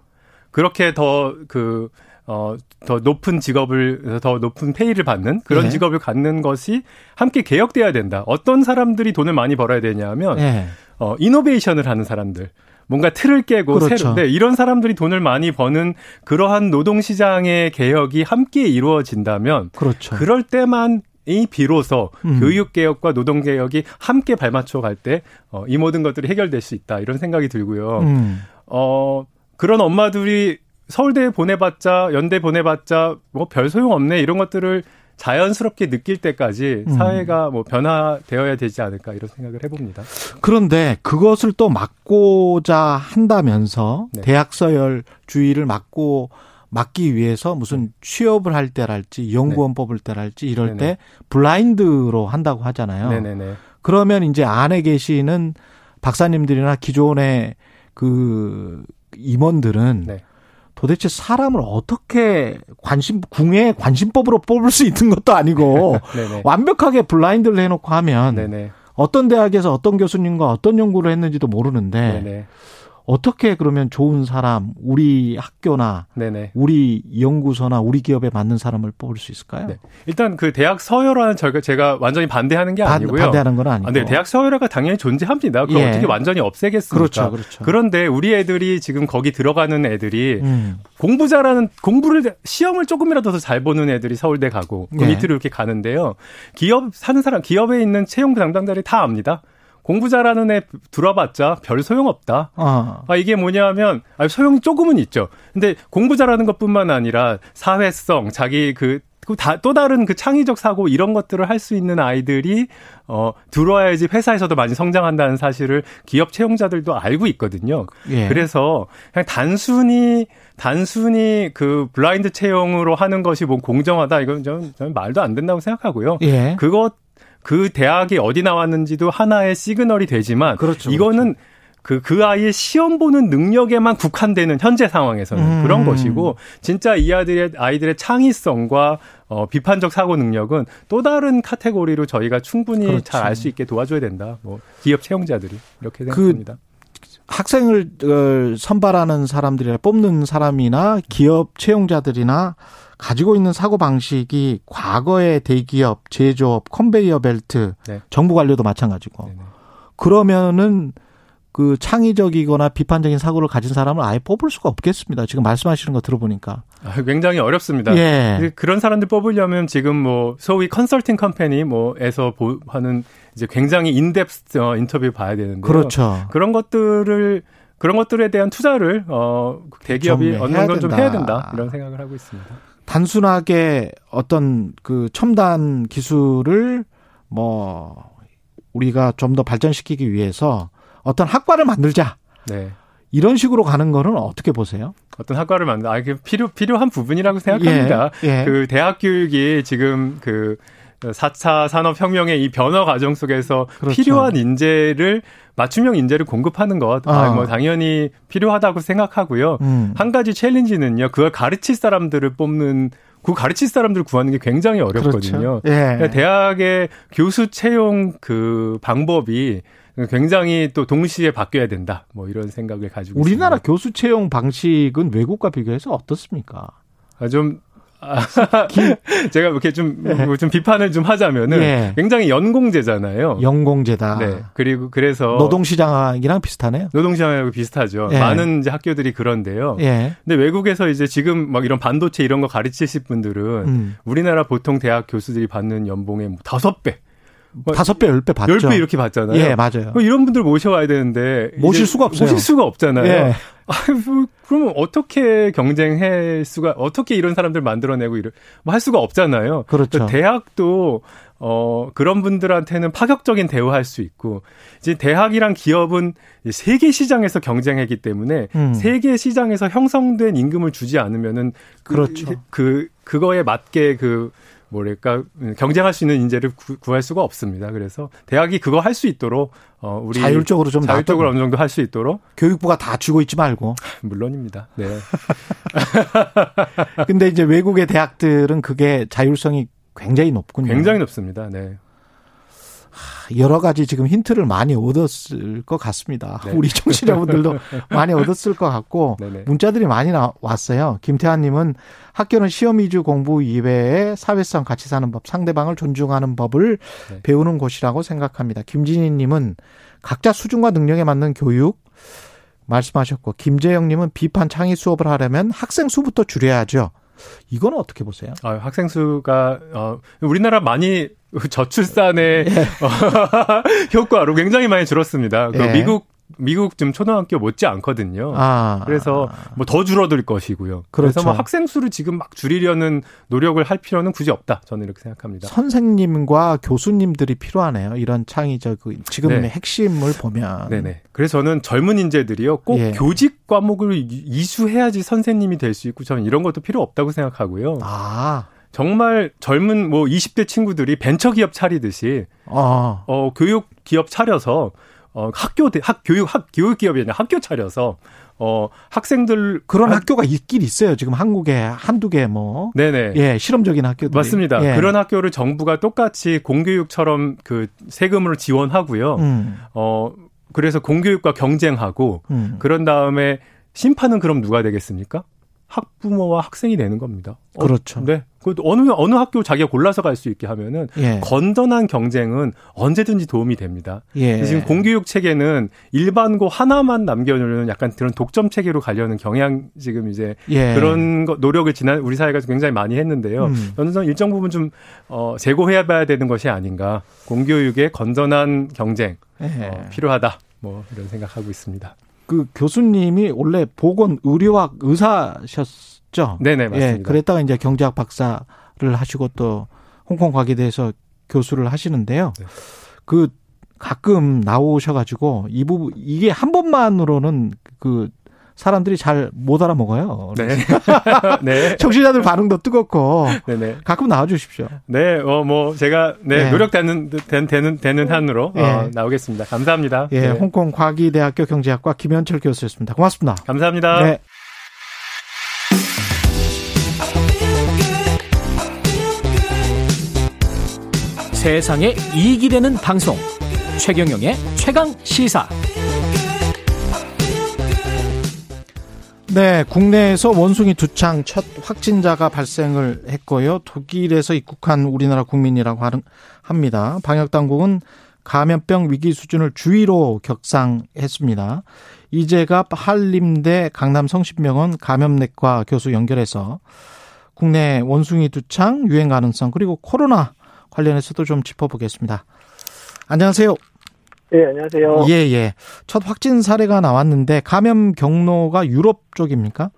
[SPEAKER 9] 그렇게 더그 어, 더 높은 직업을, 더 높은 페이를 받는 그런
[SPEAKER 2] 예.
[SPEAKER 9] 직업을 갖는 것이 함께 개혁돼야 된다. 어떤 사람들이 돈을 많이 벌어야 되냐 하면,
[SPEAKER 2] 예.
[SPEAKER 9] 어, 이노베이션을 하는 사람들. 뭔가 틀을 깨고
[SPEAKER 2] 그렇죠.
[SPEAKER 9] 새로 네, 이런 사람들이 돈을 많이 버는 그러한 노동 시장의 개혁이 함께 이루어진다면
[SPEAKER 2] 그렇죠.
[SPEAKER 9] 그럴 때만 이 비로소
[SPEAKER 2] 음.
[SPEAKER 9] 교육 개혁과 노동 개혁이 함께 발맞춰 갈 때 어, 이 모든 것들이 해결될 수 있다 이런 생각이 들고요.
[SPEAKER 2] 음.
[SPEAKER 9] 어 그런 엄마들이 서울대 보내봤자 연대 보내봤자 뭐 별 소용 없네 이런 것들을 자연스럽게 느낄 때까지
[SPEAKER 2] 음.
[SPEAKER 9] 사회가 뭐 변화되어야 되지 않을까 이런 생각을 해봅니다.
[SPEAKER 2] 그런데 그것을 또 막고자 한다면서
[SPEAKER 9] 네.
[SPEAKER 2] 대학 서열주의를 막고 막기 위해서 무슨 취업을 할 때랄지 연구원 뽑을 때랄지 이럴
[SPEAKER 9] 네네.
[SPEAKER 2] 때 블라인드로 한다고 하잖아요.
[SPEAKER 9] 네네네.
[SPEAKER 2] 그러면 이제 안에 계시는 박사님들이나 기존의 그 임원들은
[SPEAKER 9] 네.
[SPEAKER 2] 도대체 사람을 어떻게 관심 궁예 관심법으로 뽑을 수 있는 것도 아니고
[SPEAKER 9] 네네.
[SPEAKER 2] 완벽하게 블라인드를 해놓고 하면
[SPEAKER 9] 네네.
[SPEAKER 2] 어떤 대학에서 어떤 교수님과 어떤 연구를 했는지도 모르는데
[SPEAKER 9] 네네.
[SPEAKER 2] 어떻게 그러면 좋은 사람 우리 학교나
[SPEAKER 9] 네네.
[SPEAKER 2] 우리 연구소나 우리 기업에 맞는 사람을 뽑을 수 있을까요?
[SPEAKER 9] 네. 일단 그 대학 서열화는 저희가 제가 완전히 반대하는 게
[SPEAKER 2] 반,
[SPEAKER 9] 아니고요.
[SPEAKER 2] 반대하는 건 아니고.
[SPEAKER 9] 아, 네, 대학 서열화가 당연히 존재합니다. 그걸
[SPEAKER 2] 예.
[SPEAKER 9] 어떻게 완전히 없애겠습니까?
[SPEAKER 2] 그렇죠, 그렇죠.
[SPEAKER 9] 그런데 우리 애들이 지금 거기 들어가는 애들이
[SPEAKER 2] 음.
[SPEAKER 9] 공부 잘하는 공부를 시험을 조금이라도 더 잘 보는 애들이 서울대 가고 그
[SPEAKER 2] 예.
[SPEAKER 9] 밑으로 이렇게 가는데요. 기업 사는 사람 기업에 있는 채용 담당자들이 다 압니다. 공부 잘하는 애 들어봤자 별 소용 없다.
[SPEAKER 2] 어.
[SPEAKER 9] 아, 이게 뭐냐면, 아, 소용이 조금은 있죠. 근데 공부 잘하는 것 뿐만 아니라 사회성, 자기 그, 그또 다른 그 창의적 사고 이런 것들을 할 수 있는 아이들이, 어, 들어와야지 회사에서도 많이 성장한다는 사실을 기업 채용자들도 알고 있거든요.
[SPEAKER 2] 예.
[SPEAKER 9] 그래서 그냥 단순히, 단순히 그 블라인드 채용으로 하는 것이 뭐 공정하다. 이건 저는, 저는 말도 안 된다고 생각하고요.
[SPEAKER 2] 예.
[SPEAKER 9] 그것 그 대학이 어디 나왔는지도 하나의 시그널이 되지만
[SPEAKER 2] 그렇죠,
[SPEAKER 9] 이거는 그, 그 아이의 시험 보는 능력에만 국한되는 현재 상황에서는
[SPEAKER 2] 음.
[SPEAKER 9] 그런 것이고, 진짜 이 아이들의, 아이들의 창의성과, 어, 비판적 사고 능력은 또 다른 카테고리로 저희가 충분히
[SPEAKER 2] 그렇죠.
[SPEAKER 9] 잘알 수 있게 도와줘야 된다. 뭐, 기업 채용자들이. 이렇게
[SPEAKER 2] 그
[SPEAKER 9] 생각합니다.
[SPEAKER 2] 학생을 어, 선발하는 사람들이나 뽑는 사람이나 기업 채용자들이나 가지고 있는 사고 방식이 과거의 대기업, 제조업, 컨베이어 벨트,
[SPEAKER 9] 네.
[SPEAKER 2] 정부 관료도 마찬가지고.
[SPEAKER 9] 네네.
[SPEAKER 2] 그러면은 그 창의적이거나 비판적인 사고를 가진 사람을 아예 뽑을 수가 없겠습니다. 지금 말씀하시는 거 들어보니까.
[SPEAKER 9] 아, 굉장히 어렵습니다.
[SPEAKER 2] 예.
[SPEAKER 9] 그런 사람들 뽑으려면 지금 뭐 소위 컨설팅 컴퍼니 뭐에서 보- 하는 이제 굉장히 인덱스 어, 인터뷰 봐야 되는데
[SPEAKER 2] 그렇죠.
[SPEAKER 9] 그런 것들을 그런 것들에 대한 투자를 어 대기업이
[SPEAKER 2] 좀
[SPEAKER 9] 얻는 건 좀. 해야 된다 이런 생각을 하고 있습니다.
[SPEAKER 2] 단순하게 어떤 그 첨단 기술을 뭐 우리가 좀 더 발전시키기 위해서 어떤 학과를 만들자.
[SPEAKER 9] 네.
[SPEAKER 2] 이런 식으로 가는 거는 어떻게 보세요?
[SPEAKER 9] 어떤 학과를 만든 아 이게 필요 필요한 부분이라고 생각합니다.
[SPEAKER 2] 예, 예.
[SPEAKER 9] 그 대학 교육이 지금 그 4차 산업혁명의 이 변화 과정 속에서
[SPEAKER 2] 그렇죠.
[SPEAKER 9] 필요한 인재를 맞춤형 인재를 공급하는 것, 아,
[SPEAKER 2] 아.
[SPEAKER 9] 뭐 당연히 필요하다고 생각하고요.
[SPEAKER 2] 음.
[SPEAKER 9] 한 가지 챌린지는요, 그걸 가르칠 사람들을 뽑는 그 가르칠 사람들을 구하는 게 굉장히 어렵거든요.
[SPEAKER 2] 그렇죠. 예.
[SPEAKER 9] 대학의 교수 채용 그 방법이 굉장히 또 동시에 바뀌어야 된다. 뭐 이런 생각을 가지고
[SPEAKER 2] 우리나라
[SPEAKER 9] 있습니다.
[SPEAKER 2] 교수 채용 방식은 외국과 비교해서 어떻습니까?
[SPEAKER 9] 아, 좀 아, 제가 이렇게 좀,
[SPEAKER 2] 예.
[SPEAKER 9] 좀 비판을 좀 하자면은
[SPEAKER 2] 예.
[SPEAKER 9] 굉장히 연공제잖아요.
[SPEAKER 2] 연공제다.
[SPEAKER 9] 네. 그리고 그래서
[SPEAKER 2] 노동시장이랑 비슷하네요.
[SPEAKER 9] 노동시장하고 비슷하죠.
[SPEAKER 2] 예.
[SPEAKER 9] 많은 이제 학교들이 그런데요.
[SPEAKER 2] 예.
[SPEAKER 9] 근데 외국에서 이제 지금 막 이런 반도체 이런 거 가르치실 분들은
[SPEAKER 2] 음.
[SPEAKER 9] 우리나라 보통 대학 교수들이 받는 연봉의 뭐 다섯 배, 뭐
[SPEAKER 2] 다섯 배, 열 배 받죠.
[SPEAKER 9] 열배 이렇게 받잖아요.
[SPEAKER 2] 예, 맞아요.
[SPEAKER 9] 뭐 이런 분들 모셔와야 되는데
[SPEAKER 2] 모실 수가 없어요.
[SPEAKER 9] 모실 수가 없잖아요.
[SPEAKER 2] 예.
[SPEAKER 9] 아유, 뭐, 그러면 어떻게 경쟁할 수가 어떻게 이런 사람들 만들어내고 이럴 뭐할 수가 없잖아요.
[SPEAKER 2] 그렇죠.
[SPEAKER 9] 대학도 어 그런 분들한테는 파격적인 대우할 수 있고 이제 대학이랑 기업은 세계 시장에서 경쟁하기 때문에
[SPEAKER 2] 음.
[SPEAKER 9] 세계 시장에서 형성된 임금을 주지 않으면은 그-
[SPEAKER 2] 그렇죠.
[SPEAKER 9] 그 그거에 맞게 그 뭐랄까 경쟁할 수 있는 인재를 구, 할 수가 없습니다. 그래서 대학이 그거 할 수 있도록 어 우리
[SPEAKER 2] 자율적으로 좀
[SPEAKER 9] 자율적으로. 어느 정도 할 수 있도록
[SPEAKER 2] 교육부가 다 쥐고 있지 말고.
[SPEAKER 9] 물론입니다. 네.
[SPEAKER 2] 근데 이제 외국의 대학들은 그게 자율성이 굉장히 높군요.
[SPEAKER 9] 굉장히 높습니다. 네.
[SPEAKER 2] 여러 가지 지금 힌트를 많이 얻었을 것 같습니다.
[SPEAKER 9] 네.
[SPEAKER 2] 우리 청취자분들도 많이 얻었을 것 같고
[SPEAKER 9] 네네.
[SPEAKER 2] 문자들이 많이 나, 왔어요. 김태환님은 학교는 시험 위주 공부 이외에 사회성 같이 사는 법, 상대방을 존중하는 법을
[SPEAKER 9] 네.
[SPEAKER 2] 배우는 곳이라고 생각합니다. 김진희님은 각자 수준과 능력에 맞는 교육 말씀하셨고 김재영님은 비판 창의 수업을 하려면 학생 수부터 줄여야죠. 이거는 어떻게 보세요?
[SPEAKER 9] 아, 학생 수가 어 우리나라 많이 저출산의 어, 효과로 굉장히 많이 줄었습니다. 그
[SPEAKER 2] 예.
[SPEAKER 9] 미국 미국 좀 초등학교 못지 않거든요.
[SPEAKER 2] 아,
[SPEAKER 9] 그래서 뭐 더 줄어들 것이고요. 그래서
[SPEAKER 2] 그렇죠.
[SPEAKER 9] 뭐 학생 수를 지금 막 줄이려는 노력을 할 필요는 굳이 없다. 저는 이렇게 생각합니다.
[SPEAKER 2] 선생님과 교수님들이 필요하네요. 이런 창의적 지금의
[SPEAKER 9] 네.
[SPEAKER 2] 핵심을 보면.
[SPEAKER 9] 네네. 그래서 저는 젊은 인재들이요 꼭
[SPEAKER 2] 예.
[SPEAKER 9] 교직 과목을 이- 이수해야지 선생님이 될 수 있고 저는 이런 것도 필요 없다고 생각하고요.
[SPEAKER 2] 아,
[SPEAKER 9] 정말 젊은 뭐 20대 친구들이 벤처 기업 차리듯이
[SPEAKER 2] 어,
[SPEAKER 9] 어 교육 기업 차려서 어 학교 대- 학 교육 학 교육 기업이 아니라 학교 차려서 어 학생들
[SPEAKER 2] 그런
[SPEAKER 9] 학-
[SPEAKER 2] 학교가 있긴 있어요. 지금 한국에 한두 개 뭐.
[SPEAKER 9] 네네
[SPEAKER 2] 예, 실험적인 학교들.
[SPEAKER 9] 맞습니다.
[SPEAKER 2] 예.
[SPEAKER 9] 그런 학교를 정부가 똑같이 공교육처럼 그 세금으로 지원하고요.
[SPEAKER 2] 음,
[SPEAKER 9] 어 그래서 공교육과 경쟁하고
[SPEAKER 2] 음.
[SPEAKER 9] 그런 다음에 심판은 그럼 누가 되겠습니까? 학부모와 학생이 되는 겁니다. 어,
[SPEAKER 2] 그렇죠.
[SPEAKER 9] 네. 그 어느 어느 학교 자기가 골라서 갈 수 있게 하면은
[SPEAKER 2] 예.
[SPEAKER 9] 건전한 경쟁은 언제든지 도움이 됩니다.
[SPEAKER 2] 예.
[SPEAKER 9] 지금 공교육 체계는 일반고 하나만 남겨놓는 약간 그런 독점 체계로 가려는 경향 지금 이제
[SPEAKER 2] 예.
[SPEAKER 9] 그런 거, 노력을 지난 우리 사회가 굉장히 많이 했는데요.
[SPEAKER 2] 음.
[SPEAKER 9] 저는 좀 일정 부분 좀 어, 제고해봐야 되는 것이 아닌가. 공교육의 건전한 경쟁
[SPEAKER 2] 예.
[SPEAKER 9] 어, 필요하다. 뭐 이런 생각하고 있습니다.
[SPEAKER 2] 그 교수님이 원래 보건 의료학 의사셨죠?
[SPEAKER 9] 네네 맞습니다.
[SPEAKER 2] 예, 그랬다가 이제 경제학 박사를 하시고 또 홍콩 과기대에서 교수를 하시는데요.
[SPEAKER 9] 네.
[SPEAKER 2] 그 가끔 나오셔가지고 이 부분 이게 한 번만으로는 그 사람들이 잘 못 알아먹어요.
[SPEAKER 9] 네. 네.
[SPEAKER 2] 청취자들 반응도 뜨겁고
[SPEAKER 9] 네네.
[SPEAKER 2] 가끔 나와주십시오.
[SPEAKER 9] 네, 어, 뭐, 제가, 네,
[SPEAKER 2] 네.
[SPEAKER 9] 노력되는, 된, 되는, 되는 한으로,
[SPEAKER 2] 예.
[SPEAKER 9] 어, 나오겠습니다. 감사합니다.
[SPEAKER 2] 예,
[SPEAKER 9] 네.
[SPEAKER 2] 홍콩 과기대학교 경제학과 김현철 교수였습니다. 고맙습니다.
[SPEAKER 9] 감사합니다.
[SPEAKER 2] 네.
[SPEAKER 10] 세상에 이익이 되는 방송 최경영의 최강 시사
[SPEAKER 2] 네, 국내에서 원숭이 두 창 첫 확진자가 발생을 했고요. 독일에서 입국한 우리나라 국민이라고 합니다. 방역 당국은 감염병 위기 수준을 주의로 격상했습니다. 이재갑 한림대 강남성심병원 감염내과 교수 연결해서 국내 원숭이 두 창 유행 가능성 그리고 코로나 관련해서도 좀 짚어보겠습니다. 안녕하세요.
[SPEAKER 11] 예, 안녕하세요.
[SPEAKER 2] 예, 예. 첫 확진 사례가 나왔는데 감염 경로가 유럽 쪽입니까?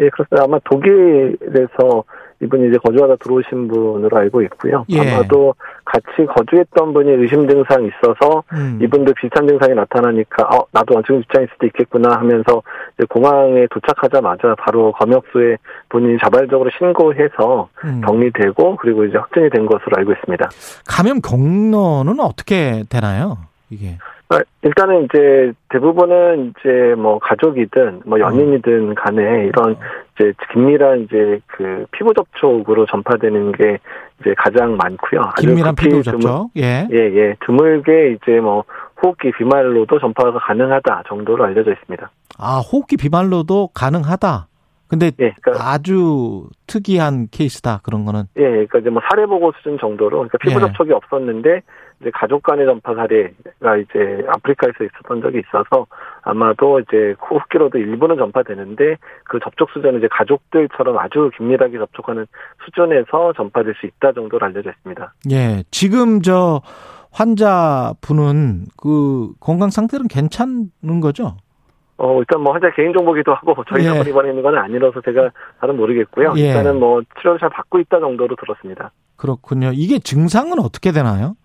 [SPEAKER 11] 예, 그렇습니다. 아마 독일에서 이분이 이제 거주하다 들어오신 분으로 알고 있고요.
[SPEAKER 2] 예.
[SPEAKER 11] 아마도 같이 거주했던 분이 의심 증상이 있어서
[SPEAKER 2] 음.
[SPEAKER 11] 이분도 비슷한 증상이 나타나니까 어, 나도 원숭이 입장일 수도 있겠구나 하면서 이제 공항에 도착하자마자 바로 검역소에 본인이 자발적으로 신고해서
[SPEAKER 2] 음.
[SPEAKER 11] 격리되고 그리고 이제 확진이 된 것으로 알고 있습니다.
[SPEAKER 2] 감염 경로는 어떻게 되나요? 이게
[SPEAKER 11] 아, 일단은 이제 대부분은 이제 뭐 가족이든 뭐 연인이든 간에 이런 이제 긴밀한 이제 그 피부 접촉으로 전파되는 게 이제 가장 많고요.
[SPEAKER 2] 긴밀한 피부 접촉. 예.
[SPEAKER 11] 예, 예. 드물게 이제 뭐 호흡기 비말로도 전파가 가능하다 정도로 알려져 있습니다.
[SPEAKER 2] 아, 호흡기 비말로도 가능하다. 근데
[SPEAKER 11] 예, 그러니까
[SPEAKER 2] 아주 특이한 케이스다. 그런 거는.
[SPEAKER 11] 예, 그러니까 이제 뭐 사례 보고 수준 정도로 그러니까 피부
[SPEAKER 2] 예.
[SPEAKER 11] 접촉이 없었는데 이제 가족 간의 전파 사례가 이제 아프리카에서 있었던 적이 있어서 아마도 이제 호흡기로도 일부는 전파되는데 그 접촉 수준은 이제 가족들처럼 아주 긴밀하게 접촉하는 수준에서 전파될 수 있다 정도로 알려져 있습니다.
[SPEAKER 2] 예. 지금 저 환자분은 그 건강 상태는 괜찮은 거죠?
[SPEAKER 11] 어, 일단 뭐 환자 개인정보기도 하고 저희가
[SPEAKER 2] 예.
[SPEAKER 11] 입원해 있는 건 아니라서 제가 잘은 모르겠고요.
[SPEAKER 2] 예.
[SPEAKER 11] 일단은 뭐 치료를 잘 받고 있다 정도로 들었습니다.
[SPEAKER 2] 그렇군요. 이게 증상은 어떻게 되나요?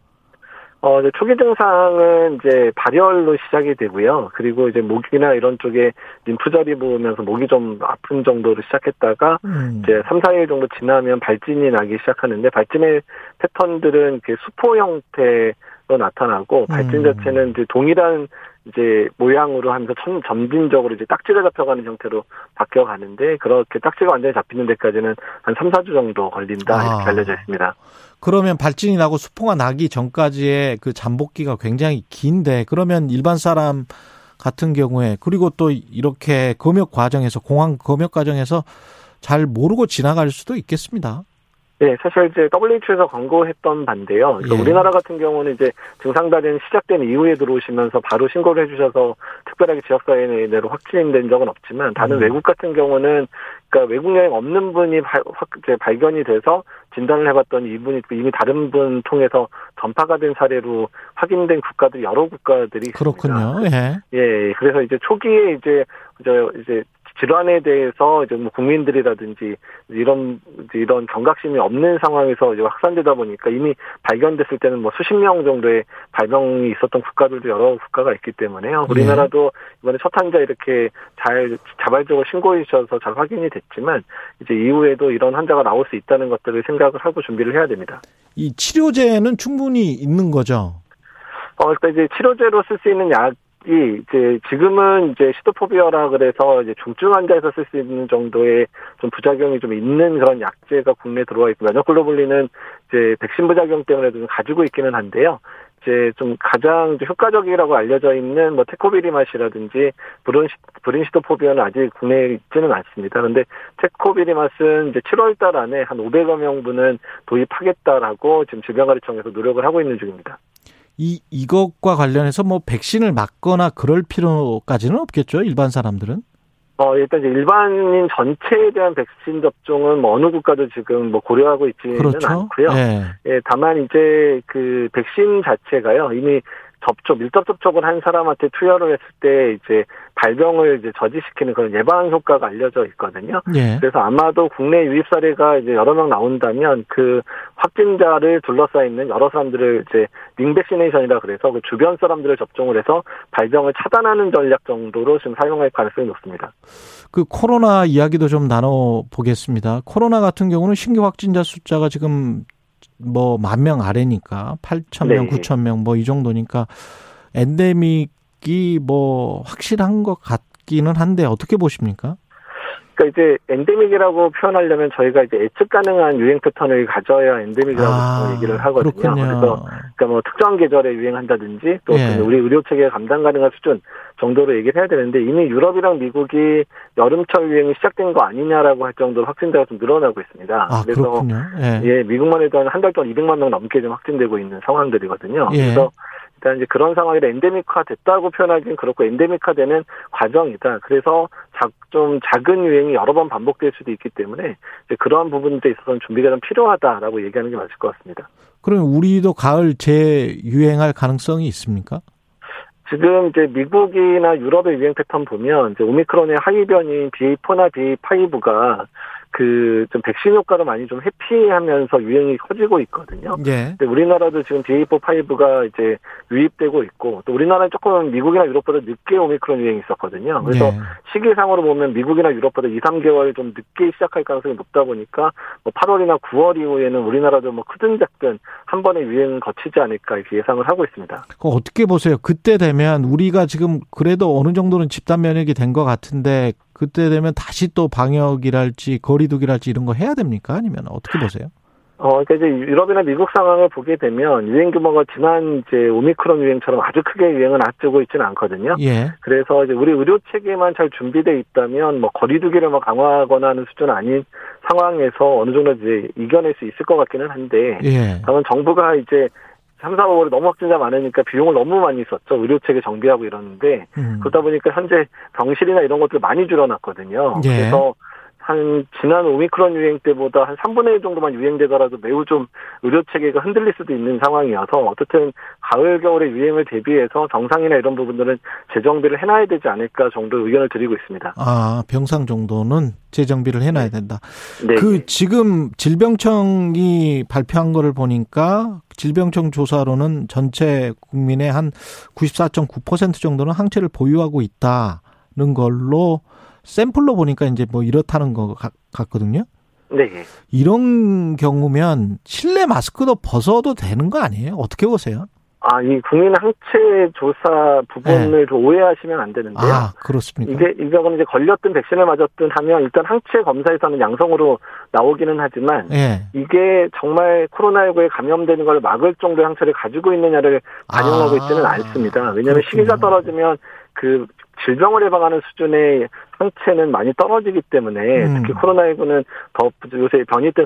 [SPEAKER 11] 어, 이제 초기 증상은 이제 발열로 시작이 되고요. 그리고 이제 목이나 이런 쪽에 림프절이 부으면서 목이 좀 아픈 정도로 시작했다가
[SPEAKER 2] 음.
[SPEAKER 11] 이제 3, 4일 정도 지나면 발진이 나기 시작하는데 발진의 패턴들은 이렇게 수포 형태로 나타나고 발진
[SPEAKER 2] 음.
[SPEAKER 11] 자체는 이제 동일한 이제 모양으로 하면서 점, 점진적으로 이제 딱지가 잡혀가는 형태로 바뀌어 가는데 그렇게 딱지가 완전히 잡히는 데까지는 한 3, 4주 정도 걸린다
[SPEAKER 2] 아.
[SPEAKER 11] 이렇게 알려져 있습니다.
[SPEAKER 2] 그러면 발진이 나고 수포가 나기 전까지의 그 잠복기가 굉장히 긴데 그러면 일반 사람 같은 경우에 그리고 또 이렇게 검역 과정에서 공항 검역 과정에서 잘 모르고 지나갈 수도 있겠습니다.
[SPEAKER 11] 네, 사실 이제 WHO에서 권고했던 반대요. 그러니까
[SPEAKER 2] 예.
[SPEAKER 11] 우리나라 같은 경우는 이제 증상 발현 시작된 이후에 들어오시면서 바로 신고를 해주셔서 특별하게 지역사회 내로 확진된 적은 없지만 다른
[SPEAKER 2] 음.
[SPEAKER 11] 외국 같은 경우는 그러니까 외국 여행 없는 분이 발, 확, 이제 발견이 돼서 진단을 해봤더니 이분이 이미 다른 분 통해서 전파가 된 사례로 확인된 국가들이 여러 국가들이 있습니다.
[SPEAKER 2] 그렇군요. 예.
[SPEAKER 11] 예, 그래서 이제 초기에 이제 저 이제 질환에 대해서 이제 뭐 국민들이라든지 이런 이런 경각심이 없는 상황에서 이제 확산되다 보니까 이미 발견됐을 때는 뭐 수십 명 정도의 발병이 있었던 국가들도 여러 국가가 있기 때문에요.
[SPEAKER 2] 예.
[SPEAKER 11] 우리나라도 이번에 첫 환자 이렇게 잘 자발적으로 신고해 주셔서 잘 확인이 됐지만 이제 이후에도 이런 환자가 나올 수 있다는 것들을 생각을 하고 준비를 해야 됩니다.
[SPEAKER 2] 이 치료제는 충분히 있는 거죠.
[SPEAKER 11] 어, 그러니까 이제 치료제로 쓸 수 있는 약 이 이제 지금은 이제 시도포비아라 그래서 이제 중증 환자에서 쓸 수 있는 정도의 좀 부작용이 좀 있는 그런 약제가 국내에 들어와 있고 면역글로불린은 이제 백신 부작용 때문에도 좀 가지고 있기는 한데요. 이제 좀 가장 효과적이라고 알려져 있는 뭐 테코비리맛이라든지 브론시, 브린시도포비아는 아직 국내에 있지는 않습니다. 그런데 테코비리맛은 이제 7월 달 안에 한 500여 명분은 도입하겠다라고 지금 질병관리청에서 노력을 하고 있는 중입니다.
[SPEAKER 2] 이 이것과 관련해서 뭐 백신을 맞거나 그럴 필요까지는 없겠죠. 일반 사람들은.
[SPEAKER 11] 어, 일단 이제 일반인 전체에 대한 백신 접종은 뭐 어느 국가도 지금 뭐 고려하고 있지는
[SPEAKER 2] 그렇죠.
[SPEAKER 11] 않고요.
[SPEAKER 2] 예.
[SPEAKER 11] 예, 다만 이제 그 백신 자체가요, 이미 접촉, 밀접 접촉을 한 사람한테 투여를 했을 때 이제 발병을 이제 저지시키는 그런 예방 효과가 알려져 있거든요.
[SPEAKER 2] 예.
[SPEAKER 11] 그래서 아마도 국내 유입 사례가 이제 여러 명 나온다면 그 확진자를 둘러싸 있는 여러 사람들을 이제 링백시네이션이라 그래서 그 주변 사람들을 접종을 해서 발병을 차단하는 전략 정도로 지금 사용할 가능성이 높습니다.
[SPEAKER 2] 그 코로나 이야기도 좀 나눠 보겠습니다. 코로나 같은 경우는 신규 확진자 숫자가 지금 뭐 만 명 아래니까 8천 명,
[SPEAKER 11] 네.
[SPEAKER 2] 9천 명 뭐 이 정도니까 엔데믹이 뭐 확실한 것 같기는 한데 어떻게 보십니까?
[SPEAKER 11] 그러니까 이제 엔데믹이라고 표현하려면 저희가 이제 예측 가능한 유행 패턴을 가져야 엔데믹이라고
[SPEAKER 2] 아,
[SPEAKER 11] 얘기를 하거든요.
[SPEAKER 2] 그렇군요.
[SPEAKER 11] 그래서 그러니까 뭐 특정 계절에 유행한다든지 또
[SPEAKER 2] 예.
[SPEAKER 11] 우리 의료 체계가 감당 가능한 수준 정도로 얘기를 해야 되는데 이미 유럽이랑 미국이 여름철 유행이 시작된 거 아니냐라고 할 정도로 확진자가 좀 늘어나고 있습니다.
[SPEAKER 2] 아,
[SPEAKER 11] 그래서
[SPEAKER 2] 그렇군요. 예.
[SPEAKER 11] 예, 미국만 해도 한달 동안 200만 명 넘게 좀 확진되고 있는 상황들이거든요.
[SPEAKER 2] 예.
[SPEAKER 11] 그래서 일단 이제 그런 상황이라 엔데믹화 됐다고 표현하기는 그렇고 엔데믹화 되는 과정이다. 그래서 자, 좀 작은 유행이 여러 번 반복될 수도 있기 때문에 이제 그러한 부분에 있어서는 준비가 좀 필요하다라고 얘기하는 게 맞을 것 같습니다.
[SPEAKER 2] 그러면 우리도 가을 재유행할 가능성이 있습니까?
[SPEAKER 11] 지금 이제 미국이나 유럽의 유행 패턴 보면 이제 오미크론의 하위 변이인 BA4나 BA5가 그그좀 백신 효과를 많이 좀 회피하면서 유행이 커지고 있거든요.
[SPEAKER 2] 예.
[SPEAKER 11] 근데 우리나라도 지금 BA4, 5가 이제 유입되고 있고 또 우리나라는 조금 미국이나 유럽보다 늦게 오미크론 유행이 있었거든요. 그래서
[SPEAKER 2] 예.
[SPEAKER 11] 시기상으로 보면 미국이나 유럽보다 2, 3개월 좀 늦게 시작할 가능성이 높다 보니까 뭐 8월이나 9월 이후에는 우리나라도 뭐 크든 작든 한 번의 유행은 거치지 않을까 이렇게 예상을 하고 있습니다.
[SPEAKER 2] 그 어떻게 보세요? 그때 되면 우리가 지금 그래도 어느 정도는 집단 면역이 된 것 같은데 그때 되면 다시 또 방역이랄지 거리두기랄지 이런 거 해야 됩니까? 아니면 어떻게 보세요?
[SPEAKER 11] 어, 그러니까 이제 유럽이나 미국 상황을 보게 되면 유행 규모가 지난 이제 오미크론 유행처럼 아주 크게 유행을 앞두고 있지는 않거든요.
[SPEAKER 2] 예.
[SPEAKER 11] 그래서 이제 우리 의료 체계만 잘 준비돼 있다면 뭐 거리두기를 뭐 강화하거나 하는 수준은 아닌 상황에서 어느 정도 이제 이겨낼 수 있을 것 같기는 한데
[SPEAKER 2] 예.
[SPEAKER 11] 다만 정부가 이제 3, 4월에 너무 확진자 많으니까 비용을 너무 많이 썼죠. 의료 체계 정비하고 이러는데
[SPEAKER 2] 음.
[SPEAKER 11] 그러다 보니까 현재 병실이나 이런 것들 많이 줄여놨거든요.
[SPEAKER 2] 예.
[SPEAKER 11] 그래서 한 지난 오미크론 유행 때보다 한 3분의 1 정도만 유행되더라도 매우 좀 의료 체계가 흔들릴 수도 있는 상황이어서 어쨌든 가을 겨울의 유행을 대비해서 정상이나 이런 부분들은 재정비를 해놔야 되지 않을까 정도 의견을 드리고 있습니다.
[SPEAKER 2] 아, 병상 정도는 재정비를 해놔야 된다.
[SPEAKER 11] 네.
[SPEAKER 2] 그 지금 질병청이 발표한 거를 보니까 질병청 조사로는 전체 국민의 한 94.9% 정도는 항체를 보유하고 있다는 걸로 샘플로 보니까 이제 뭐 이렇다는 거 같- 같거든요.
[SPEAKER 11] 네.
[SPEAKER 2] 이런 경우면 실내 마스크도 벗어도 되는 거 아니에요? 어떻게 보세요?
[SPEAKER 11] 아, 이 국민 항체 조사 부분을 좀 오해하시면 안 되는데요.
[SPEAKER 2] 네. 아, 그렇습니까?
[SPEAKER 11] 이게 이거는 이제 걸렸든 백신을 맞았든 하면 일단 항체 검사에서는 양성으로 나오기는 하지만
[SPEAKER 2] 예.
[SPEAKER 11] 이게 정말 코로나19에 감염되는 걸 막을 정도의 항체를 가지고 있느냐를 반영하고
[SPEAKER 2] 아,
[SPEAKER 11] 있지는 않습니다. 왜냐하면
[SPEAKER 2] 그렇군요.
[SPEAKER 11] 시기가 떨어지면 그 질병을 예방하는 수준의 항체는 많이 떨어지기 때문에
[SPEAKER 2] 음.
[SPEAKER 11] 특히 코로나19는 더 요새 변이 때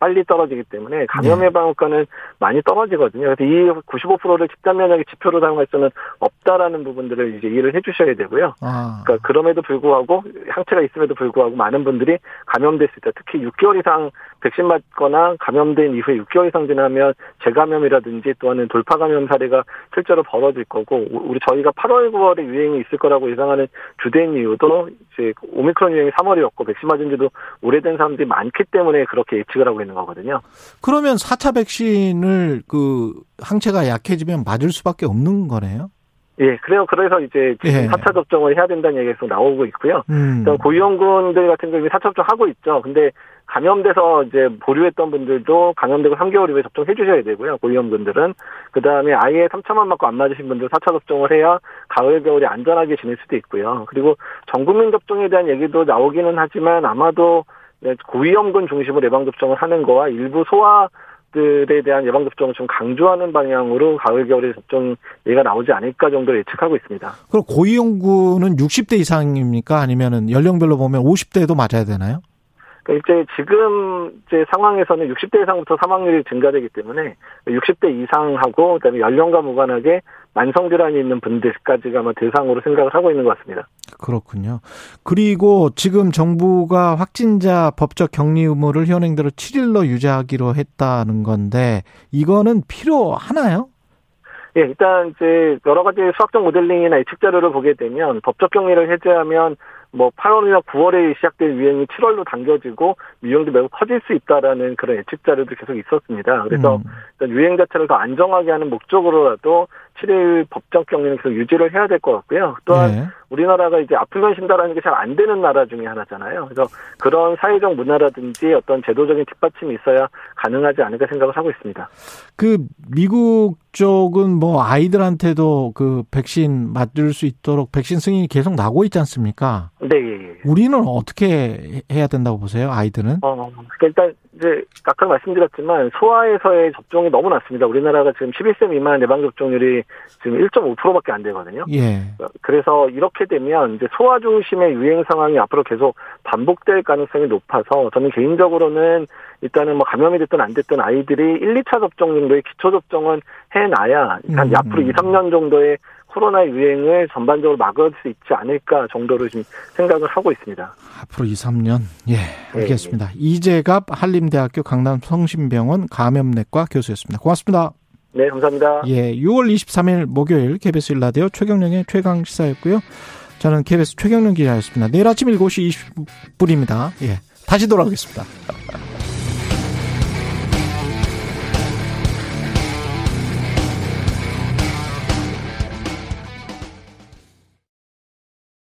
[SPEAKER 11] 빨리 떨어지기 때문에 감염
[SPEAKER 2] 네.
[SPEAKER 11] 예방 효과는 많이 떨어지거든요. 그래서 이 95%를 집단 면역의 지표로 사용할 수는 없다라는 부분들을 이제 이해를 해주셔야 되고요.
[SPEAKER 2] 아.
[SPEAKER 11] 그러니까 그럼에도 불구하고 항체가 있음에도 불구하고 많은 분들이 감염될 수 있다. 특히 6개월 이상 백신 맞거나 감염된 이후에 6개월 이상 지나면 재감염이라든지 또는 돌파 감염 사례가 실제로 벌어질 거고 우리 저희가 8월 9월에 유행이 있을 거라고 예상하는 주된 이유도 이제 오미크론 유행이 3월이었고 백신 맞은 지도 오래된 사람들이 많기 때문에 그렇게 예측을 하고 있는 거거든요.
[SPEAKER 2] 그러면 4차 백신을 그 항체가 약해지면 맞을 수밖에 없는 거네요.
[SPEAKER 11] 예, 그래요. 그래서 이제
[SPEAKER 2] 예.
[SPEAKER 11] 4차 접종을 해야 된다는 얘기가 계속 나오고 있고요.
[SPEAKER 2] 음.
[SPEAKER 11] 일단 고위험군들 같은 경우에 4차 접종 하고 있죠. 근데 감염돼서 이제 보류했던 분들도 감염되고 3개월 이후에 접종해 주셔야 되고요. 고위험군들은. 그 다음에 아예 3차만 맞고 안 맞으신 분들 4차 접종을 해야 가을, 겨울에 안전하게 지낼 수도 있고요. 그리고 전국민 접종에 대한 얘기도 나오기는 하지만 아마도 네, 고위험군 중심으로 예방접종을 하는 거와 일부 소아 들에 대한 예방접종을 좀 강조하는 방향으로 가을 겨울에 접종 예가 나오지 않을까 정도로 예측하고 있습니다.
[SPEAKER 2] 그럼 고위험군은 60대 이상입니까? 아니면은 연령별로 보면 50대도 맞아야 되나요?
[SPEAKER 11] 그러니까 이제 지금 이제 상황에서는 60대 이상부터 사망률이 증가되기 때문에 60대 이상하고 그다음에 연령과 무관하게 만성 질환이 있는 분들까지가 아마 대상으로 생각을 하고 있는 것 같습니다.
[SPEAKER 2] 그렇군요. 그리고 지금 정부가 확진자 법적 격리 의무를 현행대로 7일로 유지하기로 했다는 건데 이거는 필요하나요?
[SPEAKER 11] 예, 일단 이제 여러 가지 수학적 모델링이나 예측 자료를 보게 되면 법적 격리를 해제하면 뭐 8월이나 9월에 시작될 유행이 7월로 당겨지고 유행도 매우 커질 수 있다라는 그런 예측 자료도 계속 있었습니다. 그래서
[SPEAKER 2] 음.
[SPEAKER 11] 일단 유행 자체를 더 안정하게 하는 목적으로라도 7일 법적 격리는 계속 유지를 해야 될 것 같고요. 또한
[SPEAKER 2] 네.
[SPEAKER 11] 우리나라가 이제 아프면 쉰다라는 게 잘 안 되는 나라 중에 하나잖아요. 그래서 그런 사회적 문화라든지 어떤 제도적인 뒷받침이 있어야 가능하지 않을까 생각을 하고 있습니다.
[SPEAKER 2] 그 미국 쪽은 뭐 아이들한테도 그 백신 맞을 수 있도록 백신 승인이 계속 나고 있지 않습니까?
[SPEAKER 11] 네, 예, 예.
[SPEAKER 2] 우리는 어떻게 해야 된다고 보세요? 아이들은?
[SPEAKER 11] 어, 그러니까 일단 이제 아까 말씀드렸지만 소아에서의 접종이 너무 낮습니다. 우리나라가 지금 11세 미만 예방 접종률이 지금 1.5%밖에 안 되거든요.
[SPEAKER 2] 예.
[SPEAKER 11] 그래서 이렇게 되면 이제 소아 중심의 유행 상황이 앞으로 계속 반복될 가능성이 높아서 저는 개인적으로는 일단은 뭐 감염이 됐든 안 됐든 아이들이 1, 2차 접종 정도의 기초 접종은 해놔야 한
[SPEAKER 2] 음.
[SPEAKER 11] 앞으로 2, 3년 정도의 코로나 유행을 전반적으로 막을 수 있지 않을까 정도로 지금 생각을 하고 있습니다.
[SPEAKER 2] 앞으로 2, 3년. 예, 알겠습니다. 이재갑 한림대학교 강남 성심병원 감염내과 교수였습니다. 고맙습니다.
[SPEAKER 11] 네, 감사합니다.
[SPEAKER 2] 예, 6월 23일 목요일 KBS 일라디오 최경령의 최강 시사였고요. 저는 KBS 최경령 기자였습니다. 내일 아침 7시 20분입니다. 예, 다시 돌아오겠습니다.